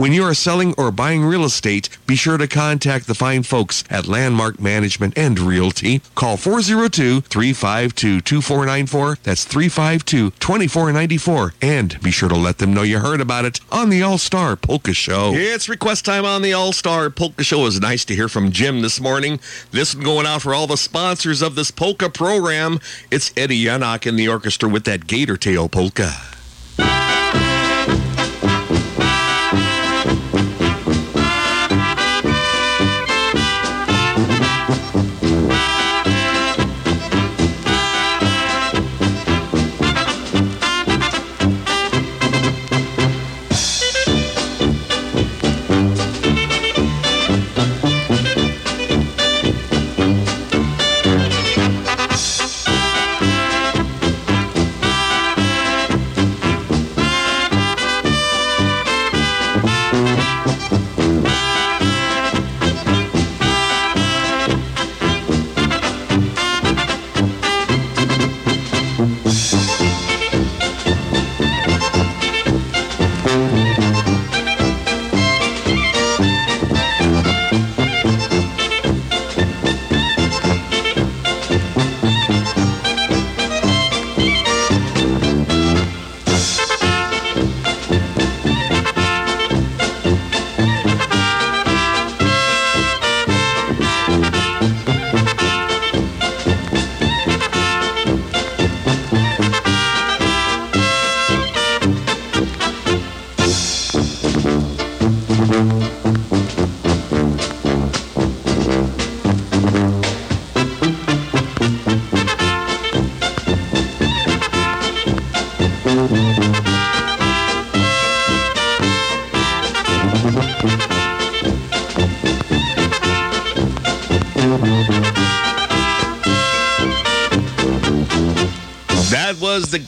When you are selling or buying real estate, be sure to contact the fine folks at Landmark Management and Realty. Call 402-352-2494. That's 352-2494. And be sure to let them know you heard about it on the All-Star Polka Show. It's request time on the All-Star Polka Show. It was nice to hear from Jim this morning. This one going out for all the sponsors of this polka program. It's Eddie Yannock in the orchestra with that gator tail polka.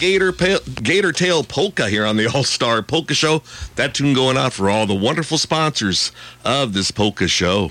Gator Gator Tail Polka here on the [LAUGHS] All Star Polka Show. That tune going out for all the wonderful sponsors of this polka show.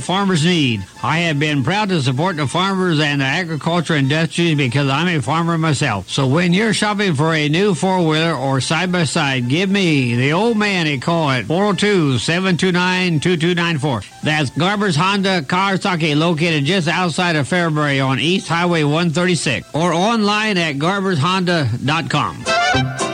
farmers need. I have been proud to support the farmers and the agriculture industries because I'm a farmer myself. So when you're shopping for a new four-wheeler or side-by-side, give me, the old man, a call at 402-729-2294. That's Garber's Honda Kawasaki located just outside of Fairbury on East Highway 136 or online at garbershonda.com.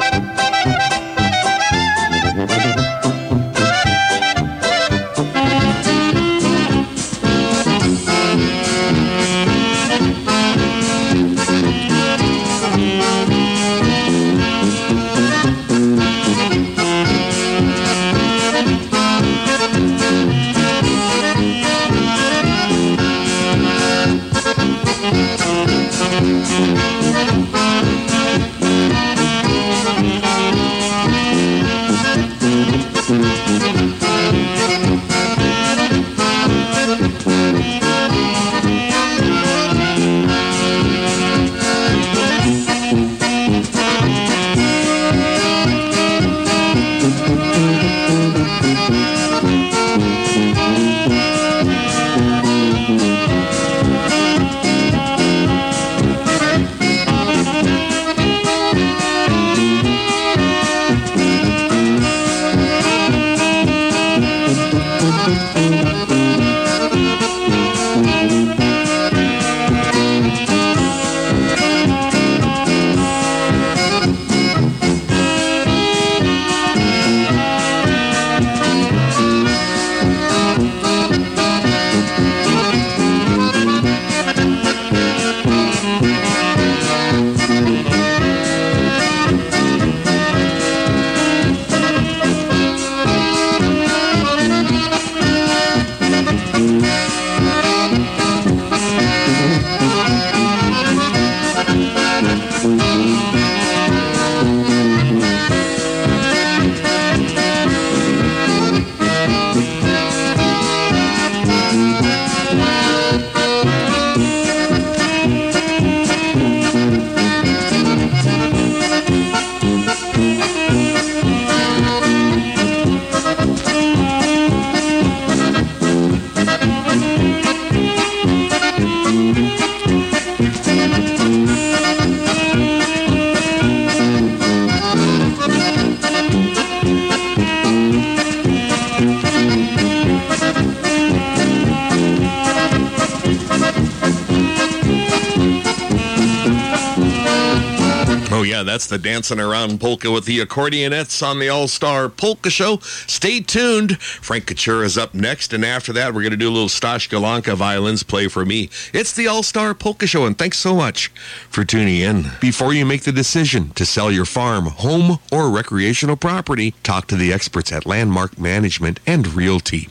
the dancing around polka with the accordionettes on the All Star Polka Show. Stay tuned. Frank Kachura is up next, and after that, we're going to do a little Stash Golonka violins play for me. It's the All Star Polka Show, and thanks so much for tuning in. Before you make the decision to sell your farm, home, or recreational property, talk to the experts at Landmark Management and Realty.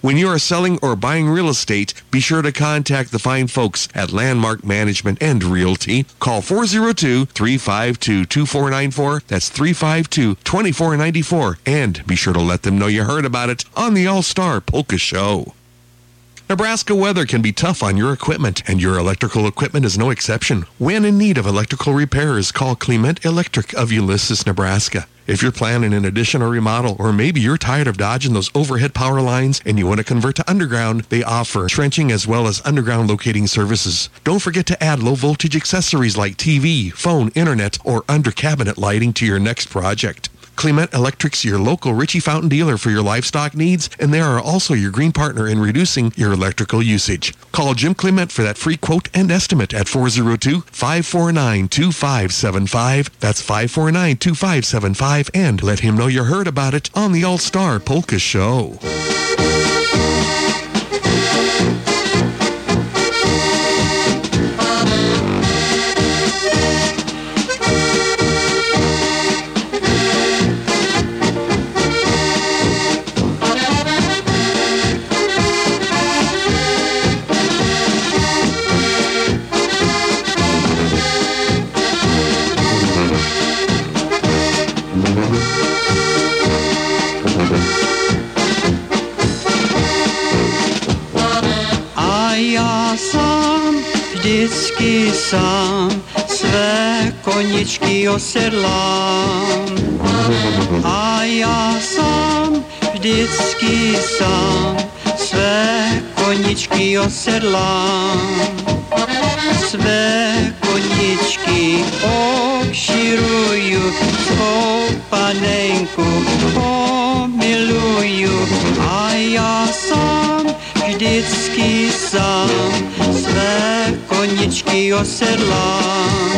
When you are selling or buying real estate, be sure to contact the fine folks at Landmark Management and Realty. Call 402-352-2494. That's 352-2494. And be sure to let them know you heard about it on the All-Star Polka Show. Nebraska weather can be tough on your equipment, and your electrical equipment is no exception. When in need of electrical repairs, call Clement Electric of Ulysses, Nebraska. If you're planning an addition or remodel, or maybe you're tired of dodging those overhead power lines and you want to convert to underground, they offer trenching as well as underground locating services. Don't forget to add low voltage accessories like TV, phone, internet, or under cabinet lighting to your next project. Clement Electric's your local Ritchie Fountain dealer for your livestock needs, and they are also your green partner in reducing your electrical usage. Call Jim Clement for that free quote and estimate at 402-549-2575. That's 549-2575, and let him know you heard about it on the All-Star Polka Show. Sám své koničky osedlám. A já sám vždycky sám své koničky osedlám. Své koničky obširuju, svou panenku pomiluju. A já sám vždycky sám své koničky osedlám.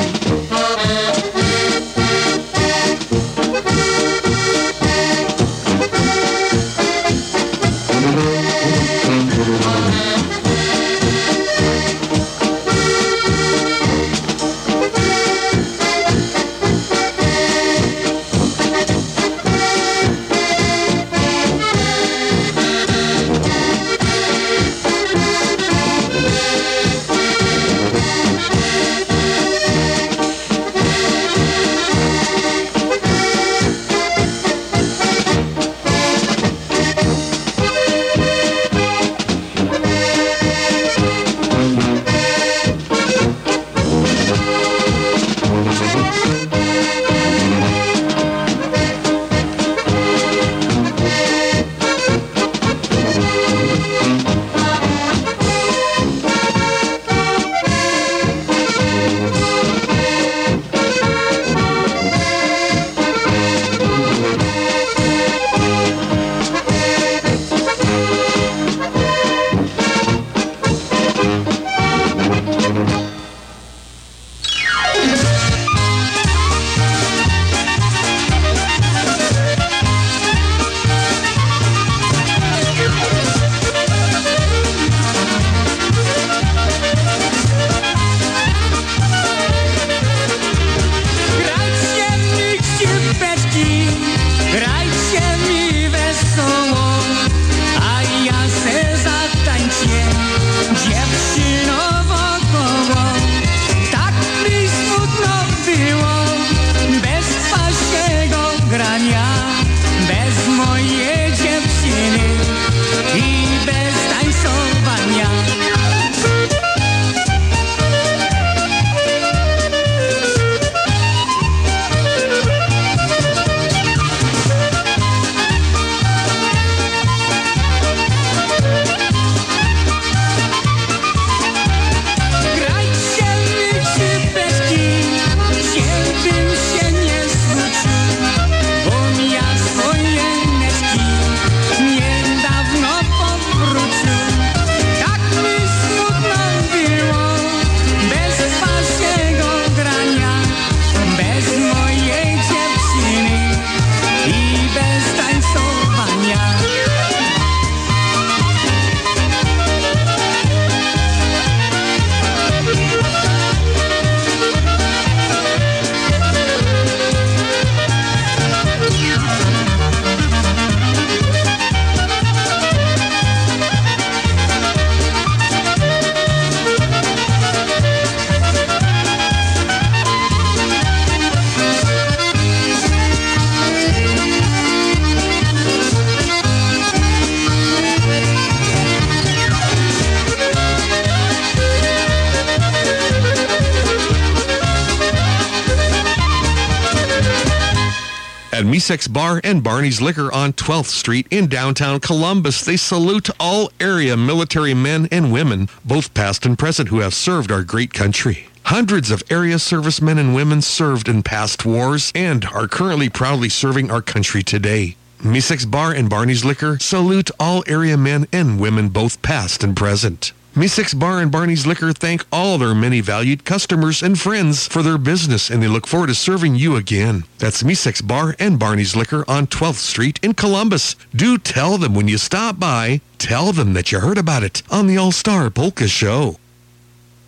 At Misek's Bar and Barney's Liquor on 12th Street in downtown Columbus. They salute all area military men and women, both past and present, who have served our great country. Hundreds of area servicemen and women served in past wars and are currently proudly serving our country today. Misek's Bar and Barney's Liquor salute all area men and women, both past and present. Misek's Bar and Barney's Liquor thank all their many valued customers and friends for their business, and they look forward to serving you again. That's Misek's Bar and Barney's Liquor on 12th Street in Columbus. Do tell them when you stop by, tell them that you heard about it on the All-Star Polka Show.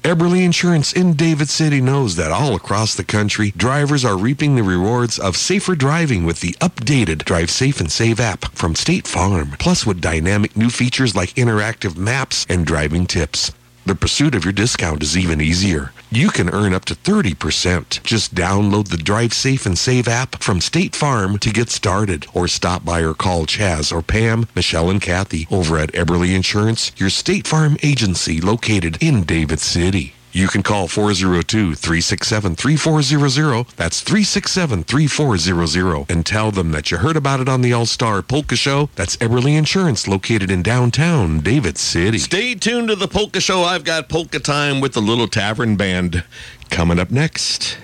Eberly Insurance in David City knows that all across the country, drivers are reaping the rewards of safer driving with the updated Drive Safe and Save app from State Farm, plus with dynamic new features like interactive maps and driving tips. The pursuit of your discount is even easier. You can earn up to 30%. Just download the Drive Safe and Save app from State Farm to get started or stop by or call Chaz or Pam, Michelle, and Kathy over at Eberly Insurance, your State Farm agency located in David City. You can call 402-367-3400. That's 367-3400 and tell them that you heard about it on the All-Star Polka Show. That's Eberly Insurance located in downtown David City. Stay tuned to the Polka Show. I've got Polka Time with the Little Tavern Band coming up next.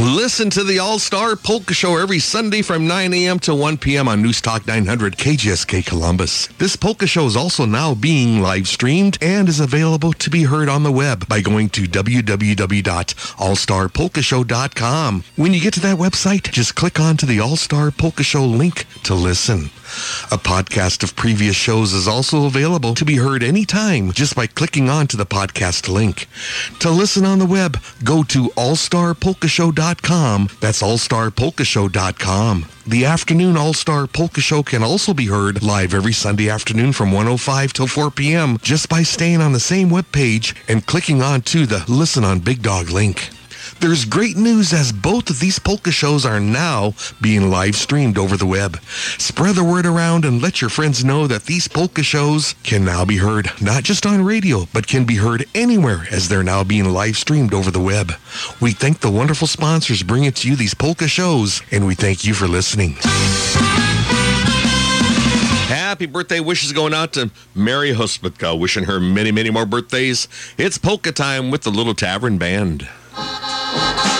Listen to the All Star Polka Show every Sunday from 9 a.m. to 1 p.m. on News Talk 900 KGSK Columbus. This polka show is also now being live streamed and is available to be heard on the web by going to www.allstarpolkashow.com. When you get to that website, just click on to the All Star Polka Show link to listen. A podcast of previous shows is also available to be heard anytime just by clicking on to the podcast link. To listen on the web, go to allstarpolkashow.com. That's allstarpolkashow.com. The afternoon All-Star Polka Show can also be heard live every Sunday afternoon from 105 till 4 p.m. just by staying on the same webpage and clicking on to the Listen on Big Dog link. There's great news as both of these polka shows are now being live streamed over the web. Spread the word around and let your friends know that these polka shows can now be heard not just on radio, but can be heard anywhere as they're now being live streamed over the web. We thank the wonderful sponsors bringing to you these polka shows, and we thank you for listening. Happy birthday wishes going out to Mary Hospitka, wishing her many, many more birthdays. It's polka time with the Little Tavern Band. Bye.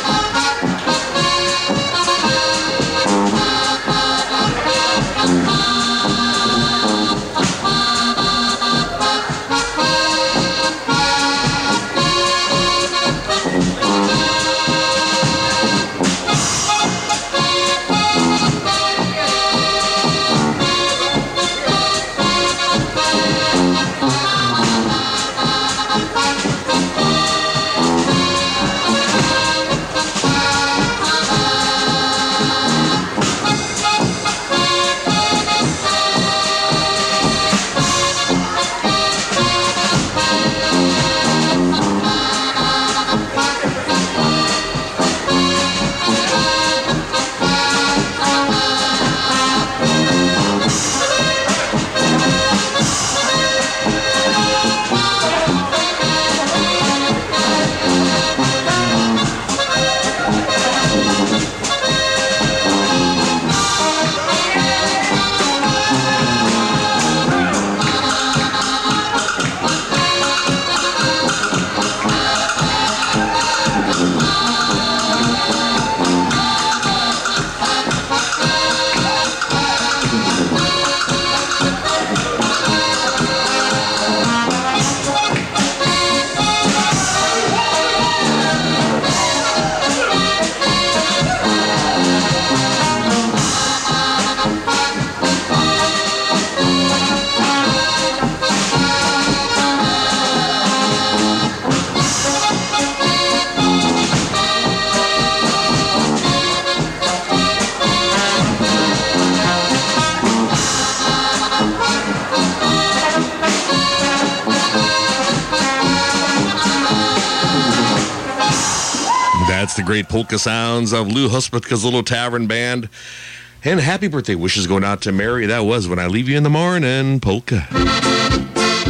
That's the great polka sounds of Lou Huspitka's Little Tavern Band. And happy birthday wishes going out to Mary. That was When I Leave You in the Morning, polka.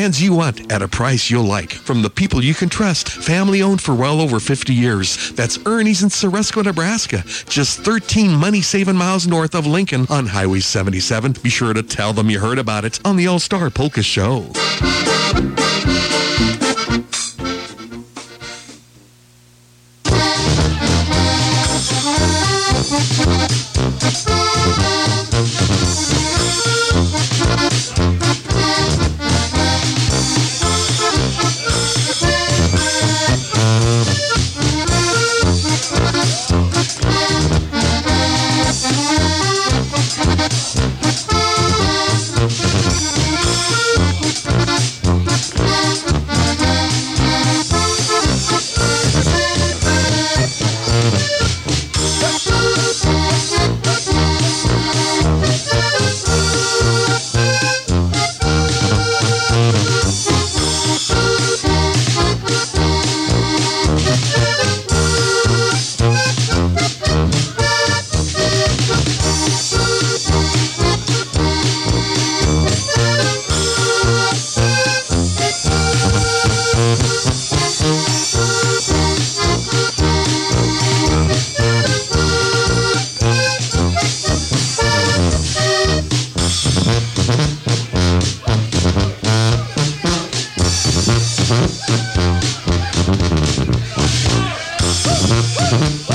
brands you want at a price you'll like. From the people you can trust, family owned for well over 50 years. That's Ernie's in Ceresco, Nebraska, just 13 money-saving miles north of Lincoln on Highway 77. Be sure to tell them you heard about it on the All-Star Polka Show. Yeah.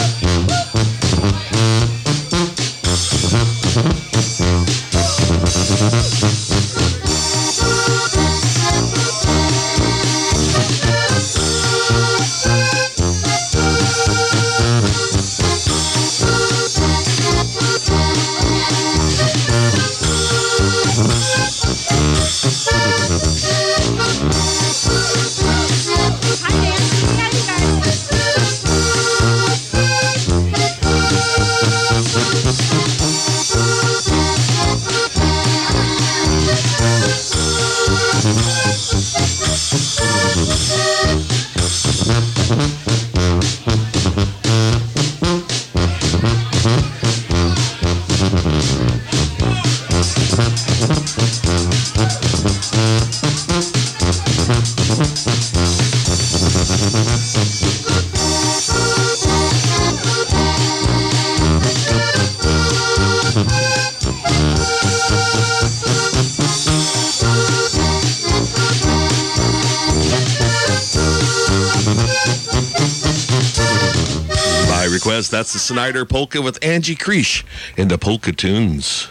Request, that's the Snyder Polka with Angie Creesh in the Polka Tunes.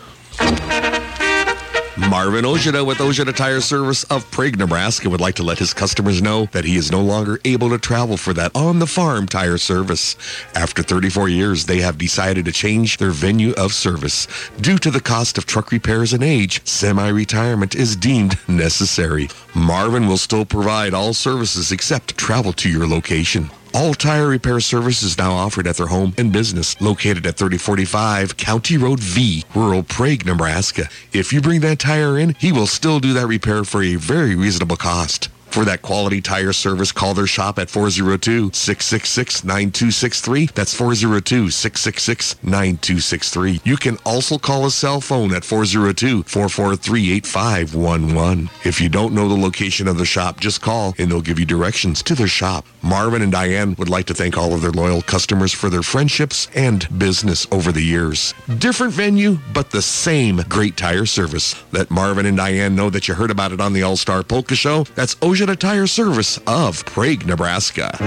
Marvin Ojeda with Ojeda Tire Service of Prague, Nebraska would like to let his customers know that he is no longer able to travel for that on-the-farm tire service. After 34 years, they have decided to change their venue of service. Due to the cost of truck repairs and age, semi-retirement is deemed necessary. Marvin will still provide all services except travel to your location. All tire repair service is now offered at their home and business located at 3045 County Road V, rural Prague, Nebraska. If you bring that tire in, he will still do that repair for a very reasonable cost. For that quality tire service, call their shop at 402-666-9263. That's 402-666-9263. You can also call a cell phone at 402-443-8511. If you don't know the location of the shop, just call and they'll give you directions to their shop. Marvin and Diane would like to thank all of their loyal customers for their friendships and business over the years. Different venue, but the same great tire service. Let Marvin and Diane know that you heard about it on the All-Star Polka Show. That's Ojeda Tire Service of Prague, Nebraska.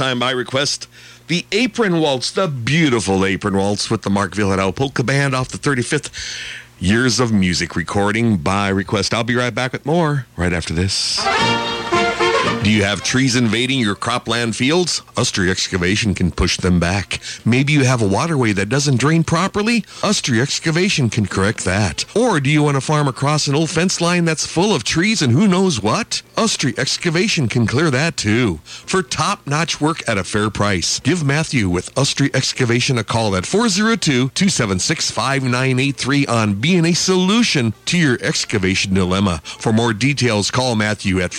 Time by request. The Apron Waltz, the beautiful Apron Waltz with the Mark Vyhlidal Polka Band off the 35th Years of Music recording by request. I'll be right back with more right after this. Do you have trees invading your cropland fields? Ustry Excavation can push them back. Maybe you have a waterway that doesn't drain properly? Ustry Excavation can correct that. Or do you want to farm across an old fence line that's full of trees and who knows what? Ustry Excavation can clear that too. For top-notch work at a fair price, give Matthew with Ustry Excavation a call at 402-276-5983 on being a solution to your excavation dilemma. For more details, call Matthew at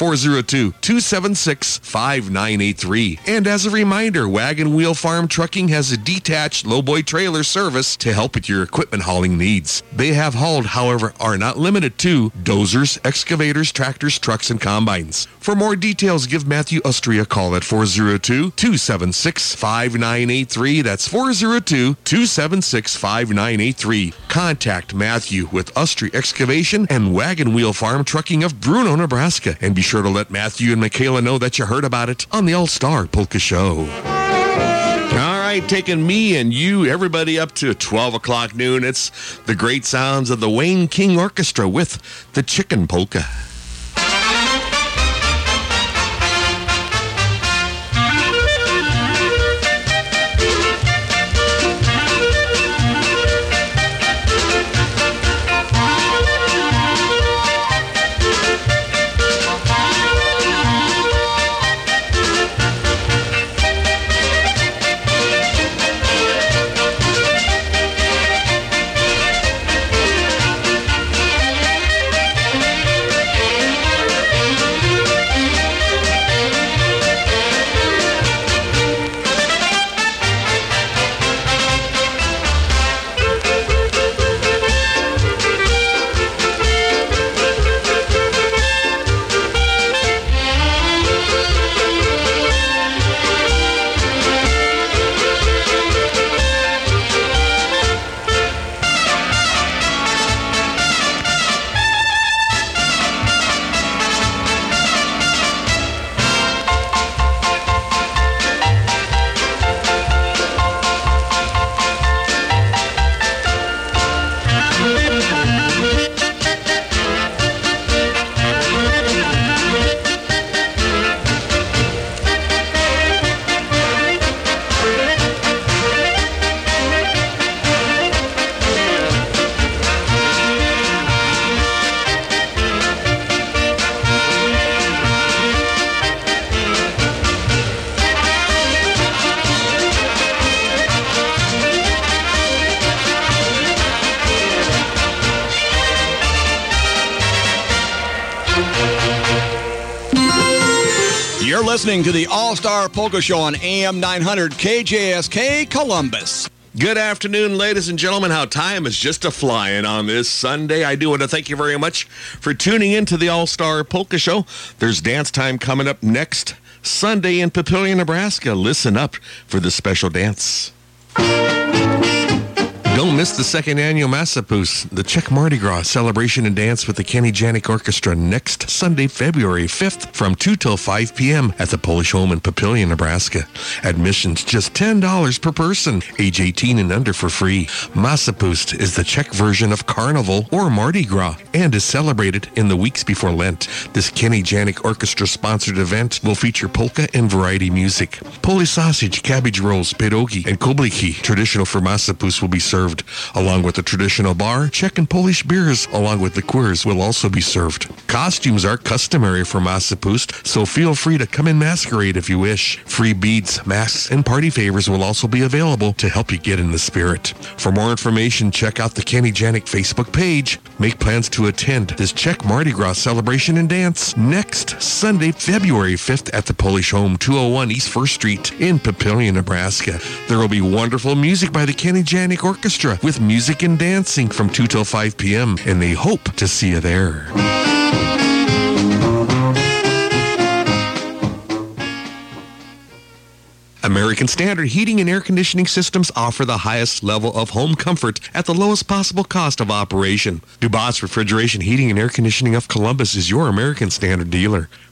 402-276-5983. And as a reminder, Wagon Wheel Farm Trucking has a detached lowboy trailer service to help with your equipment hauling needs. They have hauled, however, are not limited to dozers, excavators, tractors, trucks, and combines. For more details, give Matthew Ustry a call at 402-276-5983. That's 402-276-5983. Contact Matthew with Ustry Excavation and Wagon Wheel Farm Trucking of Bruno, Nebraska. And be sure to let Matthew and Michaela know that you heard about it on the All-Star Polka Show. All right, taking me and you, everybody up to 12 o'clock noon. It's the great sounds of the Wayne King Orchestra with the Chicken Polka. Listening to the All Star Polka Show on AM 900 KJSK Columbus. Good afternoon, ladies and gentlemen. How time is just a flying on this Sunday. I do want to thank you very much for tuning in to the All Star Polka Show. There's dance time coming up next Sunday in Papillion, Nebraska. Listen up for the special dance. Don't miss the second annual Masopust, the Czech Mardi Gras celebration and dance with the Kenny Janik Orchestra next Sunday, February 5th from 2 till 5 p.m. at the Polish Home in Papillion, Nebraska. Admissions just $10 per person, age 18 and under for free. Masopust is the Czech version of Carnival or Mardi Gras and is celebrated in the weeks before Lent. This Kenny Janik Orchestra sponsored event will feature polka and variety music. Polish sausage, cabbage rolls, pierogi, and kobliki, traditional for Masopust, will be served along with the traditional bar, Czech and Polish beers, along with liqueurs, will also be served. Costumes are customary for Masopust, so feel free to come in masquerade if you wish. Free beads, masks, and party favors will also be available to help you get in the spirit. For more information, check out the Kenny Janik Facebook page. Make plans to attend this Czech Mardi Gras celebration and dance next Sunday, February 5th at the Polish Home, 201 East 1st Street in Papillion, Nebraska. There will be wonderful music by the Kenny Janik Orchestra with music and dancing from 2 till 5 p.m. and they hope to see you there. American Standard Heating and Air Conditioning Systems offer the highest level of home comfort at the lowest possible cost of operation. Dubas Refrigeration Heating and Air Conditioning of Columbus is your American Standard dealer.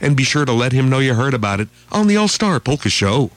and be sure to let him know you heard about it on the All Star Polka Show.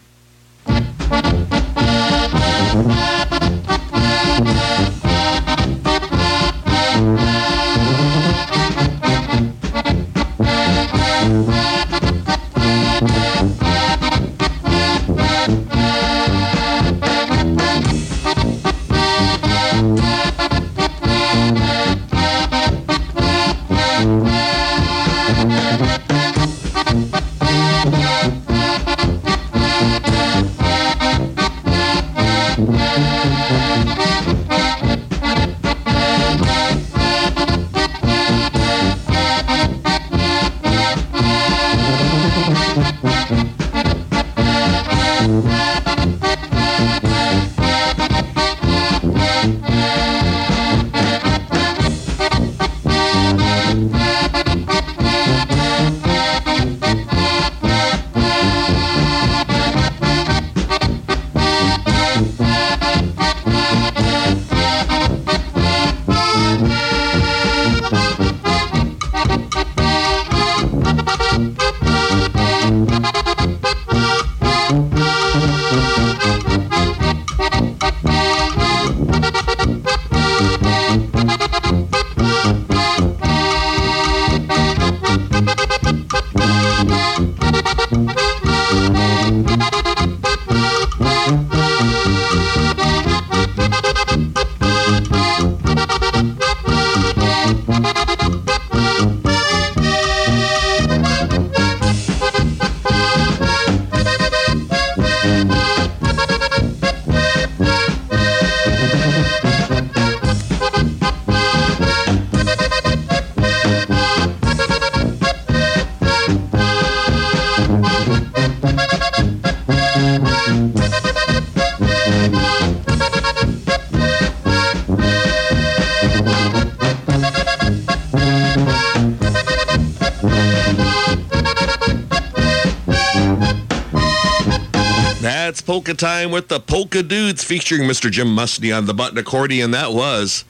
Polka Time with the Polka Dudes featuring Mr. Jim Musney on the button accordion. That was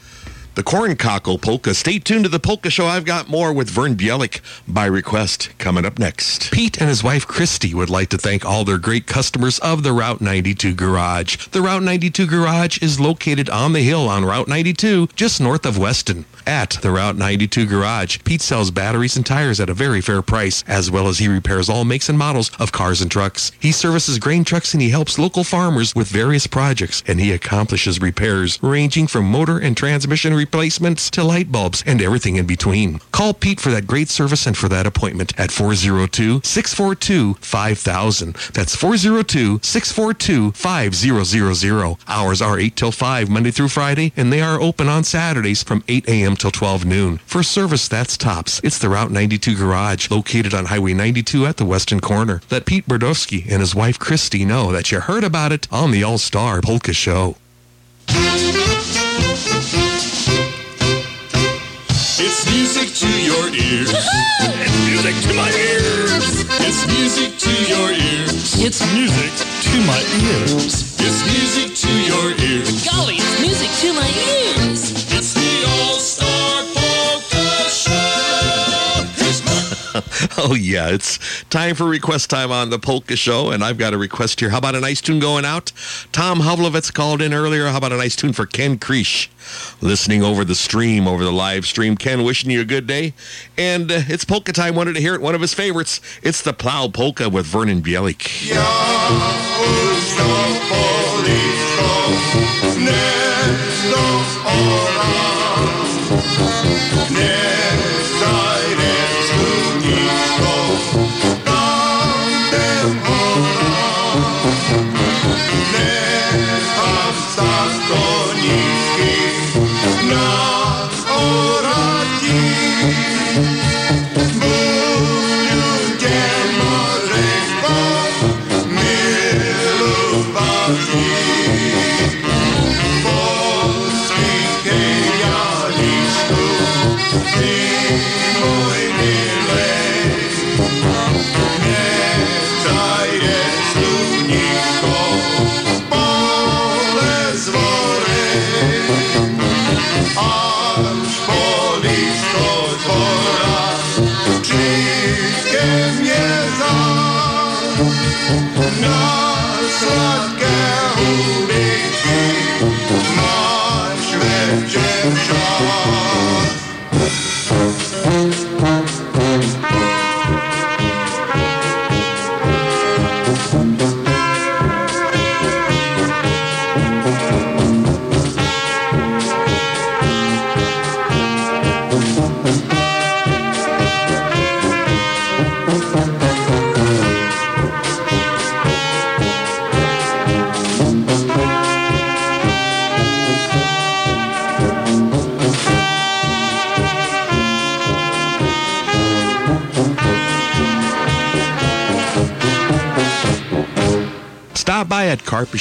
the Corncockle Polka. Stay tuned to the Polka Show. I've got more with Vern Bielik by request coming up next. Pete and his wife Christy would like to thank all their great customers of the Route 92 Garage. The Route 92 Garage is located on the hill on Route 92, just north of Weston. At the Route 92 Garage, Pete sells batteries and tires at a very fair price, as well as he repairs all makes and models of cars and trucks. He services grain trucks and he helps local farmers with various projects, and he accomplishes repairs ranging from motor and transmission replacements to light bulbs and everything in between. Call Pete for that great service and for that appointment at 402-642-5000. That's 402-642-5000. Hours are 8 till 5 Monday through Friday and they are open on Saturdays from 8 a.m. till 12 noon. For service that's tops. It's the Route 92 garage located on Highway 92 at the western corner. Let Pete Berdowski and his wife Christy know that you heard about it on the All-Star Polka Show. It's music to your ears. it's music to my ears. It's music to your ears. It's music to my ears. It's music to your ears. Golly, it's music to my ears. Oh, yeah. It's time for request time on the Polka Show, and I've got a request here. How about a nice tune going out? Tom Havlovitz called in earlier. How about a nice tune for Ken Kreesh? Listening over the stream, over the live stream. Ken, wishing you a good day. And uh, it's polka time. Wanted to hear it. One of his favorites. It's the Plow Polka with Vernon Bielik. Stop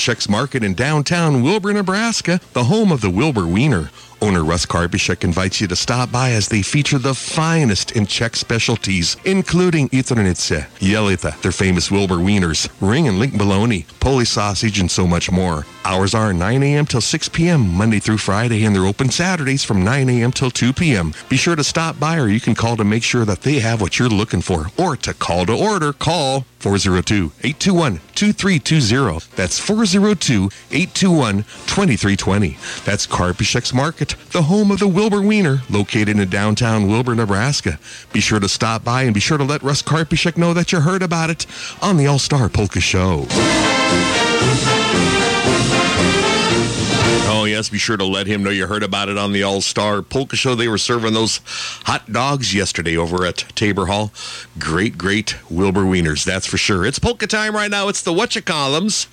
Karpisek's Market in downtown Wilber, Nebraska, the home of the Wilber Wiener. Owner Russ Karpisek invites you to stop by as they feature the finest in Czech specialties, including Jitrnice, Jelita, their famous Wilber Wieners, ring and link bologna, Polish sausage, and so much more. Hours are 9 a.m. till 6 p.m. Monday through Friday, and they're open Saturdays from 9 a.m. till 2 p.m. Be sure to stop by or you can call to make sure that they have what you're looking for. Or to call to order, call 402-821-2320. That's 402-821-2320. That's Karpisek's Market, the home of the Wilber Wiener, located in downtown Wilber, Nebraska. Be sure to stop by and be sure to let Russ Karpisek know that you heard about it on the All-Star Polka Show. Yes, be sure to let him know you heard about it on the All Star Polka Show. They were serving those hot dogs yesterday over at Tabor Hall. Great, great Wilber Wieners, that's for sure. It's polka time right now. It's the Whatcha Columns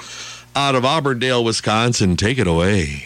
out of Auburndale, Wisconsin. Take it away.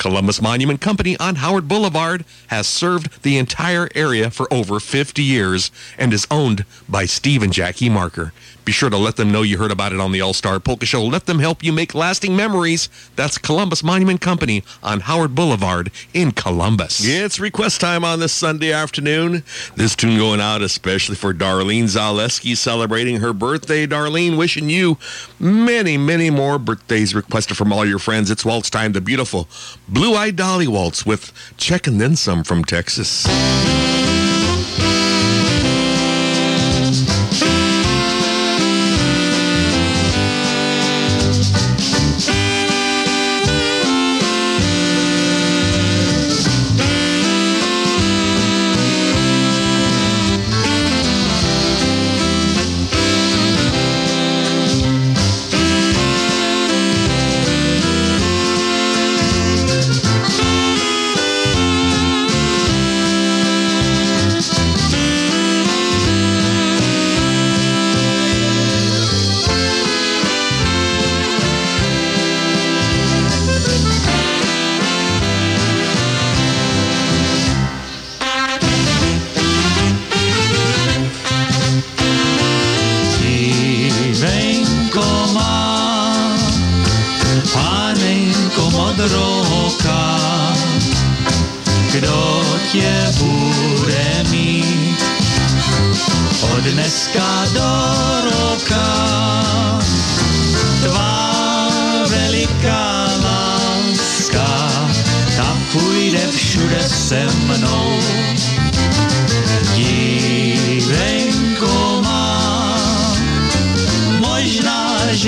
Columbus Monument Company on Howard Boulevard has served the entire area for over 50 years and is owned by Steve and Jackie Marker. Be sure to let them know you heard about it on the All Star Polka Show. Let them help you make lasting memories. That's Columbus Monument Company on Howard Boulevard in Columbus. It's request time on this Sunday afternoon. This tune going out especially for Darlene Zaleski celebrating her birthday. Darlene, wishing you many, many more birthdays requested from all your friends. It's waltz time, the beautiful Blue Eyed Dolly Waltz with Czech and Then Some from Texas.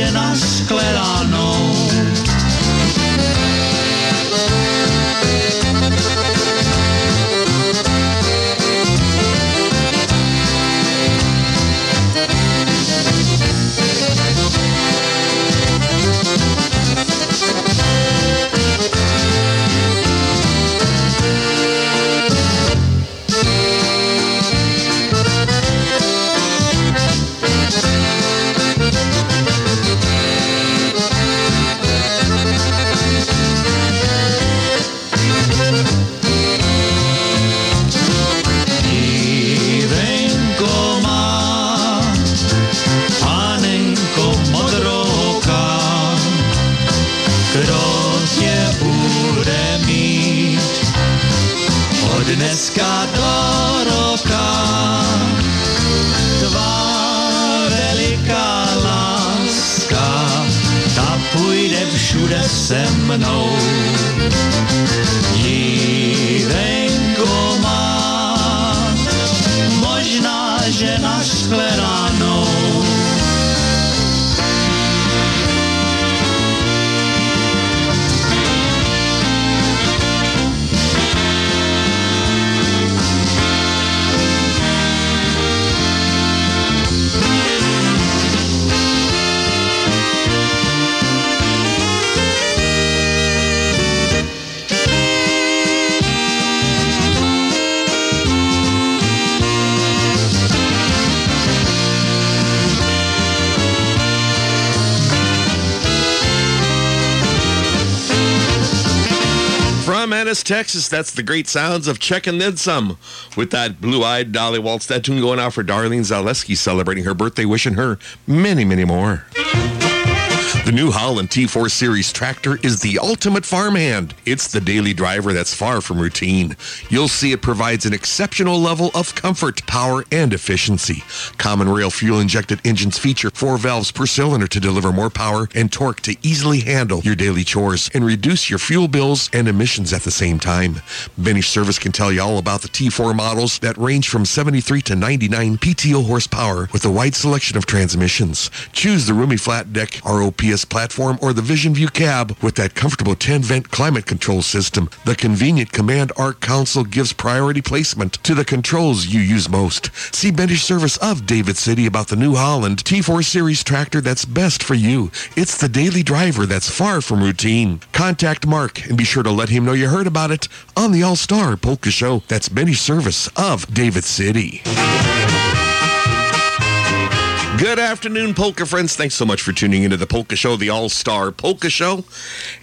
Možná, že that's the great sounds of Czech and Then Some with that blue eyed Dolly Waltz. That tune going out for Darlene Zaleski celebrating her birthday, wishing her many, many more. The New Holland T4 Series tractor is the ultimate farmhand. It's the daily driver that's far from routine. You'll see it provides an exceptional level of comfort, power, and efficiency. Common rail fuel injected engines feature four valves per cylinder to deliver more power and torque to easily handle your daily chores and reduce your fuel bills and emissions at the same time. Benish Service can tell you all about the T4 models that range from 73 to 99 PTO horsepower with a wide selection of transmissions. Choose the roomy flat deck ROPS service platform or the Vision View cab with that comfortable 10-vent climate control system. The convenient Command Arc console gives priority placement to the controls you use most. See Benish Service of David City about the New Holland T4 Series tractor that's best for you. It's the daily driver that's far from routine. Contact Mark and be sure to let him know you heard about it on the All-Star Polka Show. That's Benish Service of David City. Good afternoon, Polka friends. Thanks so much for tuning into the Polka Show, the All Star Polka Show.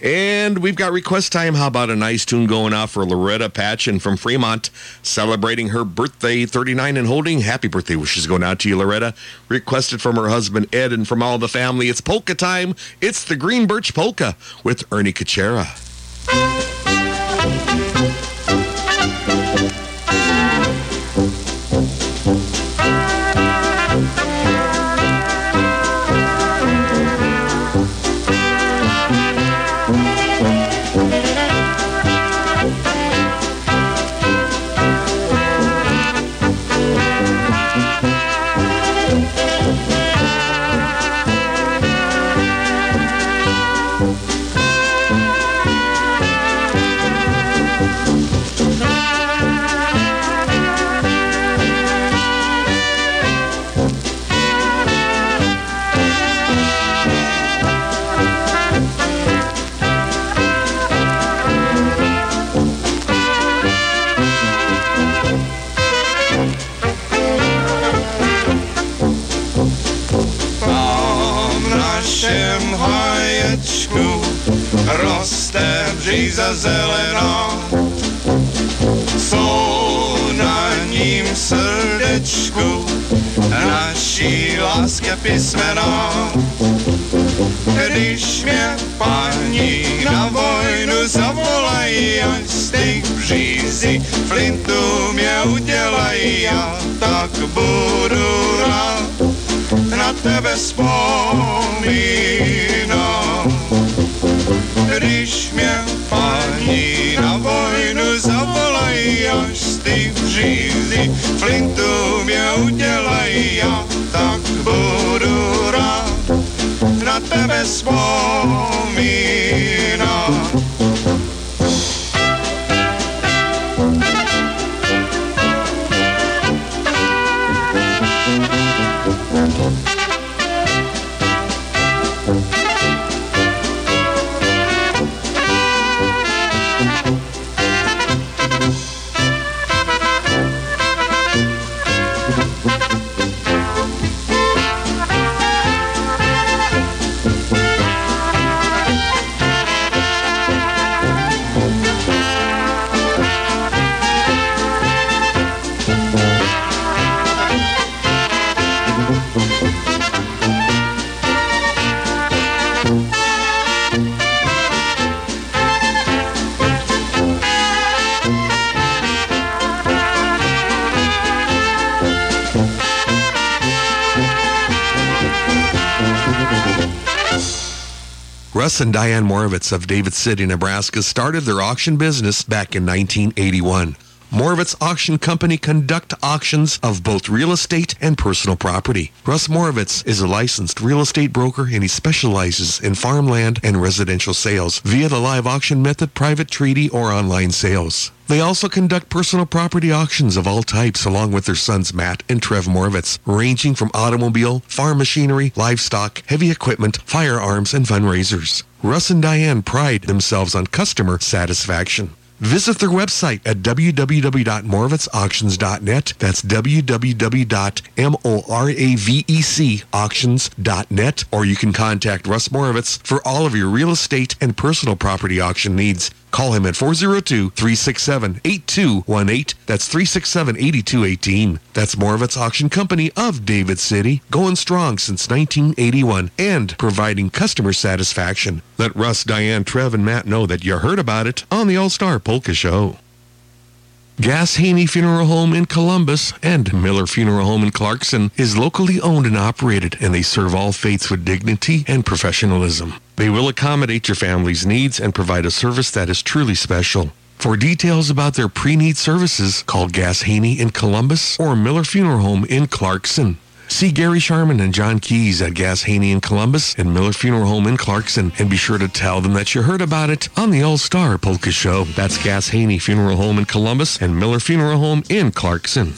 And we've got request time. How about a nice tune going off for Loretta Patchen from Fremont, celebrating her birthday, 39 and holding. Happy birthday wishes going out to you, Loretta. Requested from her husband, Ed, and from all the family. It's polka time. It's the Green Birch Polka with Ernie Kachera. Roste brzyza zelena. Co na nim serdeczku nasi laskę pismena. Když mě paní na vojnu zavolají, ať z těch břízí flintu mě udělají, já tak budu rád na tebe vzpomínám. Když mě paní na vojnu zavolají, až z těch břízí flintu mě udělají, já tak budu rád na tebe vzpomínám. Russ and Diane Moravec of David City, Nebraska started their auction business back in 1981. Moravec Auction Company conduct auctions of both real estate and personal property. Russ Moravec is a licensed real estate broker and he specializes in farmland and residential sales via the live auction method, private treaty, or online sales. They also conduct personal property auctions of all types along with their sons Matt and Trev Moravec, ranging from automobile, farm machinery, livestock, heavy equipment, firearms, and fundraisers. Russ and Diane pride themselves on customer satisfaction. Visit their website at www.moravecauctions.net. That's www.moravecauctions.net. Or you can contact Russ Moravec for all of your real estate and personal property auction needs. Call him at 402-367-8218. That's 367-8218. That's Moravec Auction Company of David City, going strong since 1981 and providing customer satisfaction. Let Russ, Diane, Trev, and Matt know that you heard about it on the All-Star Polka Show. Gass Haney Funeral Home in Columbus and Miller Funeral Home in Clarkson is locally owned and operated, and they serve all faiths with dignity and professionalism. They will accommodate your family's needs and provide a service that is truly special. For details about their pre-need services, call Gass Haney in Columbus or Miller Funeral Home in Clarkson. See Gary Sharman and John Keys at Gass Haney in Columbus and Miller Funeral Home in Clarkson, and be sure to tell them that you heard about it on the All Star Polka Show. That's Gass Haney Funeral Home in Columbus and Miller Funeral Home in Clarkson.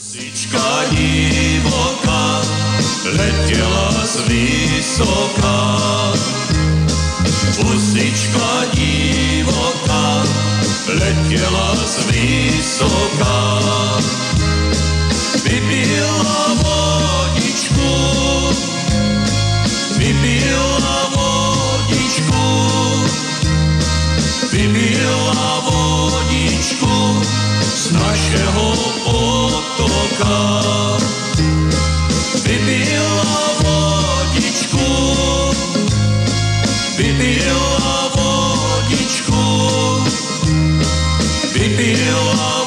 Летіла з висока, Бібіла. Vypila vodičku, vypila z našeho potoka. Vypila vypila vypila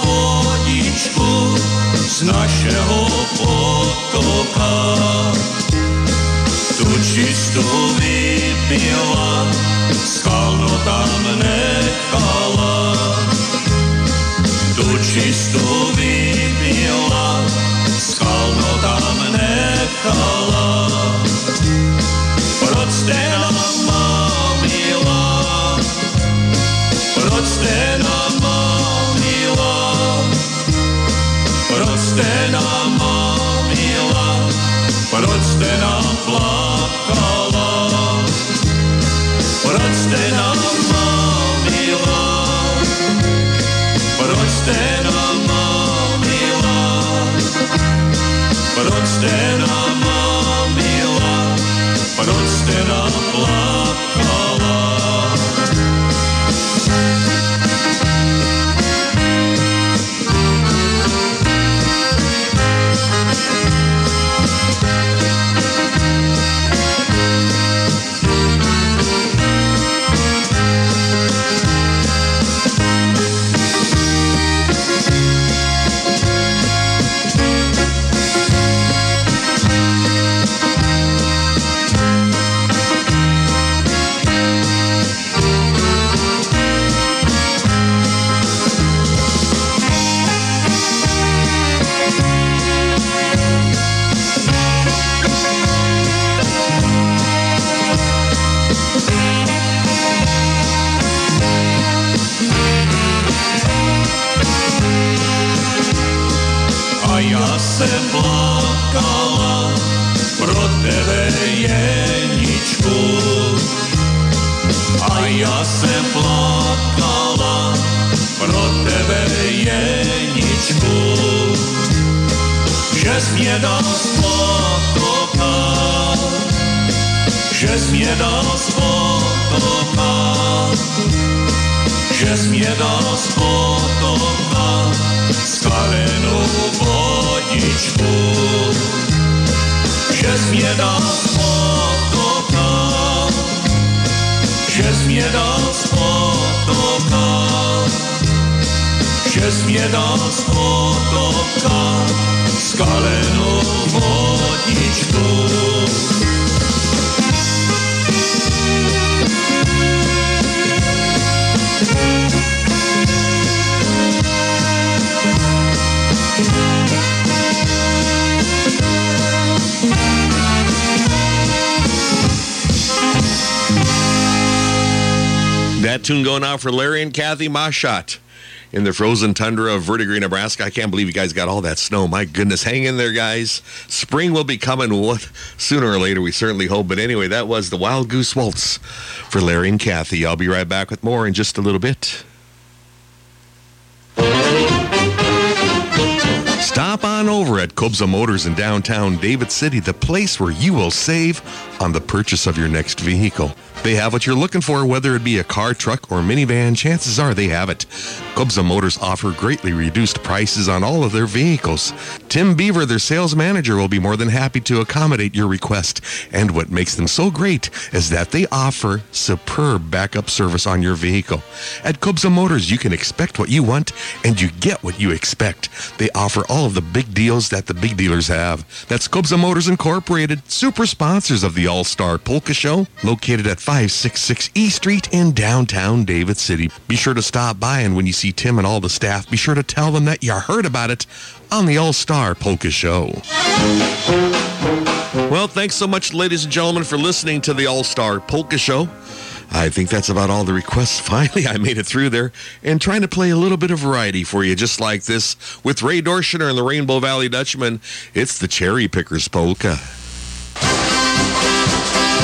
našeho potoka. Tu čistou vypila, skalno tam nechala. Tu čistou vypila, skalno tam nechala. Proč jste nám stand going out for Larry and Kathy Mashot in the frozen tundra of Verdigre, Nebraska. I can't believe you guys got all that snow. My goodness, hang in there, guys. Spring will be coming what, [LAUGHS] sooner or later, we certainly hope. But anyway, that was the Wild Goose Waltz for Larry and Kathy. I'll be right back with more in just a little bit. Stop on over at Kobza Motors in downtown David City, the place where you will save on the purchase of your next vehicle. They have what you're looking for, whether it be a car, truck, or minivan, chances are they have it. Kobza Motors offer greatly reduced prices on all of their vehicles. Tim Beaver, their sales manager, will be more than happy to accommodate your request. And what makes them so great is that they offer superb backup service on your vehicle. At Kobza Motors, you can expect what you want and you get what you expect. They offer all of the big deals that the big dealers have. That's Kobza Motors Incorporated, super sponsors of the All Star Polka Show, located at 566 E Street in downtown David City. Be sure to stop by, and when you see Tim and all the staff, be sure to tell them that you heard about it on the All Star Polka Show. Well, thanks so much, ladies and gentlemen, for listening to the All Star Polka Show. I think that's about all the requests. [LAUGHS] Finally, I made it through there and trying to play a little bit of variety for you, just like this with Ray Dorschner and the Rainbow Valley Dutchman. It's the Cherry Pickers Polka.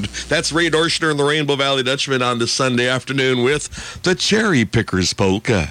band. That's Ray Dorschner and the Rainbow Valley Dutchman on this Sunday afternoon with the Cherry Pickers Polka.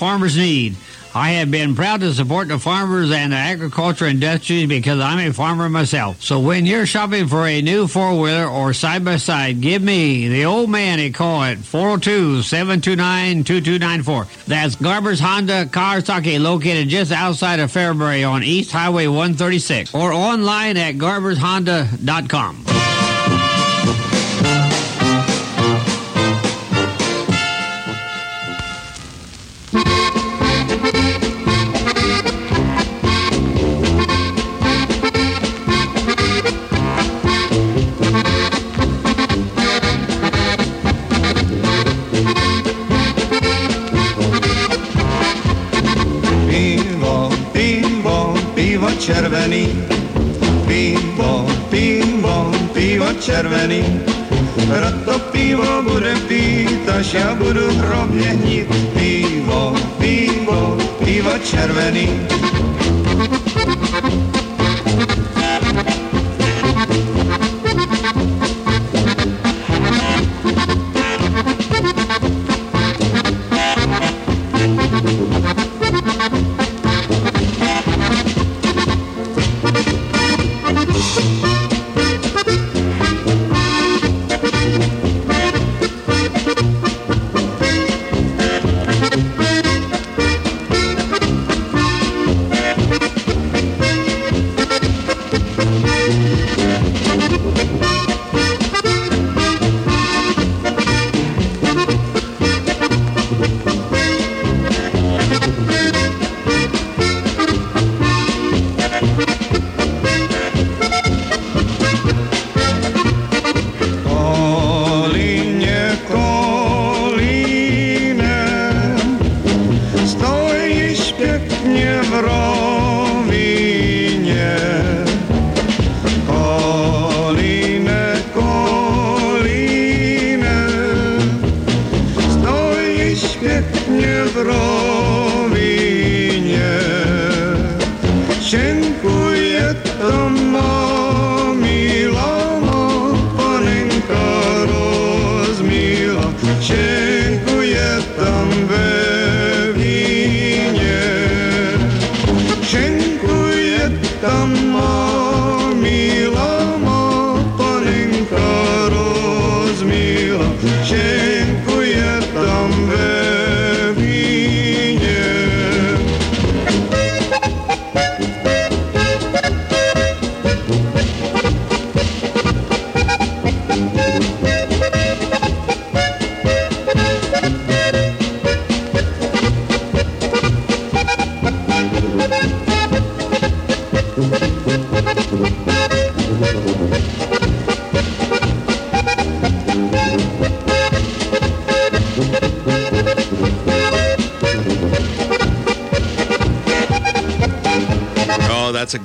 farmers need. I have been proud to support the farmers and the agriculture industries because I'm a farmer myself. So when you're shopping for a new four wheeler or side by side, give me, the old man, a call at 402 729 2294. That's Garber's Honda Kawasaki located just outside of Fairbury on East Highway 136 or online at garbershonda.com. hrobne hnít. Pivo, pivo, pivo červený.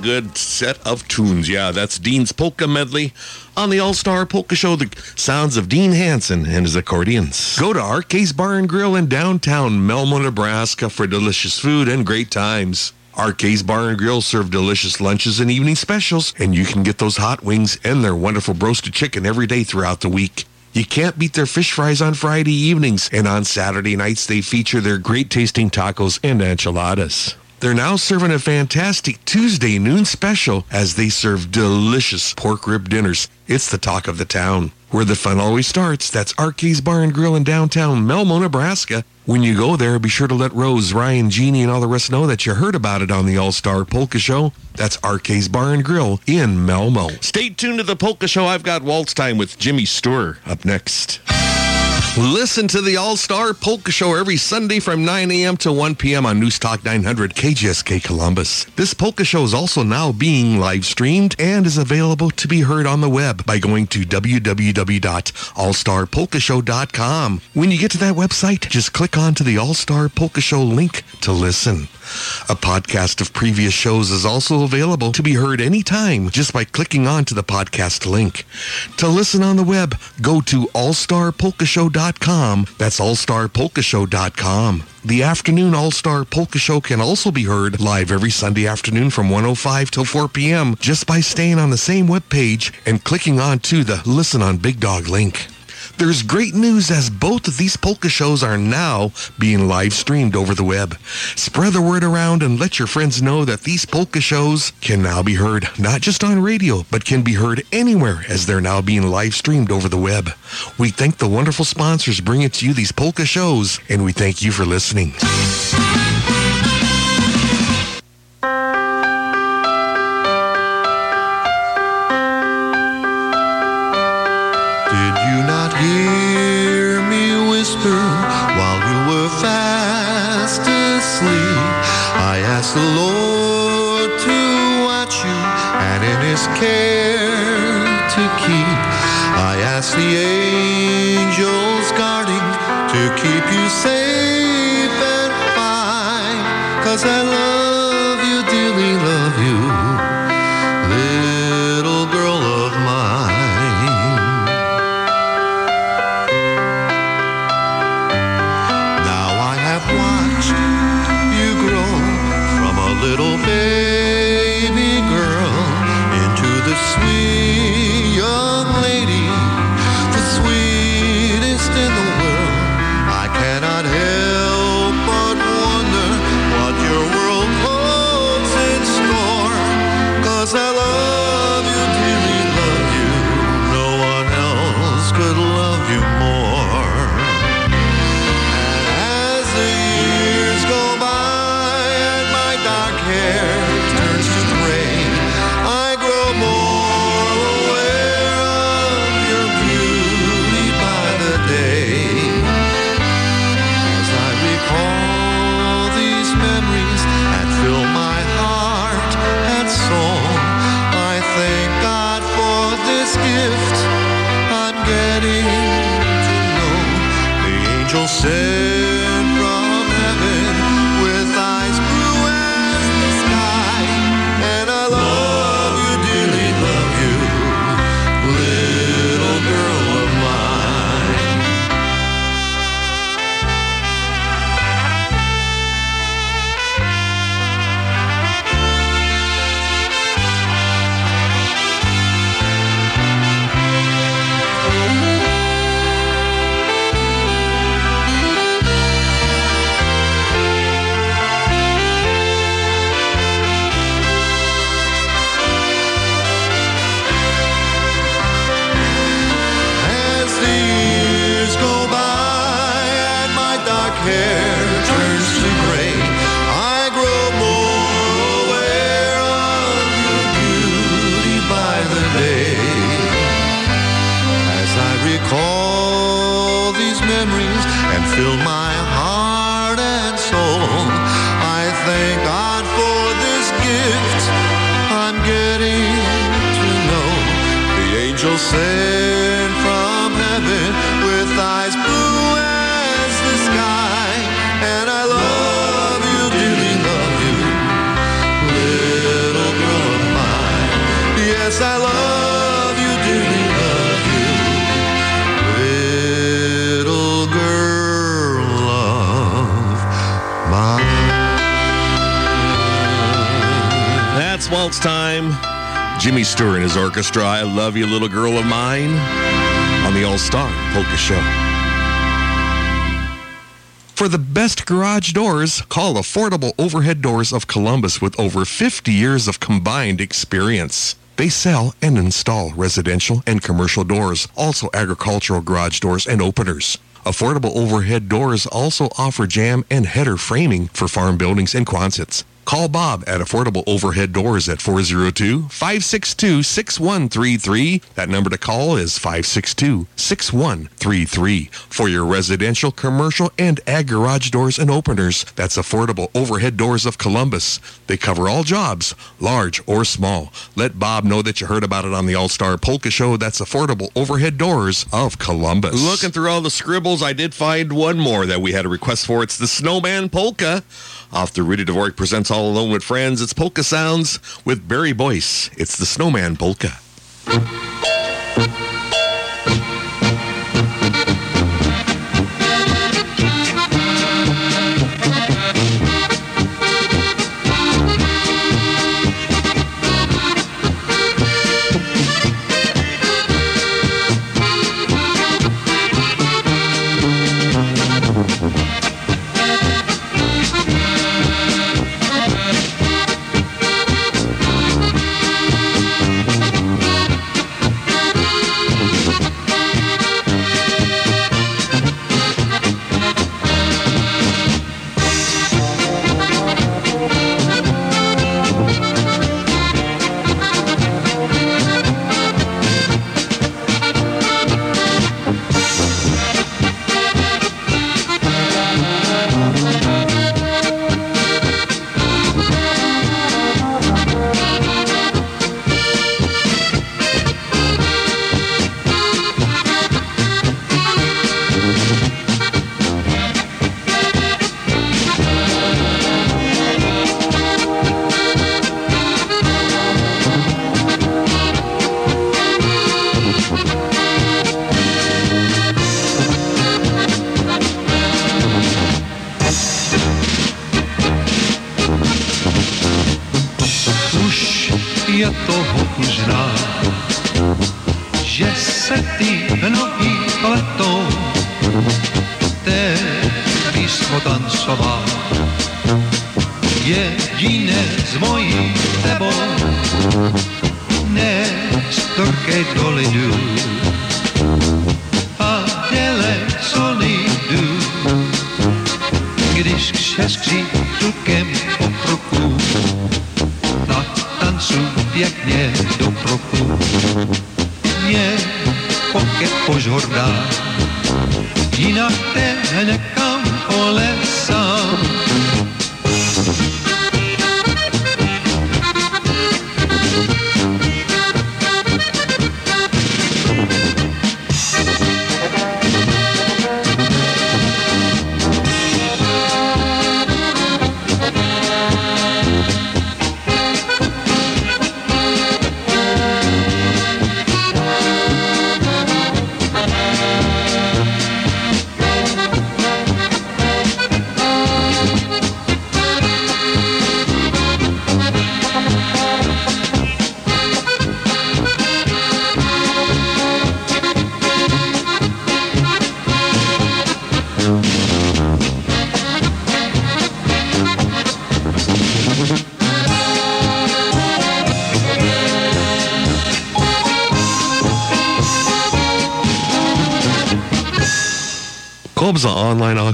Good set of tunes. Yeah, that's Dean's Polka Medley on the All Star Polka Show. The sounds of Dean Hansen and his accordions. Go to Arcade's Bar and Grill in downtown Malmo, Nebraska for delicious food and great times. Arcade's Bar and Grill serve delicious lunches and evening specials, and you can get those hot wings and their wonderful roasted chicken every day throughout the week. You can't beat their fish fries on Friday evenings, and on Saturday nights they feature their great tasting tacos and enchiladas. They're now serving a fantastic Tuesday noon special as they serve delicious pork rib dinners. It's the talk of the town. Where the fun always starts, that's Arcade's Bar and Grill in downtown Malmo, Nebraska. When you go there, be sure to let Rose, Ryan, Jeannie, and all the rest know that you heard about it on the All Star Polka Show. That's Arcade's Bar and Grill in Malmo. Stay tuned to the Polka Show. I've got Waltz Time with Jimmy Sturr up next. Listen to the All Star Polka Show every Sunday from 9 a.m. to 1 p.m. on News Talk 900 KGSK Columbus. This polka show is also now being live streamed and is available to be heard on the web by going to www.allstarpolkashow.com. When you get to that website, just click onto the All Star Polka Show link to listen. A podcast of previous shows is also available to be heard anytime just by clicking onto the podcast link. To listen on the web, go to allstarpolkashow.com. That's allstarpolkashow.com. The afternoon All-Star Polka Show can also be heard live every Sunday afternoon from 105 till 4 p.m. just by staying on the same webpage and clicking on to the Listen on Big Dog link. There's great news as both of these polka shows are now being live streamed over the web. Spread the word around and let your friends know that these polka shows can now be heard not just on radio, but can be heard anywhere as they're now being live streamed over the web. We thank the wonderful sponsors bringing to you these polka shows, and we thank you for listening. The Lord to watch you and in his care to keep. I ask the angels guarding to keep you safe and fine. Cause I love Jimmy Sturr and his orchestra. I love you, little girl of mine. On the All Star Polka Show. For the best garage doors, call Affordable Overhead Doors of Columbus with over 50 years of combined experience. They sell and install residential and commercial doors, also agricultural garage doors and openers. Affordable Overhead Doors also offer jam and header framing for farm buildings and Quonsets. Call Bob at Affordable Overhead Doors at 402-562-6133. That number to call is 562-6133. For your residential, commercial, and ag garage doors and openers, that's Affordable Overhead Doors of Columbus. They cover all jobs, large or small. Let Bob know that you heard about it on the All-Star Polka Show. That's Affordable Overhead Doors of Columbus. Looking through all the scribbles, I did find one more that we had a request for. It's the Snowman Polka. Off the Rudy Dvorak presents All Alone with Friends. It's Polka Sounds with Barry Boyce. It's the Snowman Polka.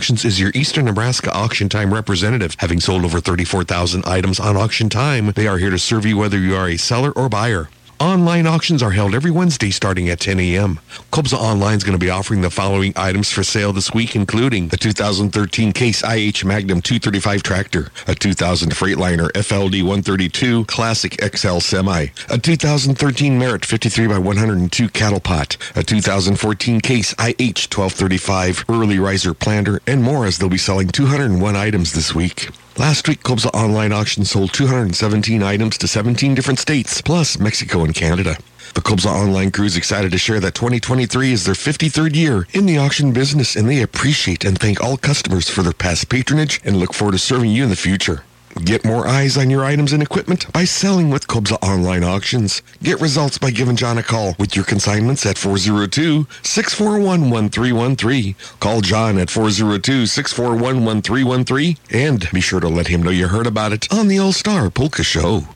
Auctions is your Eastern Nebraska Auction Time representative. Having sold over 34,000 items on Auction Time, they are here to serve you whether you are a seller or buyer. Online auctions are held every Wednesday starting at 10 a.m. Kobza Online is going to be offering the following items for sale this week, including a 2013 Case IH Magnum 235 tractor, a 2000 Freightliner FLD 132 Classic XL Semi, a 2013 Merritt 53 by 102 cattle pot, a 2014 Case IH 1235 Early Riser Planter, and more as they'll be selling 201 items this week. Last week, Kobza Online Auction sold 217 items to 17 different states, plus Mexico and Canada. The Kobza Online crew is excited to share that 2023 is their 53rd year in the auction business, and they appreciate and thank all customers for their past patronage and look forward to serving you in the future. Get more eyes on your items and equipment by selling with Kobza Online Auctions. Get results by giving John a call with your consignments at 402-641-1313. Call John at 402-641-1313 and be sure to let him know you heard about it on the All-Star Polka Show.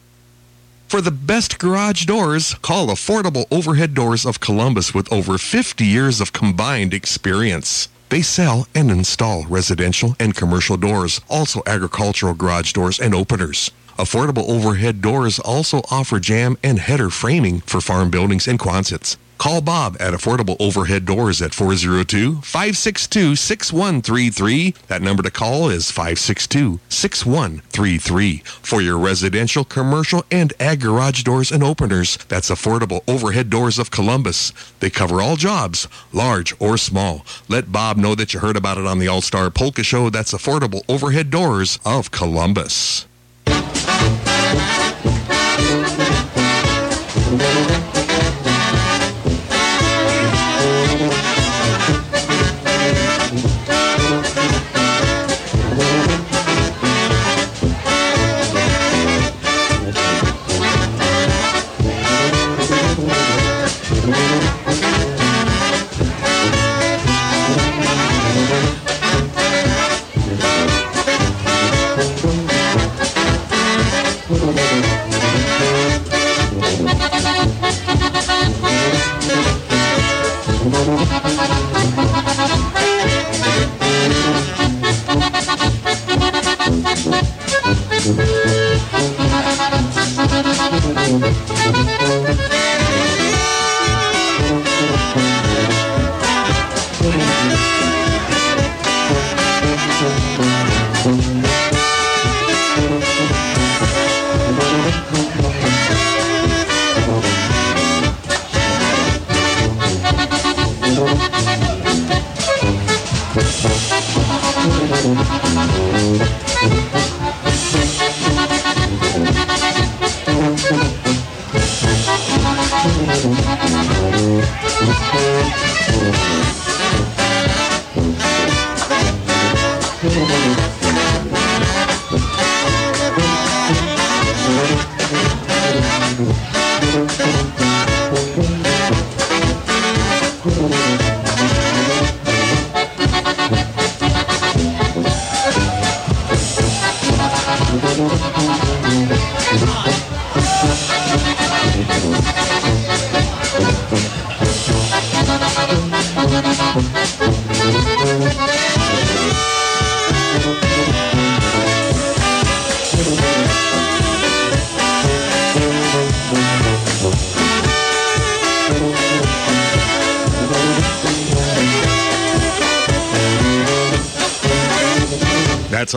For the best garage doors, call Affordable Overhead Doors of Columbus with over 50 years of combined experience. They sell and install residential and commercial doors, also agricultural garage doors and openers. Affordable Overhead Doors also offer jam and header framing for farm buildings and Quonsets. Call Bob at Affordable Overhead Doors at 402-562-6133. That number to call is 562-6133. For your residential, commercial, and ag garage doors and openers, that's Affordable Overhead Doors of Columbus. They cover all jobs, large or small. Let Bob know that you heard about it on the All-Star Polka Show. That's Affordable Overhead Doors of Columbus. That's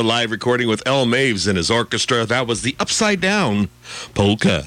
a live recording with El Maves and his orchestra. That was the Upside Down Polka.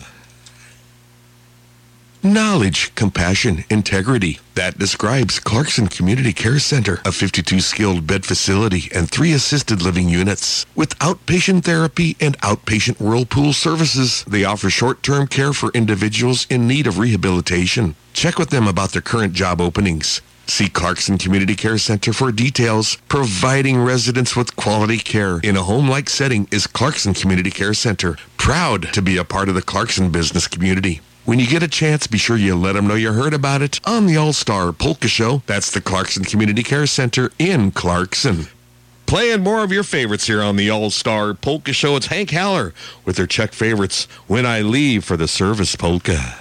Knowledge, compassion, integrity. That describes Clarkson Community Care Center, a 52 skilled bed facility and three assisted living units. With outpatient therapy and outpatient whirlpool services, they offer short-term care for individuals in need of rehabilitation. Check with them about their current job openings. See Clarkson Community Care Center for details. Providing residents with quality care in a home-like setting is Clarkson Community Care Center. Proud to be a part of the Clarkson business community. When you get a chance, be sure you let them know you heard about it on the All-Star Polka Show. That's the Clarkson Community Care Center in Clarkson. Playing more of your favorites here on the All-Star Polka Show. It's Hank Haller with their Czech favorites, When I Leave for the Service Polka.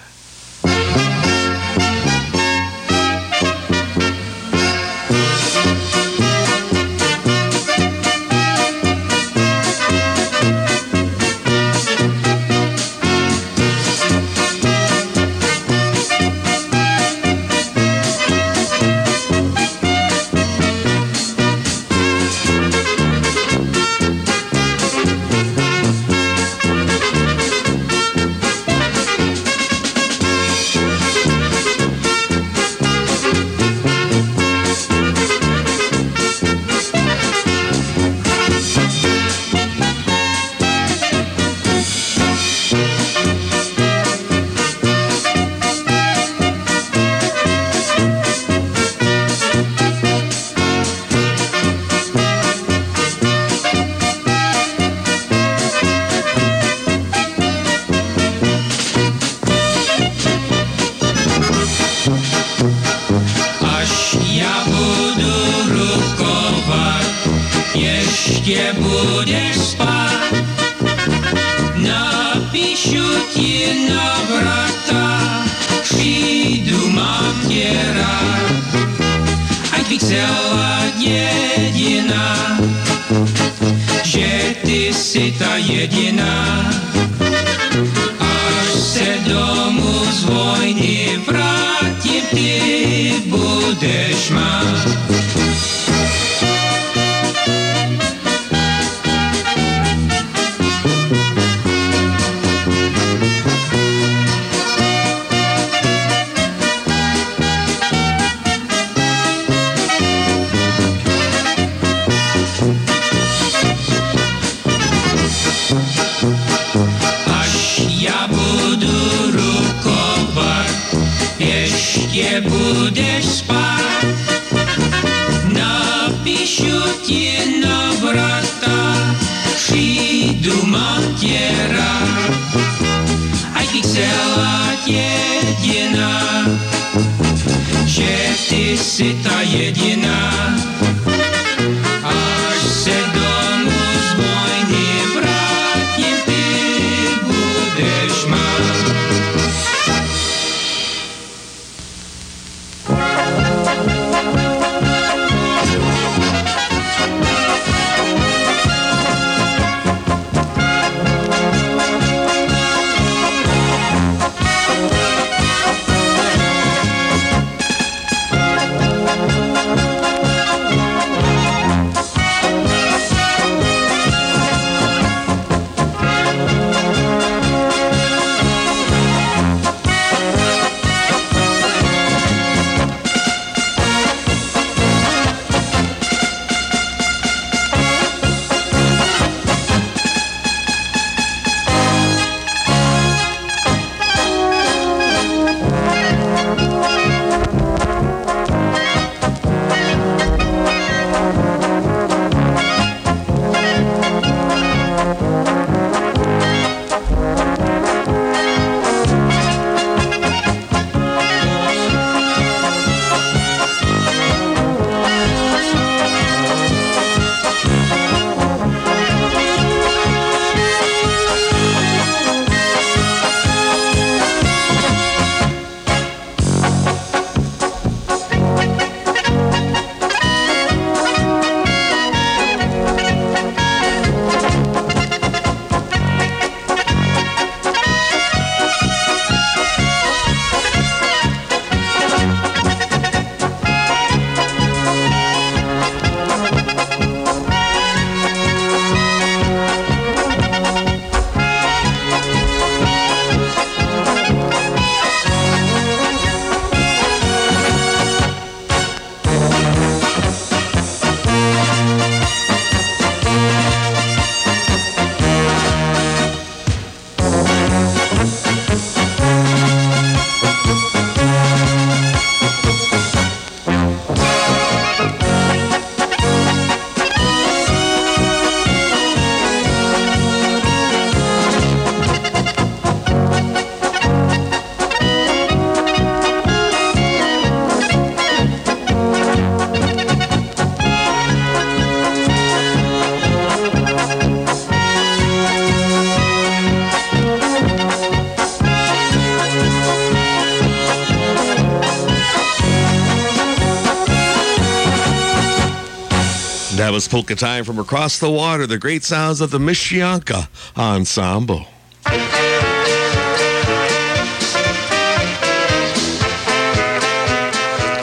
Was polka time from across the water, the great sounds of the Mishianka Ensemble.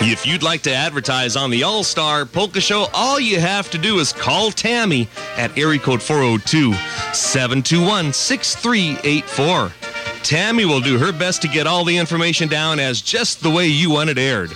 If you'd like to advertise on the All Star Polka Show, all you have to do is call Tammy at area code 402 721 6384. Tammy will do her best to get all the information down as just the way you want it aired.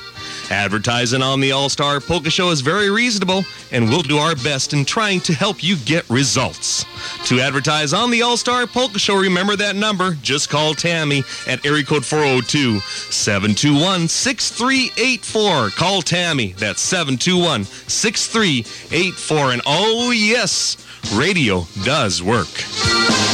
Advertising on the All Star Polka Show is very reasonable, and we'll do our best in trying to help you get results. To advertise on the All Star Polka Show, remember that number. Just call Tammy at area code 402 721 6384. Call Tammy. That's 721 6384. And oh, yes, radio does work.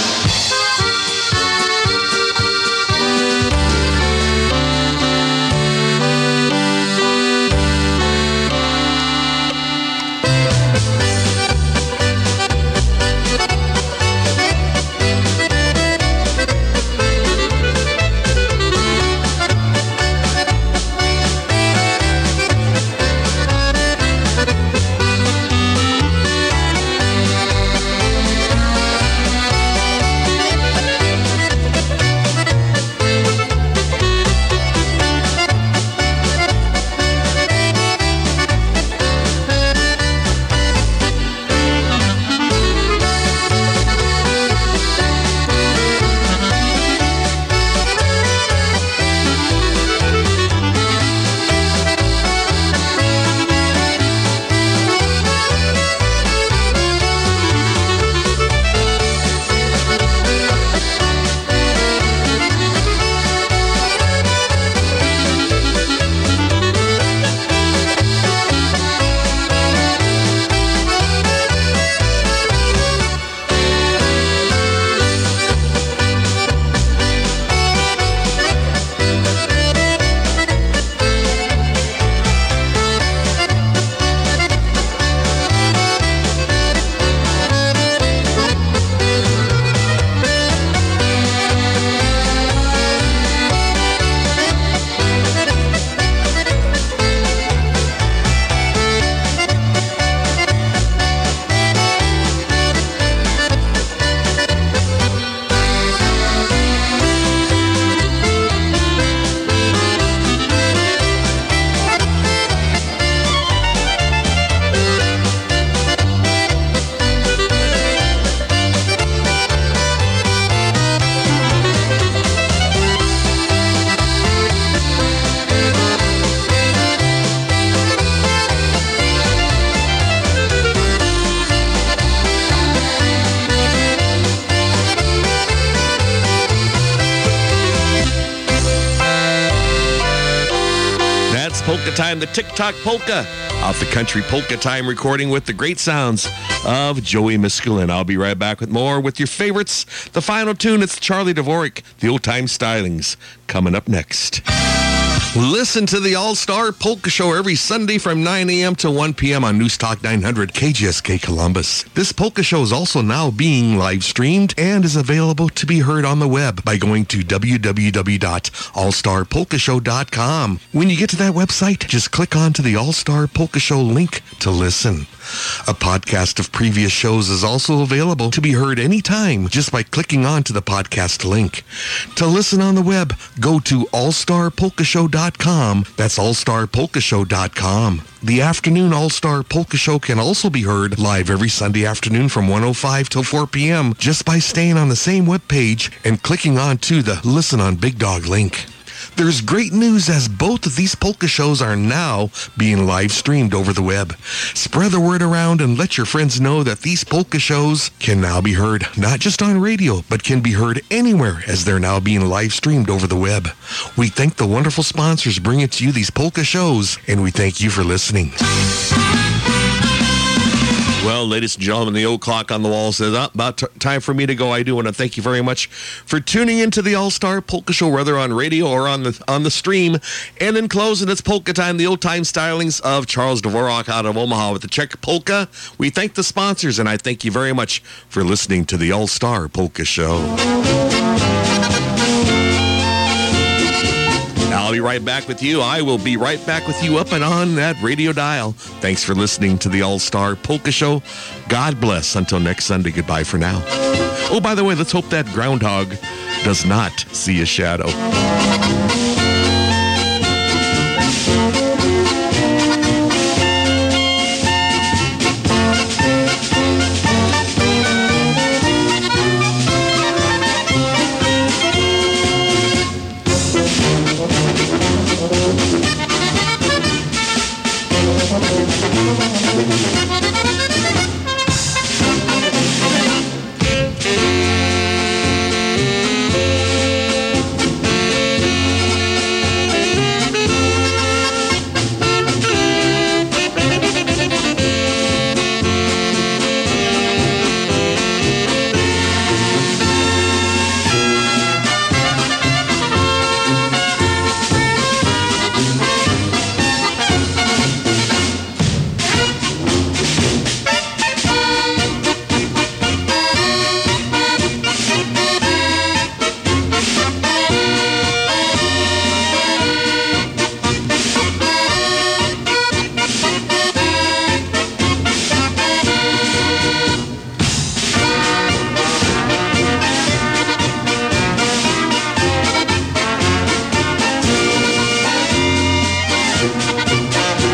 TikTok Polka, off the Country Polka Time recording with the great sounds of Joey Miskulin. I'll be right back with more with your favorites. The final tune, it's Charlie Dvorak, the old time stylings, coming up next. Listen to the All Star Polka Show every Sunday from 9 a.m. to 1 p.m. on News Talk 900 KGSK Columbus. This polka show is also now being live streamed and is available to be heard on the web by going to www.allstarpolkashow.com. When you get to that website, just click onto the All Star Polka Show link to listen. A podcast of previous shows is also available to be heard anytime just by clicking onto the podcast link. To listen on the web, go to allstarpolkashow.com. That's allstarpolkashow.com. The afternoon All-Star Polka Show can also be heard live every Sunday afternoon from 105 till 4 p.m. just by staying on the same webpage and clicking onto the Listen on Big Dog link. There's great news as both of these polka shows are now being live streamed over the web. Spread the word around and let your friends know that these polka shows can now be heard not just on radio, but can be heard anywhere as they're now being live streamed over the web. We thank the wonderful sponsors bringing to you these polka shows, and we thank you for listening. Well, ladies and gentlemen, the old clock on the wall says, oh, about t- time for me to go. I do want to thank you very much for tuning into the All Star Polka Show, whether on radio or on the on the stream. And in closing, it's polka time, the old time stylings of Charles Dvorak out of Omaha with the Czech polka. We thank the sponsors, and I thank you very much for listening to the All Star Polka Show. I'll be right back with you. I will be right back with you up and on that radio dial. Thanks for listening to the All Star Polka Show. God bless. Until next Sunday, goodbye for now. Oh, by the way, let's hope that groundhog does not see a shadow.